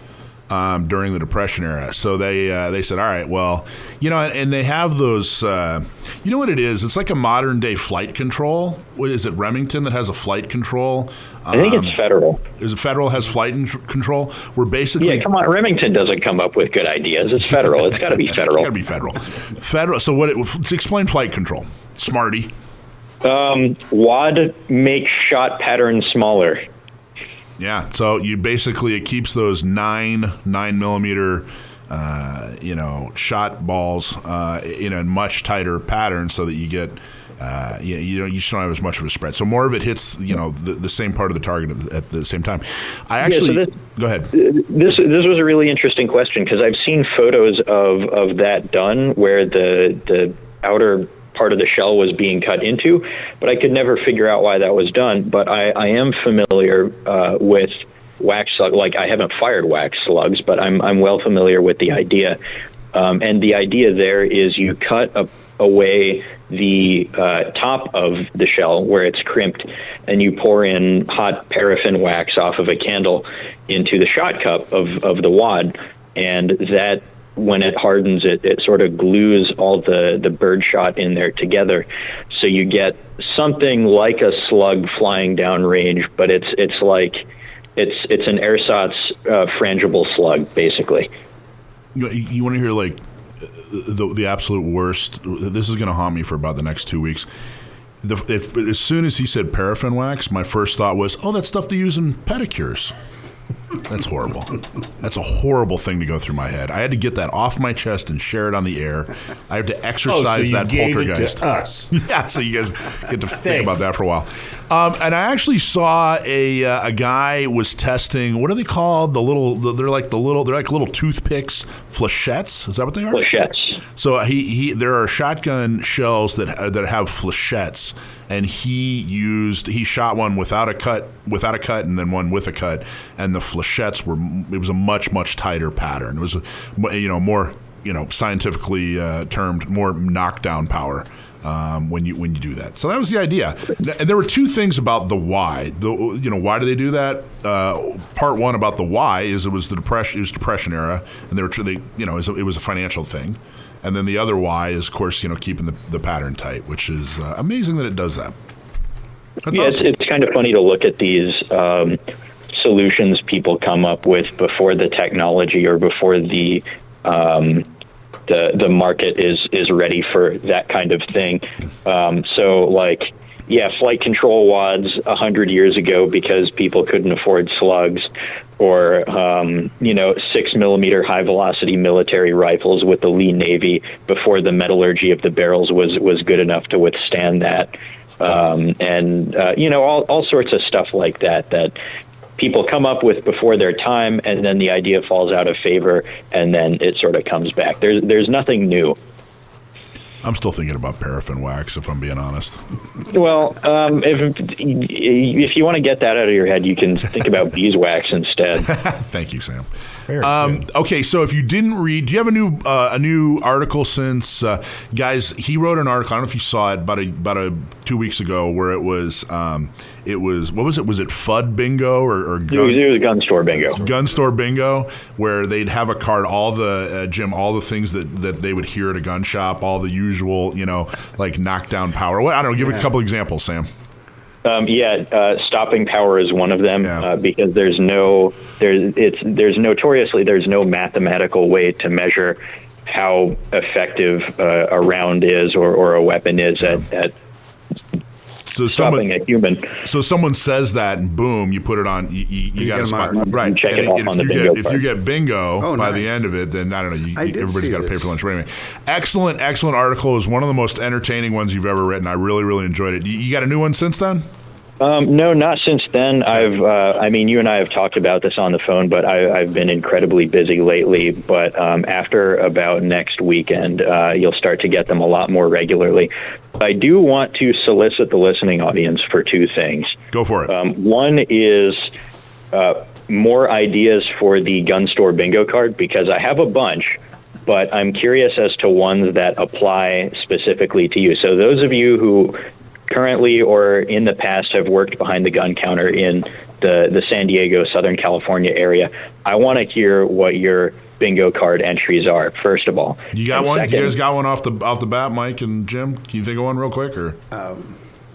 Speaker 13: um, during the Depression era. So they uh, they said, all right, well, you know, and they have those. Uh, you know what it is? It's like a modern day flight control. What is it? Remington that has a flight control.
Speaker 24: I think it's federal.
Speaker 13: Is it federal has flight control? Where basically
Speaker 24: Yeah, come on. Remington doesn't come up with good ideas. It's federal. It's got to be federal.
Speaker 13: It's got to be federal. Federal. So what? It, explain flight control. Smarty.
Speaker 24: Um, wad makes shot pattern smaller.
Speaker 13: Yeah. So you basically it keeps those nine nine millimeter. Uh, you know, shot balls uh, in a much tighter pattern, so that you get, uh, you, you know, you just don't have as much of a spread. So more of it hits, you know, the, the same part of the target at the, at the same time. I
Speaker 24: Yeah, so
Speaker 13: actually
Speaker 24: this-
Speaker 13: go ahead.
Speaker 24: This this was a really interesting question because I've seen photos of, of that done where the the outer part of the shell was being cut into, but I could never figure out why that was done. But I, I am familiar uh, with wax slug. Like I haven't fired wax slugs, but I'm I'm well familiar with the idea. Um, and the idea there is you cut a, away the uh, top of the shell where it's crimped, and you pour in hot paraffin wax off of a candle into the shot cup of, of the wad, and that when it hardens, it, it sort of glues all the, the bird shot in there together. So you get something like a slug flying down range, but it's it's like it's it's an ersatz uh, frangible slug, basically.
Speaker 13: You, you want to hear like the the absolute worst? This is going to haunt me for about the next two weeks. The, if, as soon as he said paraffin wax, my first thought was, "Oh, that stuff they use in pedicures." That's horrible. That's a horrible thing to go through my head. I had to get that off my chest and share it on the air. I have to exercise
Speaker 14: Oh, so you
Speaker 13: that
Speaker 14: gave it to
Speaker 13: poltergeist.
Speaker 14: us.
Speaker 13: yeah, so you guys get to think about that for a while. Um, and I actually saw a uh, a guy was testing. What are they called? The little. The, they're like the little. They're like little toothpicks, flechettes. Is that what they are?
Speaker 24: Flechettes.
Speaker 13: So he, he there are shotgun shells that that have flechettes, and he used he shot one without a cut without a cut, and then one with a cut, and the flechettes were it was a much much tighter pattern. It was you know more you know scientifically uh, termed more knockdown power. Um, when you when you do that, so that was the idea. And there were two things about the why. The you know why do they do that? Uh, part one about the why is it was the depression it was depression era, and they were they you know it was a, it was a financial thing. And then the other Y is, of course, you know, keeping the, the pattern tight, which is uh, amazing that it does that. That's
Speaker 24: yeah,
Speaker 13: awesome.
Speaker 24: it's, it's kind of funny to look at these um, solutions people come up with before the technology or before the um, the the market is is ready for that kind of thing. Um, so, like, yeah, flight control wads a hundred years ago because people couldn't afford slugs, or um, you know, six millimeter high velocity military rifles with the Lee Navy before the metallurgy of the barrels was was good enough to withstand that um, and uh, you know all all sorts of stuff like that that people come up with before their time, and then the idea falls out of favor, and then it sort of comes back. There's there's nothing new.
Speaker 13: I'm still thinking about paraffin wax, if I'm being honest.
Speaker 24: Well, um, if if you want to get that out of your head, you can think about beeswax instead.
Speaker 13: Thank you, Sam. Um, okay, so if you didn't read, do you have a new uh, a new article since uh, guys? He wrote an article. I don't know if you saw it about a about a two weeks ago, where it was um, it was what was it? Was it Fudd Bingo or, or
Speaker 24: It was, it was gun store bingo.
Speaker 13: gun store bingo where they'd have a card all the uh, jim all the things that, that they would hear at a gun shop all the usual you know like knockdown power what, i don't know give a couple examples sam
Speaker 24: Um, yeah, uh, stopping power is one of them uh, because there's no there's it's there's notoriously there's no mathematical way to measure how effective uh, a round is or, or a weapon is at, at
Speaker 13: so someone,
Speaker 24: a human.
Speaker 13: so someone says that and boom you put it on you, you, you,
Speaker 24: You
Speaker 13: got
Speaker 24: get
Speaker 13: a
Speaker 24: 'em
Speaker 13: spot.
Speaker 24: on-
Speaker 13: right.
Speaker 24: check it
Speaker 13: and,
Speaker 24: off
Speaker 13: and
Speaker 24: on
Speaker 13: if
Speaker 24: the
Speaker 13: you
Speaker 24: bingo
Speaker 13: get if you get bingo
Speaker 24: Oh,
Speaker 13: by
Speaker 24: nice.
Speaker 13: the end of it then i don't know you,
Speaker 24: I
Speaker 13: you-
Speaker 24: did
Speaker 13: got to pay for lunch. But anyway excellent excellent article. It was one of the most entertaining ones you've ever written. I really really enjoyed it. You, you got a new one since then
Speaker 24: Um, no, not since then. I've, uh, I mean, you and I have talked about this on the phone, but I, I've been incredibly busy lately. But um, after about next weekend, uh, you'll start to get them a lot more regularly. I do want to solicit the listening audience for two things.
Speaker 13: Go for it.
Speaker 24: Um, one is uh, more ideas for the gun store bingo card because I have a bunch. But I'm curious as to ones that apply specifically to you. So, those of you who currently or in the past have worked behind the gun counter in the, the San Diego, Southern California area, I want to hear what your bingo card entries are, first of all.
Speaker 13: you got
Speaker 24: And
Speaker 13: one you guys got one off the off the bat mike and jim can you think of one real quick or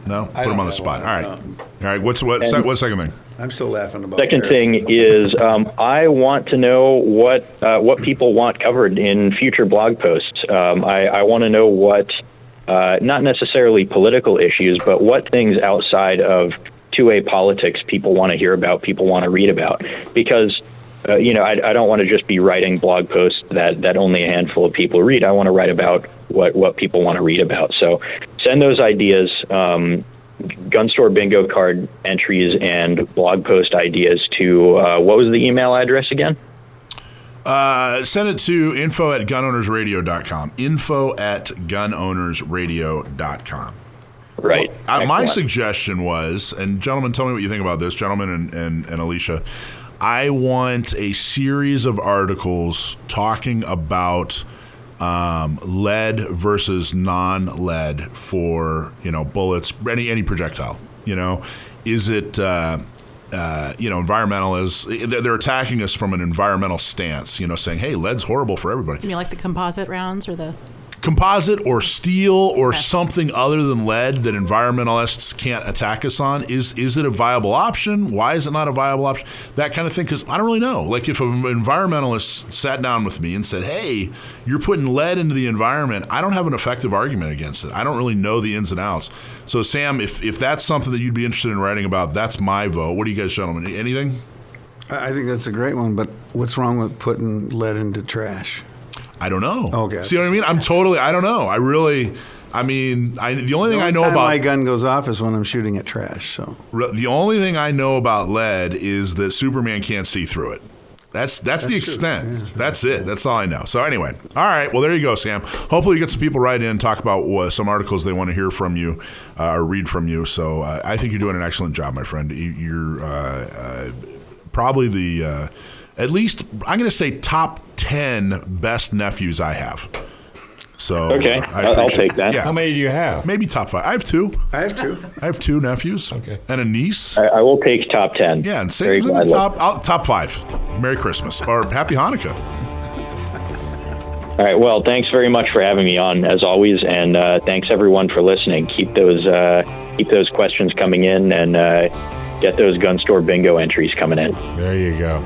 Speaker 13: no put them on the spot
Speaker 15: one,
Speaker 13: all right
Speaker 15: no.
Speaker 13: all right what's what
Speaker 24: And-
Speaker 13: sec- what second thing
Speaker 15: I'm still laughing about
Speaker 24: Second
Speaker 15: Barrett.
Speaker 24: thing is, um, I want to know what uh, what people want covered in future blog posts. Um, I, I want to know what, uh, not necessarily political issues, but what things outside of two A politics people want to hear about, people want to read about, because. Uh, you know, I, I don't want to just be writing blog posts that, that only a handful of people read. I want to write about what, what people want to read about. So send those ideas. Um, gun store bingo card entries and blog post ideas to uh, what was the email address again?
Speaker 13: Uh, send it to info at gunownersradio.com. Info at gunownersradio.com.
Speaker 24: Right.
Speaker 13: Uh, my suggestion was, and gentlemen, tell me what you think about this, gentlemen and, and, and Alicia. I want a series of articles talking about um, lead versus non-lead for you know bullets, any any projectile. You know, is it? Uh, uh, you know, environmentalists, they're attacking us from an environmental stance, you know, saying, hey, lead's horrible for everybody.
Speaker 16: You mean like the composite rounds or the
Speaker 13: composite or steel or something other than lead that environmentalists can't attack us on is is it a viable option? Why is it not a viable option? That kind of thing because i don't really know. Like if an environmentalist sat down with me and said hey you're putting lead into the environment i don't have an effective argument against it. I don't really know the ins and outs. So sam if, if that's something that you'd be interested in writing about that's my vote. What do you guys gentlemen anything?
Speaker 15: I think that's a great one, but what's wrong with putting lead into trash?
Speaker 13: I don't know.
Speaker 15: Okay.
Speaker 13: See what I mean? I'm totally. I don't know. I really. I mean, I, the only
Speaker 15: The
Speaker 13: thing I know
Speaker 15: time
Speaker 13: about
Speaker 15: my gun goes off is when I'm shooting at trash. So
Speaker 13: re- the only thing I know about lead is that Superman can't see through it. That's that's, the
Speaker 15: That's true.
Speaker 13: extent. That's it. That's all I know. So anyway, all right. Well, there you go, Sam. Hopefully, you get some people right in and talk about uh, some articles they want to hear from you uh, or read from you. So uh, I think you're doing an excellent job, my friend. You- You're uh, uh, probably the uh, at least I'm going to say top ten best nephews I have. So
Speaker 24: Okay.
Speaker 13: I
Speaker 24: I'll- I'll take that.
Speaker 13: Yeah.
Speaker 24: How
Speaker 14: many do you have?
Speaker 13: Maybe top five. I have two.
Speaker 15: I have two.
Speaker 13: I have two nephews. Okay. And a niece.
Speaker 24: I, I will take top ten.
Speaker 13: Yeah, and
Speaker 24: Very
Speaker 13: say in the
Speaker 24: gladly.
Speaker 13: top out, top five. Merry Christmas or Happy Hanukkah.
Speaker 24: All right. Well, thanks very much for having me on, as always, and uh, thanks everyone for listening. Keep those uh, keep those questions coming in, and uh, get those gun store bingo entries coming in.
Speaker 14: There you go.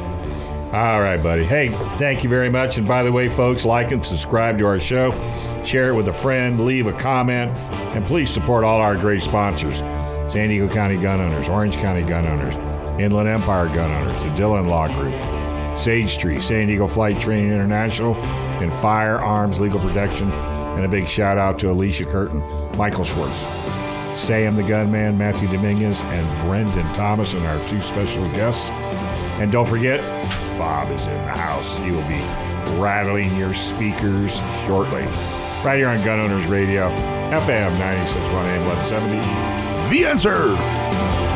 Speaker 14: All right, buddy. Hey, thank you very much. And by the way, folks, like and subscribe to our show, share it with a friend, leave a comment, and please support all our great sponsors San Diego County Gun Owners, Orange County Gun Owners, Inland Empire Gun Owners, the Dillon Law Group, Sage Tree, San Diego Flight Training International, and Firearms Legal Protection. And a big shout out to Alicia Curtin, Michael Schwartz, Sam the Gunman, Matthew Dominguez, and Brendan Thomas, and our two special guests. And don't forget, Bob is in the house. He will be rattling your speakers shortly. Right here on Gun Owners Radio, FM 961 AM 1170.
Speaker 13: The answer.